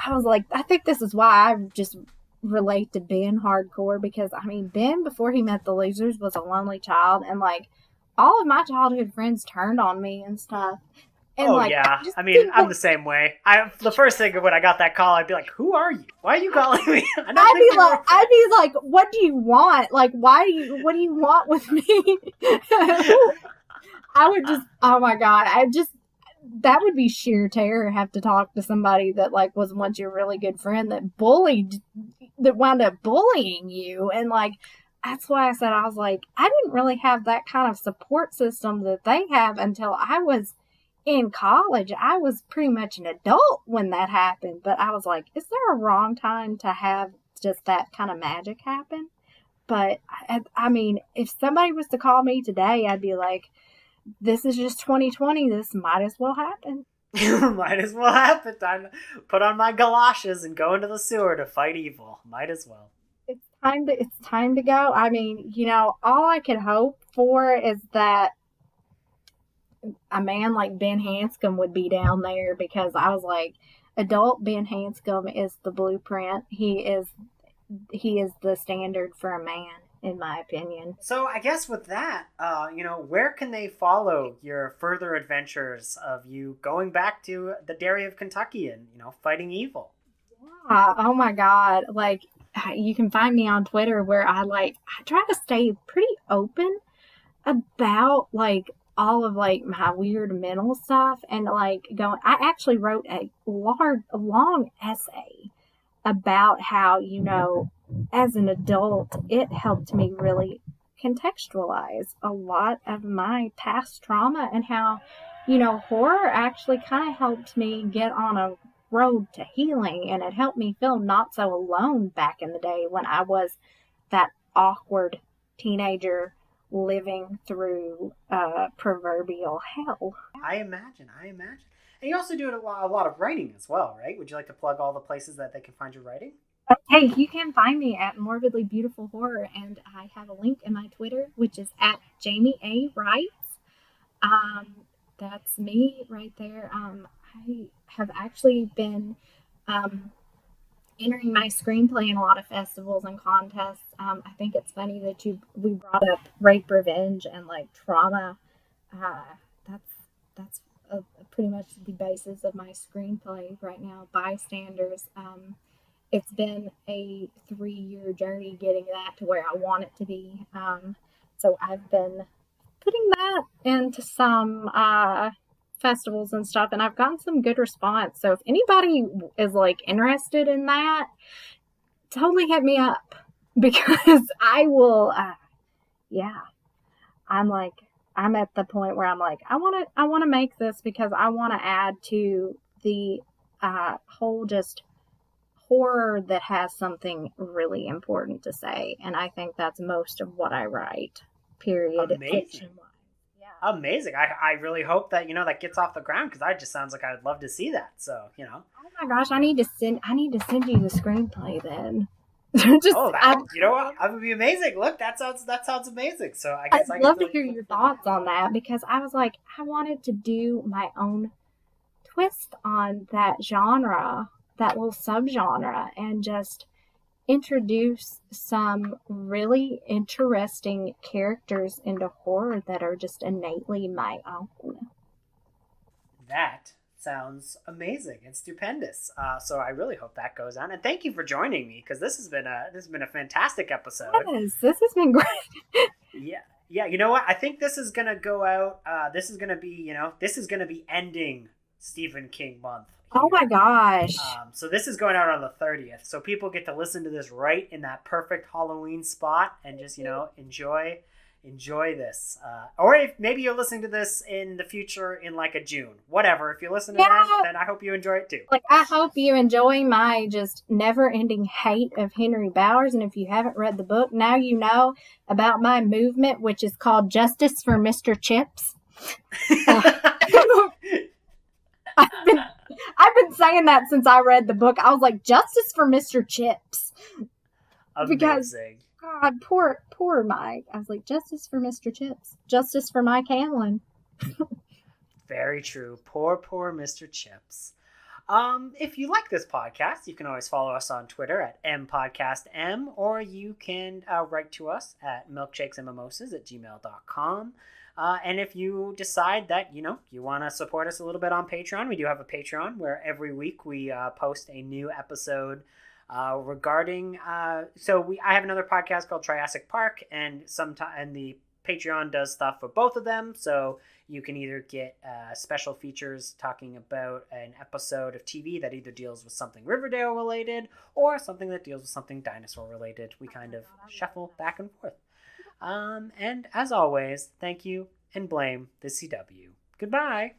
I was like, I think this is why I just relate to Ben hardcore because I mean, Ben before he met the losers was a lonely child and like. All of my childhood friends turned on me and stuff. And oh like, yeah, just I mean, I'm the same way. I the first thing when I got that call, I'd be like, "Who are you? Why are you calling me?" I I'd be like, I'd be like, what do you want? Like, why do you, what do you want with me? I would just, oh my god, I just, that would be sheer terror. Have to talk to somebody that like was once your really good friend that bullied, that wound up bullying you, and like, that's why I said I was like, I didn't really have that kind of support system that they have until I was in college, I was pretty much an adult when that happened, but I was like, is there a wrong time to have just that kind of magic happen? But I, I mean, if somebody was to call me today, I'd be like, this is just 2020. This might as well happen. Might as well happen. Time to put on my galoshes and go into the sewer to fight evil. Might as well. Time to it's time to go. I mean, you know, all I could hope for is that a man like Ben Hanscom would be down there because I was like, adult Ben Hanscom is the blueprint. He is he is the standard for a man, in my opinion. So I guess with that, uh, you know, where can they follow your further adventures of you going back to the Derry of Kentucky and you know fighting evil? Uh, oh my god, like you can find me on Twitter where I like I try to stay pretty open about like all of like my weird mental stuff and like going I actually wrote a large long essay about how, you know, as an adult it helped me really contextualize a lot of my past trauma and how, you know, horror actually kind of helped me get on a road to healing and it helped me feel not so alone back in the day when I was that awkward teenager living through uh, proverbial hell. I imagine. I imagine. And you also do a lot, a lot of writing as well, right? Would you like to plug all the places that they can find your writing? Hey, you can find me at Morbidly Beautiful Horror, and I have a link in my Twitter, which is at Jamie A. Writes. Um, that's me right there. Um, I have actually been um, entering my screenplay in a lot of festivals and contests. Um, I think it's funny that you we brought up rape, revenge, and like trauma. Uh, that's that's a, pretty much the basis of my screenplay right now. Bystanders. Um, it's been a three-year journey getting that to where I want it to be. Um, so I've been putting that into some uh, festivals and stuff and I've gotten some good response. So if anybody is like interested in that, totally hit me up because I will uh, yeah. I'm like I'm at the point where I'm like I want to I want to make this because I want to add to the uh, whole just horror that has something really important to say and I think that's most of what I write. Period. Amazing. Yeah. Amazing. I, I really hope that, you know, that gets off the ground because that just sounds like I would love to see that. So, you know. Oh my gosh, I need to send I need to send you the screenplay then. Just Oh, that, I, you know what? That would be amazing. Look, that sounds that sounds amazing. So I guess I'd I love to hear your thoughts on that because I was like, I wanted to do my own twist on that genre, that little subgenre, and just introduce some really interesting characters into horror that are just innately my own. That sounds amazing and stupendous. Uh, so I really hope that goes on. And thank you for joining me because this has been a this has been a fantastic episode. Yes, this has been great. Yeah. Yeah, you know what? I think this is gonna go out. Uh, this is gonna be, you know, this is gonna be ending Stephen King month. Oh my gosh. Um, so this is going out on the thirtieth, so people get to listen to this right in that perfect Halloween spot and just you know enjoy enjoy this. Uh, or if maybe you're listening to this in the future in like a June, whatever. If you listen to Yeah. that, then I hope you enjoy it too. Like, I hope you enjoy my just never ending hate of Henry Bowers. And if you haven't read the book, now you know about my movement, which is called Justice for Mr. Chips. I've been, I've been saying that since I read the book. I was like, Justice for Mr. Chips. because- God, poor, poor Mike. I was like, Justice for Mr. Chips. Justice for Mike Hanlon. Very true. Poor, poor Mr. Chips. Um, if you like this podcast, you can always follow us on Twitter at mpodcastm, or you can uh, write to us at milkshakesandmimosas at gmail.com. Uh, and if you decide that, you know, you want to support us a little bit on Patreon, we do have a Patreon where every week we uh, post a new episode uh, regarding. Uh, so we, I have another podcast called Triassic Park, and sometime and the Patreon does stuff for both of them. So you can either get uh, special features talking about an episode of TV that either deals with something Riverdale related or something that deals with something dinosaur related. We kind of shuffle back and forth. Um, and as always, thank you and blame the CW. Goodbye.